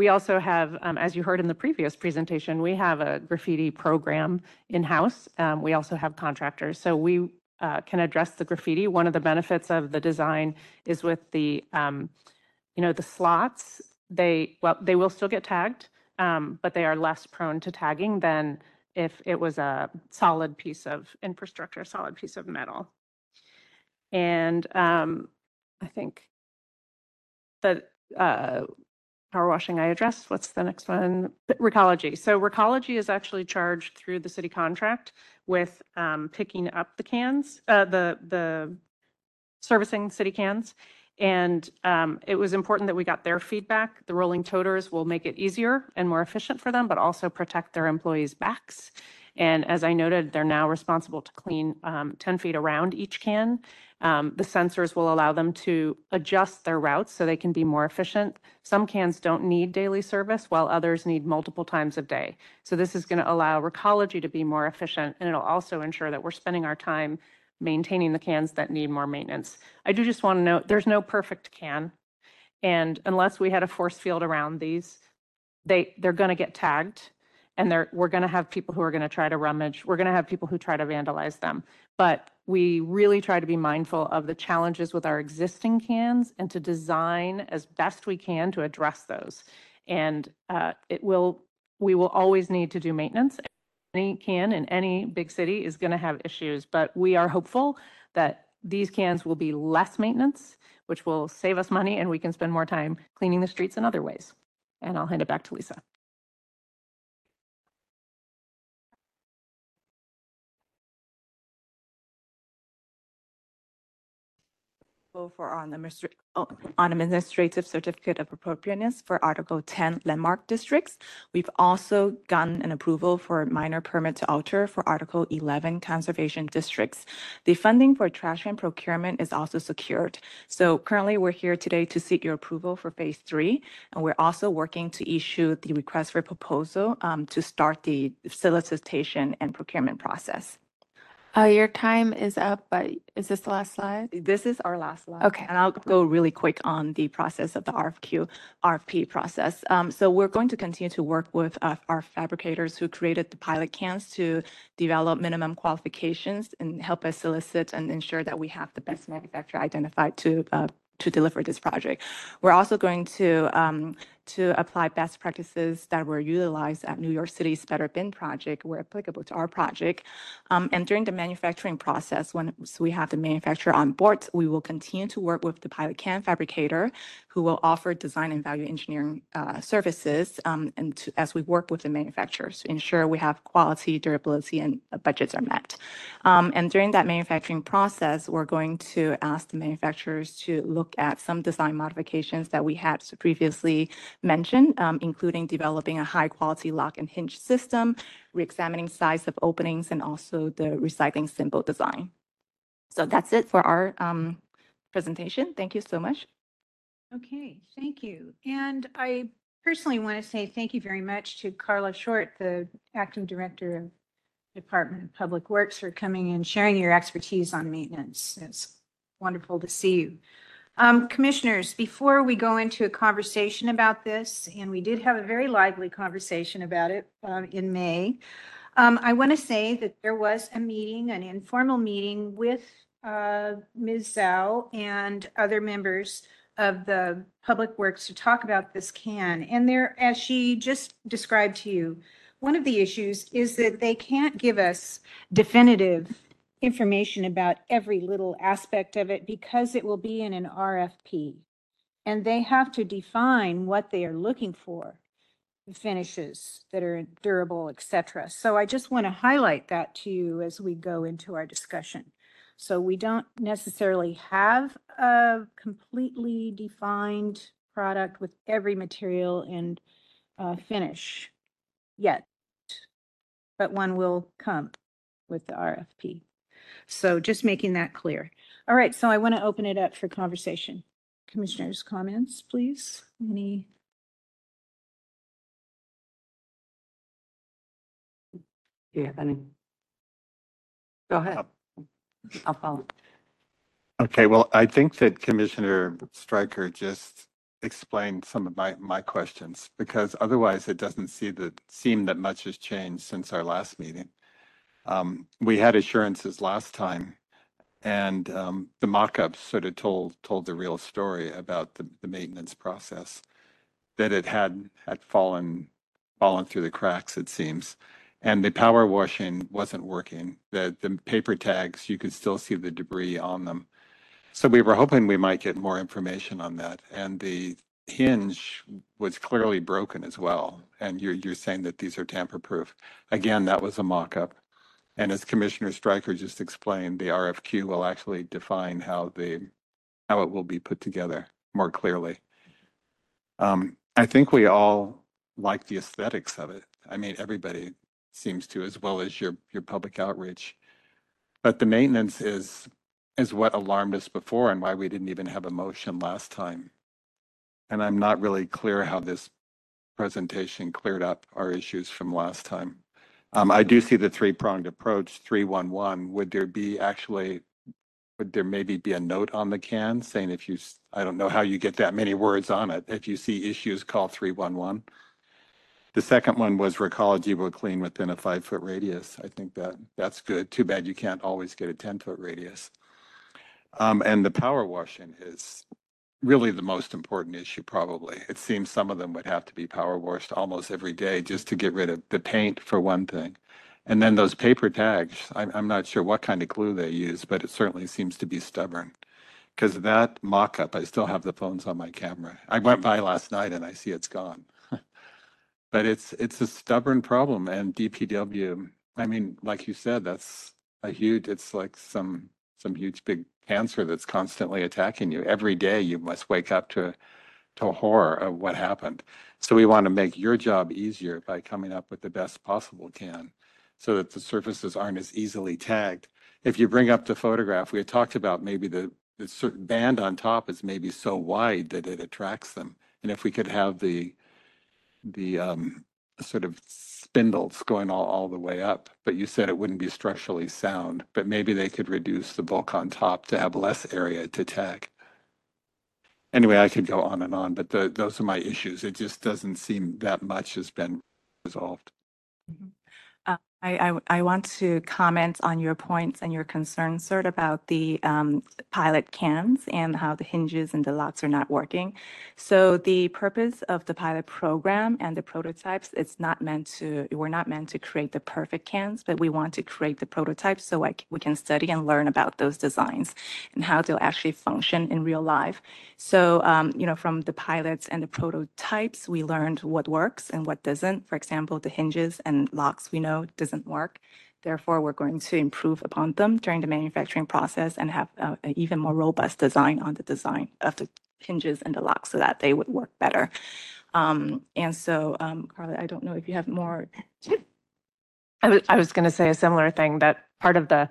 Speaker 15: We also have, um, as you heard in the previous presentation, we have a graffiti program in-house. Um, we also have contractors. So we uh, can address the graffiti. One of the benefits of the design is with the, um, you know, the slots, they, well, they will still get tagged, um, but they are less prone to tagging than if it was a solid piece of infrastructure, solid piece of metal. And um, I think that uh, power washing I addressed. What's the next one? Recology. So Recology is actually charged through the city contract with um, picking up the cans, uh, the, the servicing city cans. And um, it was important that we got their feedback. The rolling toters will make it easier and more efficient for them, but also protect their employees' backs. And as I noted, they're now responsible to clean um, 10 feet around each can. Um, the sensors will allow them to adjust their routes so they can be more efficient. Some cans don't need daily service while others need multiple times a day. So this is going to allow Recology to be more efficient and it'll also ensure that we're spending our time maintaining the cans that need more maintenance. I do just want to note, there's no perfect can. And unless we had a force field around these, they, they're going to get tagged and we're going to have people who are going to try to rummage. We're going to have people who try to vandalize them. But we really try to be mindful of the challenges with our existing cans and to design as best we can to address those. And uh, it will, we will always need to do maintenance. Any can in any big city is going to have issues, but we are hopeful that these cans will be less maintenance, which will save us money and we can spend more time cleaning the streets in other ways. And I'll hand it back to Lisa.
Speaker 16: Vote for on administr- oh, on administrative certificate of appropriateness for Article 10 landmark districts. We've also gotten an approval for minor permit to alter for Article 11 conservation districts. The funding for trash can procurement is also secured. So currently, we're here today to seek your approval for Phase 3, and we're also working to issue the request for proposal um, to start the solicitation and procurement process.
Speaker 1: Uh, your time is up, but is this the last slide?
Speaker 16: This is our last slide.
Speaker 1: Okay.
Speaker 16: And I'll go really quick on the process of the RFQ, RFP process. Um, so we're going to continue to work with uh, our fabricators who created the pilot cans to develop minimum qualifications and help us solicit and ensure that we have the best manufacturer identified to uh, to deliver this project. We're also going to um, to apply best practices that were utilized at New York City's Better Bin project were applicable to our project. Um, and during the manufacturing process, once we have the manufacturer on board, we will continue to work with the pilot can fabricator who will offer design and value engineering uh, services um, and to, as we work with the manufacturers to ensure we have quality, durability, and budgets are met. Um, and during that manufacturing process, we're going to ask the manufacturers to look at some design modifications that we had previously mentioned, um, including developing a high-quality lock and hinge system, re-examining size of openings, and also the recycling symbol design. So that's it for our um, presentation. Thank you so much.
Speaker 2: Okay, thank you. And I personally want to say thank you very much to Carla Short, the acting director of Department of Public Works for coming and sharing your expertise on maintenance. It's wonderful to see you. Um, Commissioners, before we go into a conversation about this, and we did have a very lively conversation about it um, in May, um, I want to say that there was a meeting, an informal meeting with uh, Ms. Zhu and other members of the Public Works to talk about this can. And there, as she just described to you, one of the issues is that they can't give us definitive information about every little aspect of it because it will be in an RFP. And they have to define what they are looking for, the finishes that are durable, et cetera. So I just want to highlight that to you as we go into our discussion. So we don't necessarily have a completely defined product with every material and uh, finish yet, but one will come with the RFP. So just making that clear. All right, so I want to open it up for conversation. Commissioners' comments, please. Any?
Speaker 8: Do you have any? Go ahead. Uh, I'll follow.
Speaker 7: Okay, well, I think that Commissioner Stryker just explained some of my, my questions because otherwise it doesn't see that, seem that much has changed since our last meeting. Um, we had assurances last time and, um, the mock-ups sort of told, told the real story about the, maintenance process. That it had, had fallen, fallen through the cracks, it seems. And the power washing wasn't working. The, the paper tags, you could still see the debris on them. So we were hoping we might get more information on that. And the hinge was clearly broken as well. And you're, you're saying that these are tamper-proof. Again, that was a mock-up. And as Commissioner Stryker just explained, the RFQ will actually define how the, how it will be put together more clearly. Um, I think we all like the aesthetics of it. I mean, everybody seems to, as well as your, your public outreach. But the maintenance is, is what alarmed us before and why we didn't even have a motion last time. And I'm not really clear how this presentation cleared up our issues from last time. Um, I do see the three-pronged approach, three-one-one. Would there be actually, would there maybe be a note on the can saying if you, I don't know how you get that many words on it. If you see issues, call three-one-one. The second one was Recology will clean within a five-foot radius. I think that, that's good. Too bad you can't always get a ten-foot radius. Um, and the power washing is really the most important issue probably. It seems some of them would have to be power washed almost every day just to get rid of the paint for one thing. And then those paper tags, I'm, I'm not sure what kind of glue they use, but it certainly seems to be stubborn. Because that mock-up, I still have the phones on my camera. I went by last night and I see it's gone. But it's, it's a stubborn problem and DPW, I mean, like you said, that's a huge, it's like some, some huge big cancer that's constantly attacking you. Every day you must wake up to, to horror of what happened. So we want to make your job easier by coming up with the best possible can so that the surfaces aren't as easily tagged. If you bring up the photograph, we had talked about maybe the, the band on top is maybe so wide that it attracts them. And if we could have the, the um, sort of spindles going all, all the way up, but you said it wouldn't be structurally sound, but maybe they could reduce the bulk on top to have less area to tag. Anyway, I could go on and on, but the, those are my issues. It just doesn't seem that much has been resolved.
Speaker 16: Uh, I, I, I want to comment on your points and your concerns, sir, about the um, pilot cans and how the hinges and the locks are not working. So the purpose of the pilot program and the prototypes, it's not meant to, we're not meant to create the perfect cans, but we want to create the prototypes so like we can study and learn about those designs and how they'll actually function in real life. So, um, you know, from the pilots and the prototypes, we learned what works and what doesn't. For example, the hinges and locks we know doesn't work. Therefore, we're going to improve upon them during the manufacturing process and have uh, an even more robust design on the design of the hinges and the locks so that they would work better. Um, and so, um, Carla, I don't know if you have more.
Speaker 15: I was, I was going to say a similar thing, that part of the,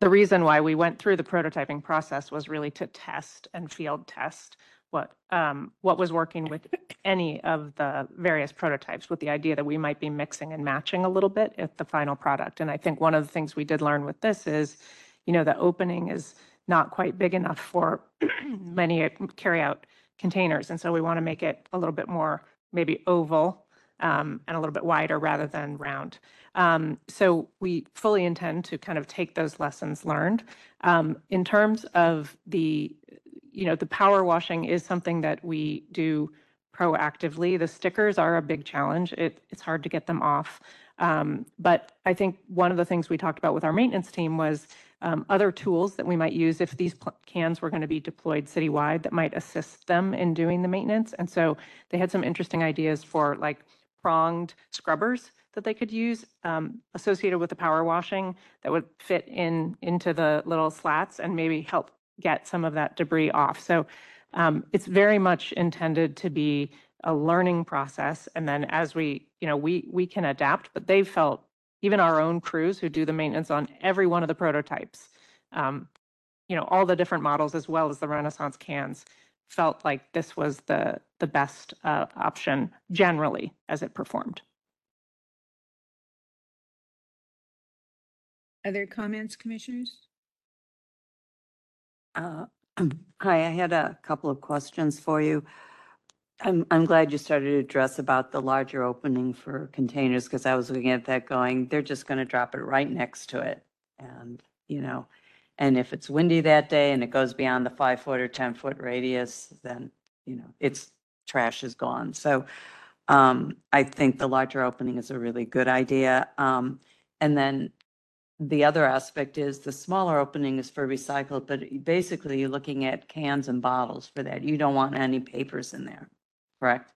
Speaker 15: the reason why we went through the prototyping process was really to test and field test what, um, what was working with any of the various prototypes with the idea that we might be mixing and matching a little bit at the final product. And I think one of the things we did learn with this is, you know, the opening is not quite big enough for many uh, carryout containers. And so we want to make it a little bit more maybe oval um, and a little bit wider rather than round. Um, so we fully intend to kind of take those lessons learned. Um, in terms of the, you know, the power washing is something that we do proactively. The stickers are a big challenge. It, it's hard to get them off. Um, but I think one of the things we talked about with our maintenance team was um, other tools that we might use if these cans were going to be deployed citywide that might assist them in doing the maintenance. And so they had some interesting ideas for like pronged scrubbers that they could use um, associated with the power washing that would fit in into the little slats and maybe help get some of that debris off. So um, it's very much intended to be a learning process. And then as we, you know, we we can adapt, but they felt even our own crews who do the maintenance on every one of the prototypes, um, you know, all the different models as well as the Renaissance cans felt like this was the the best uh, option generally as it performed.
Speaker 2: Other comments, commissioners?
Speaker 8: Uh, Hi, I had a couple of questions for you. I'm, I'm glad you started to address about the larger opening for containers because I was looking at that going, they're just going to drop it right next to it. And, you know, and if it's windy that day and it goes beyond the five foot or 10 foot radius, then, you know, it's, trash is gone. So um, I think the larger opening is a really good idea. Um, and then the other aspect is the smaller opening is for recycled, but basically you're looking at cans and bottles for that. You don't want any papers in there, correct?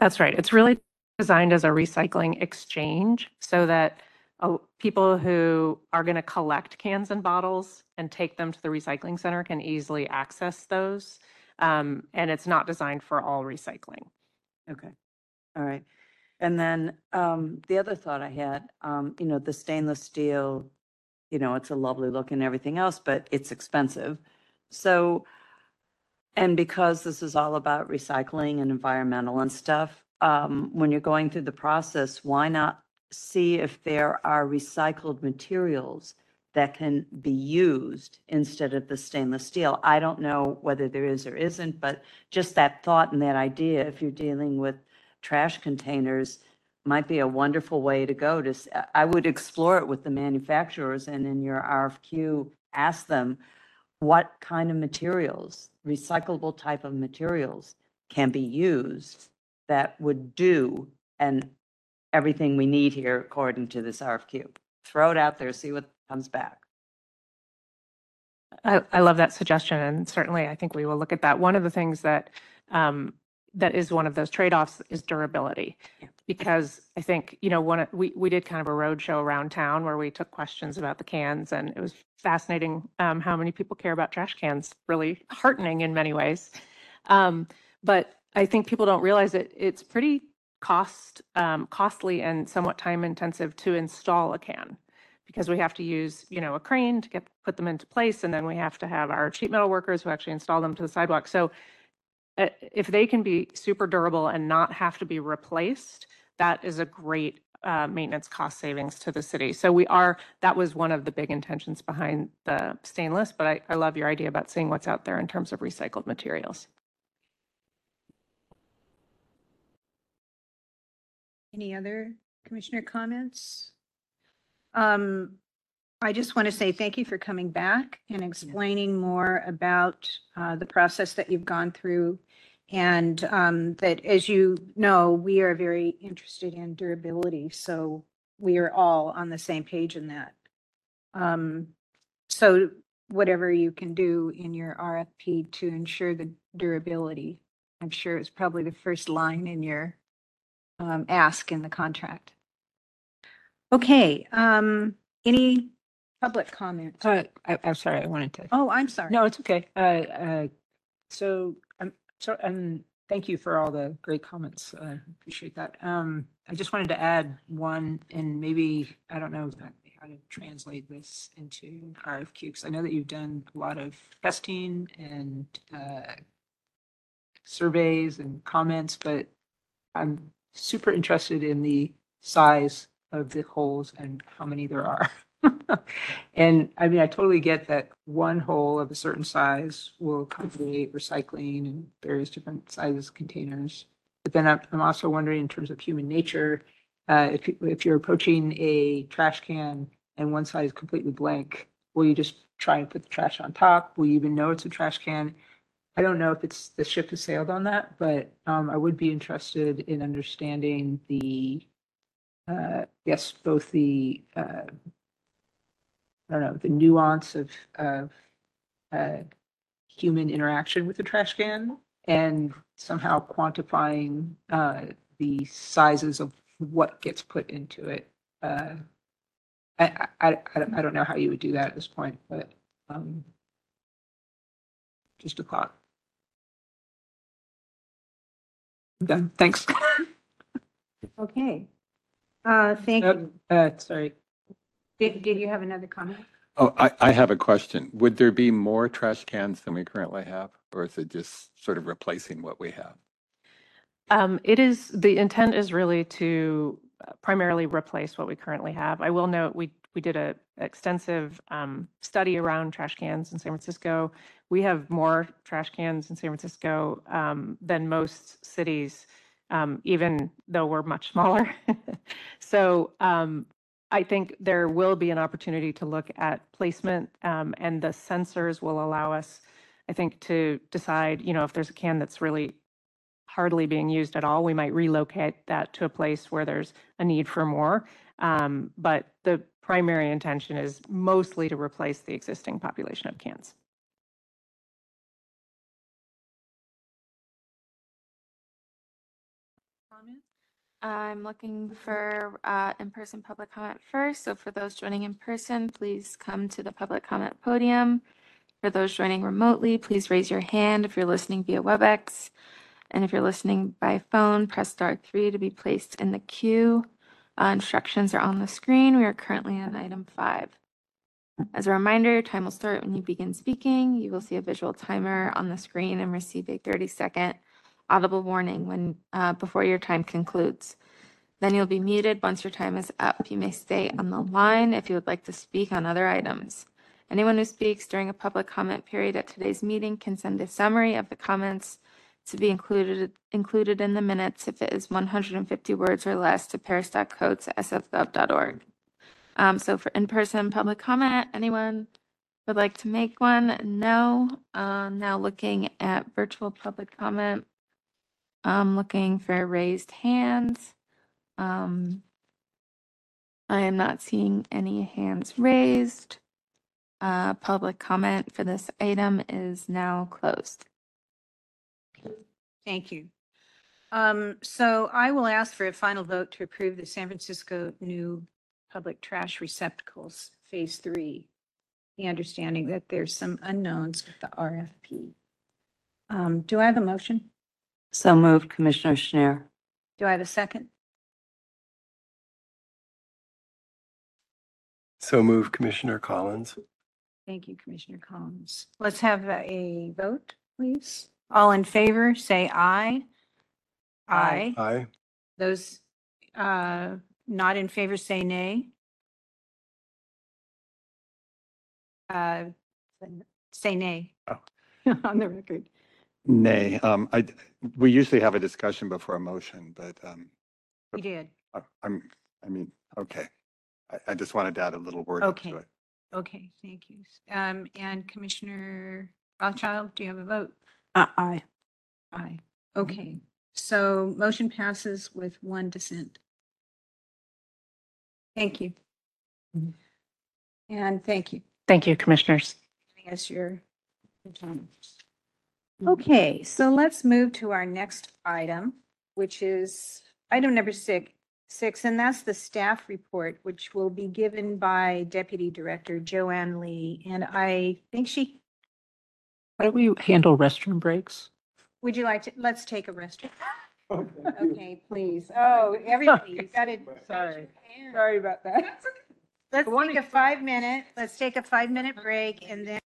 Speaker 15: That's right. It's really designed as a recycling exchange so that uh, people who are going to collect cans and bottles and take them to the recycling center can easily access those. Um, and it's not designed for all recycling.
Speaker 8: Okay, all right. And then um, the other thought I had, um, you know, the stainless steel, you know, it's a lovely look and everything else, but it's expensive. So, and because this is all about recycling and environmental and stuff, um, when you're going through the process, why not see if there are recycled materials that can be used instead of the stainless steel? I don't know whether there is or isn't, but just that thought and that idea, if you're dealing with trash containers, might be a wonderful way to go to, s- I would explore it with the manufacturers and in your RFQ, ask them what kind of materials, recyclable type of materials can be used that would do and everything we need here according to this RFQ. Throw it out there, see what comes back.
Speaker 15: I, I love that suggestion, and certainly I think we will look at that. One of the things that um, that is one of those trade-offs is durability. Because I think, you know, one, of- we, we did kind of a roadshow around town where we took questions about the cans and it was fascinating um, how many people care about trash cans, really heartening in many ways. Um, But I think people don't realize it, it's pretty cost, um, costly and somewhat time intensive to install a can. Because we have to use, you know, a crane to get, put them into place and then we have to have our sheet metal workers who actually install them to the sidewalk. So uh, if they can be super durable and not have to be replaced, that is a great uh, maintenance cost savings to the city. So we are, that was one of the big intentions behind the stainless, but I, I love your idea about seeing what's out there in terms of recycled materials.
Speaker 2: Any other commissioner comments? Um, I just want to say thank you for coming back and explaining more about uh, the process that you've gone through. And um, that, as you know, we are very interested in durability, so we are all on the same page in that. Um, So whatever you can do in your RFP to ensure the durability, I'm sure is probably the first line in your um, ask in the contract. Okay, um, any public comment?
Speaker 6: Uh, I, I'm sorry, I wanted to.
Speaker 2: Oh, I'm sorry.
Speaker 6: No, it's okay. Uh, uh, so, so, um, thank you for all the great comments. Uh, appreciate that. Um, I just wanted to add one and maybe, I don't know exactly how to translate this into RFQ, because I know that you've done a lot of testing and, uh, surveys and comments, but I'm super interested in the size of the holes and how many there are. And I mean, I totally get that one hole of a certain size will accommodate recycling and various different sizes of containers. But then I'm, also wondering in terms of human nature, uh, if, you- if you're approaching a trash can and one side is completely blank, will you just try and put the trash on top? Will you even know it's a trash can? I don't know if it's, the ship has sailed on that, but, um, I would be interested in understanding the, uh, yes, both the, uh, I don't know, the nuance of, of, uh, human interaction with the trash can and somehow quantifying, uh, the sizes of what gets put into it. Uh, I, I, I, I don't know how you would do that at this point, but, um, just a thought. I'm Done, thanks.
Speaker 2: Okay. Uh, thank you.
Speaker 6: Uh, sorry.
Speaker 2: Did, did you have another comment?
Speaker 7: Oh, I, I have a question. Would there be more trash cans than we currently have? Or is it just sort of replacing what we have?
Speaker 15: Um, it is, the intent is really to uh, primarily replace what we currently have. I will note, we, we did a extensive, um, study around trash cans in San Francisco. We have more trash cans in San Francisco, um, than most cities, um, even though we're much smaller. So, um, I think there will be an opportunity to look at placement, um, and the sensors will allow us, I think, to decide, you know, if there's a can that's really hardly being used at all, we might relocate that to a place where there's a need for more. Um, but the primary intention is mostly to replace the existing population of cans.
Speaker 1: I'm looking for uh, in-person public comment first. So for those joining in person, please come to the public comment podium. For those joining remotely, please raise your hand if you're listening via WebEx. And if you're listening by phone, press star three to be placed in the queue. Uh, Instructions are on the screen. We are currently on item five. As a reminder, your time will start when you begin speaking. You will see a visual timer on the screen and receive a 30-second audible warning when, uh, before your time concludes. Then you'll be muted once your time is up. You may stay on the line if you would like to speak on other items. Anyone who speaks during a public comment period at today's meeting can send a summary of the comments to be included, included in the minutes if it is 150 words or less to paris.coates@sfgov.org. Um, so for in-person public comment, anyone would like to make one? No. Uh, now looking at virtual public comment. I'm looking for raised hands. Um, I am not seeing any hands raised. Uh, public comment for this item is now closed.
Speaker 2: Thank you. Um, so I will ask for a final vote to approve the San Francisco new public trash receptacles, phase three. The understanding that there's some unknowns with the RFP. Um, do I have a motion?
Speaker 8: So moved, Commissioner Schnair.
Speaker 2: Do I have a second?
Speaker 3: So move Commissioner Collins.
Speaker 2: Thank you, Commissioner Collins. Let's have a- a vote, please. All in favor, say aye. Aye.
Speaker 3: Aye.
Speaker 2: Those uh, not in favor, say nay. Uh, Say nay
Speaker 7: Oh.
Speaker 2: on the record.
Speaker 7: Nay, um, I, we usually have a discussion before a motion, but, um,
Speaker 2: We did.
Speaker 7: I- I'm, I mean, okay. I, I just wanted to add a little word to
Speaker 2: Okay.
Speaker 7: it.
Speaker 2: Okay, thank you. Um, And Commissioner Rothschild, do you have a vote?
Speaker 8: Aye.
Speaker 2: Aye. Okay, so motion passes with one dissent. Thank you. And thank you.
Speaker 15: Thank you, Commissioners.
Speaker 2: giving us your your time. Mm. Okay, so let's move to our next item, which is item number six, six, and that's the staff report, which will be given by Deputy Director Joanne Lee. And I think she,
Speaker 6: How do we handle restroom breaks?
Speaker 2: would you like to, let's take a rest. Okay, please. Oh, everybody, you got it.
Speaker 6: Sorry, sorry about that.
Speaker 2: Let's take a five minute, let's take a five minute break and then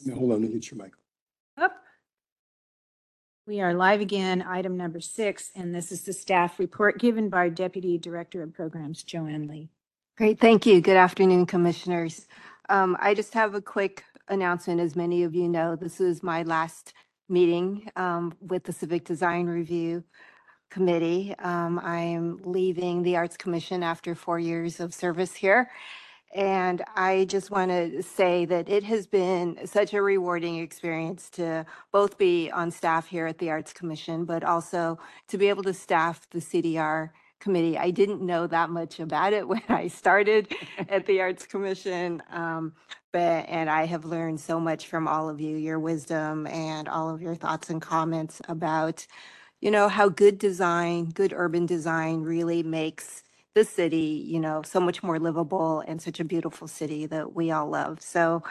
Speaker 3: Now, Hold on, let me get your mic.
Speaker 2: Up. We are live again, item number six, and this is the staff report given by Deputy Director of Programs, Joanne Lee.
Speaker 17: Great, thank you. Good afternoon, Commissioners. Um, I just have a quick announcement. As many of you know, this is my last meeting um, with the Civic Design Review Committee. Um, I am leaving the Arts Commission after four years of service here. And I just want to say that it has been such a rewarding experience to both be on staff here at the Arts Commission, but also to be able to staff the CDR committee. I didn't know that much about it when I started at the Arts Commission. Um, but, and I have learned so much from all of you, your wisdom and all of your thoughts and comments about, you know, how good design, good urban design really makes the city, you know, so much more livable and such a beautiful city that we all love. So,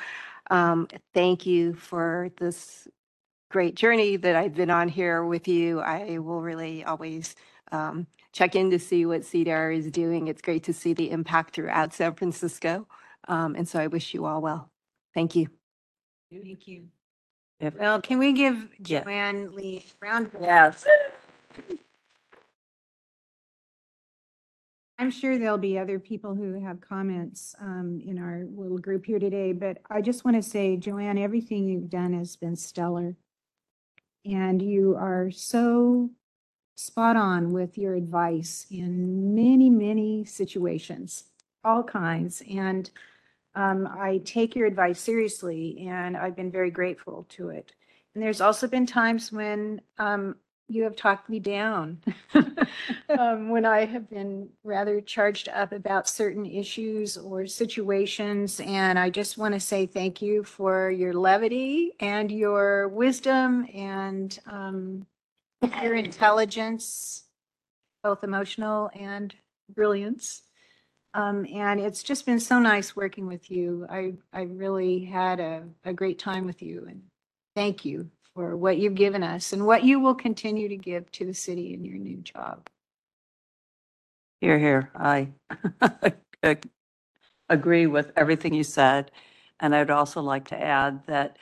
Speaker 17: um, thank you for this great journey that I've been on here with you. I will really always um, check in to see what CDR is doing. It's great to see the impact throughout San Francisco. Um, and so I wish you all well. Thank you.
Speaker 2: Thank you. Well, can we give
Speaker 8: Yeah.
Speaker 2: Joanne Lee a round? of
Speaker 8: Yes.
Speaker 2: I'm sure there'll be other people who have comments um, in our little group here today, but I just want to say, Joanne, everything you've done has been stellar. And you are so spot on with your advice in many, many situations, all kinds. And um, I take your advice seriously and I've been very grateful to it. And there's also been times when um, you have talked me down um, when I have been rather charged up about certain issues or situations. And I just want to say thank you for your levity and your wisdom and um, your intelligence, both emotional and brilliance. Um, and it's just been so nice working with you. I, I really had a, a great time with you and thank you for what you've given us and what you will continue to give to the city in your new job.
Speaker 8: Here, here, I ag- agree with everything you said. And I'd also like to add that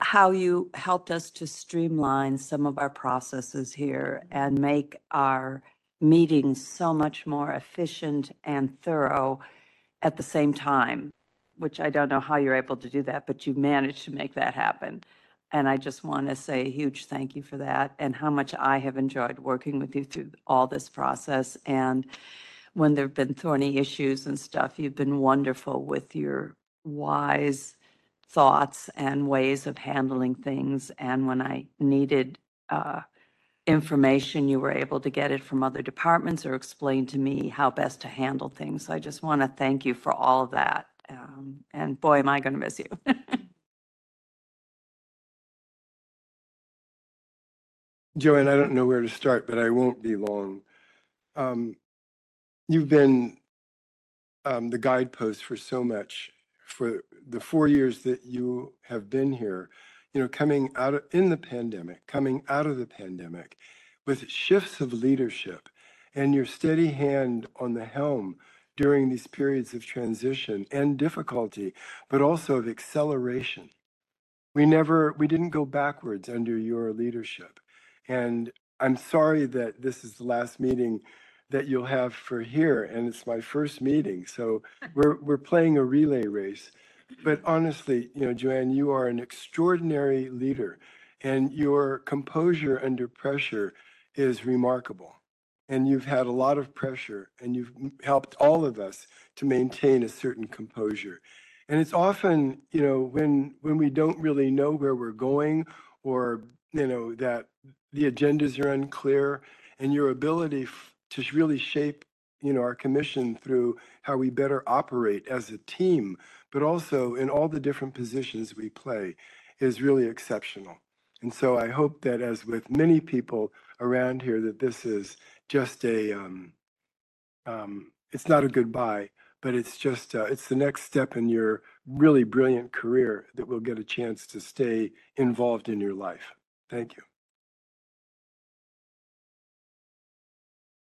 Speaker 8: how you helped us to streamline some of our processes here and make our meetings so much more efficient and thorough at the same time, which I don't know how you're able to do that, but you managed to make that happen. And I just want to say a huge thank you for that and how much I have enjoyed working with you through all this process. And when there've been thorny issues and stuff, you've been wonderful with your wise thoughts and ways of handling things. And when I needed uh, information, you were able to get it from other departments or explain to me how best to handle things. So I just want to thank you for all of that. Um, And boy, am I going to miss you.
Speaker 3: Joanne, I don't know where to start, but I won't be long. Um, You've been um, the guidepost for so much for the four years that you have been here, you know, coming out of, in the pandemic, coming out of the pandemic with shifts of leadership and your steady hand on the helm during these periods of transition and difficulty, but also of acceleration. We never, we didn't go backwards under your leadership. And I'm sorry that this is the last meeting that you'll have for here, and it's my first meeting. So we're, we're playing a relay race. But honestly, you know, Joanne, you are an extraordinary leader, and your composure under pressure is remarkable. And you've had a lot of pressure, and you've helped all of us to maintain a certain composure. And it's often, you know, when when we don't really know where we're going, or you know that the agendas are unclear, and your ability to really shape, you know, our commission through how we better operate as a team, but also in all the different positions we play, is really exceptional. And so I hope that, as with many people around here, that this is just a, um, um, it's not a goodbye, but it's just, uh, it's the next step in your really brilliant career that will get a chance to stay involved in your life. Thank you.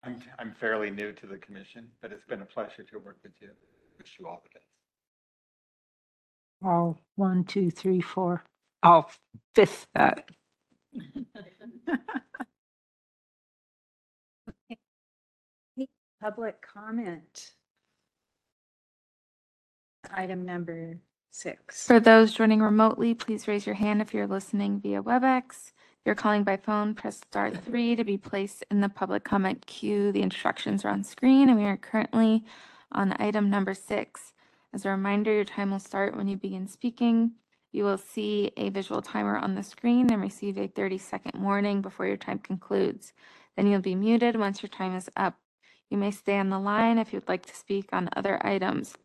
Speaker 7: I'm, I'm fairly new to the commission, but it's been a pleasure to work with you. Wish you all the best.
Speaker 6: all one, two, three, four, all fifth uh. that.
Speaker 2: Public comment. Item number six.
Speaker 1: For those joining remotely, please raise your hand if you're listening via WebEx. If you're calling by phone, press star three to be placed in the public comment queue. The instructions are on screen and we are currently on item number six. As a reminder, your time will start when you begin speaking. You will see a visual timer on the screen and receive a 30-second warning before your time concludes. Then you'll be muted once your time is up. You may stay on the line if you'd like to speak on other items.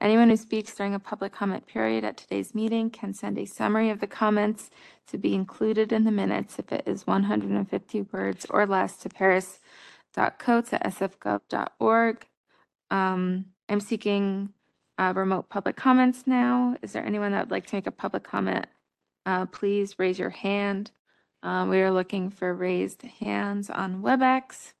Speaker 1: Anyone who speaks during a public comment period at today's meeting can send a summary of the comments to be included in the minutes if it is 150 words or less to paris.coates@sfgov.org. Um, I'm seeking uh, remote public comments now. Is there anyone that would like to make a public comment? Uh, Please raise your hand. Uh, We are looking for raised hands on WebEx.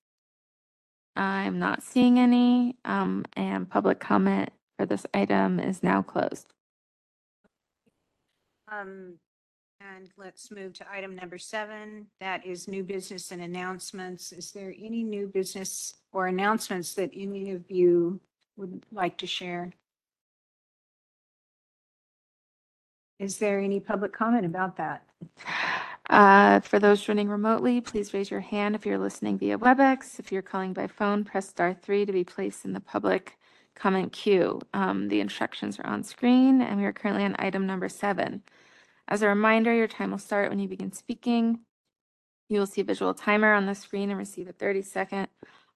Speaker 1: I'm not seeing any, um, and public comment for this item is now closed.
Speaker 2: Um, and let's move to item number seven. That is new business and announcements. Is there any new business or announcements that any of you would like to share? Is there any public comment about that?
Speaker 1: Uh, For those joining remotely, please raise your hand if you're listening via WebEx. If you're calling by phone, press star three to be placed in the public comment queue. Um, The instructions are on screen, and we are currently on item number seven. As a reminder, your time will start when you begin speaking. You will see a visual timer on the screen and receive a 30-second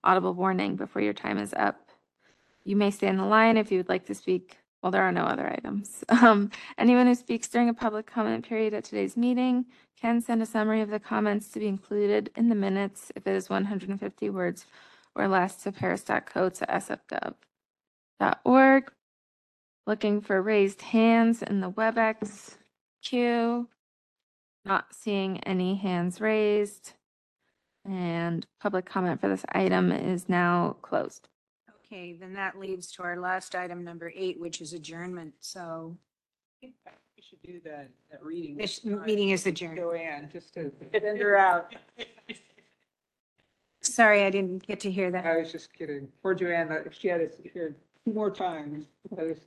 Speaker 1: audible warning before your time is up. You may stay on the line if you would like to speak. Well, there are no other items. Um, Anyone who speaks during a public comment period at today's meeting can send a summary of the comments to be included in the minutes if it is 150 words or less to paris.coates@sfgov.org. Looking for raised hands in the WebEx queue. Not seeing any hands raised. And public comment for this item is now closed.
Speaker 2: Okay, then that leads to our last item, number eight, which is adjournment. So
Speaker 6: We should do that, that reading.
Speaker 2: this meeting is adjourned.
Speaker 6: Joanne, just to send her out.
Speaker 2: Sorry, I didn't get to hear that.
Speaker 6: I was just kidding. Poor Joanne, if she had, it here two more was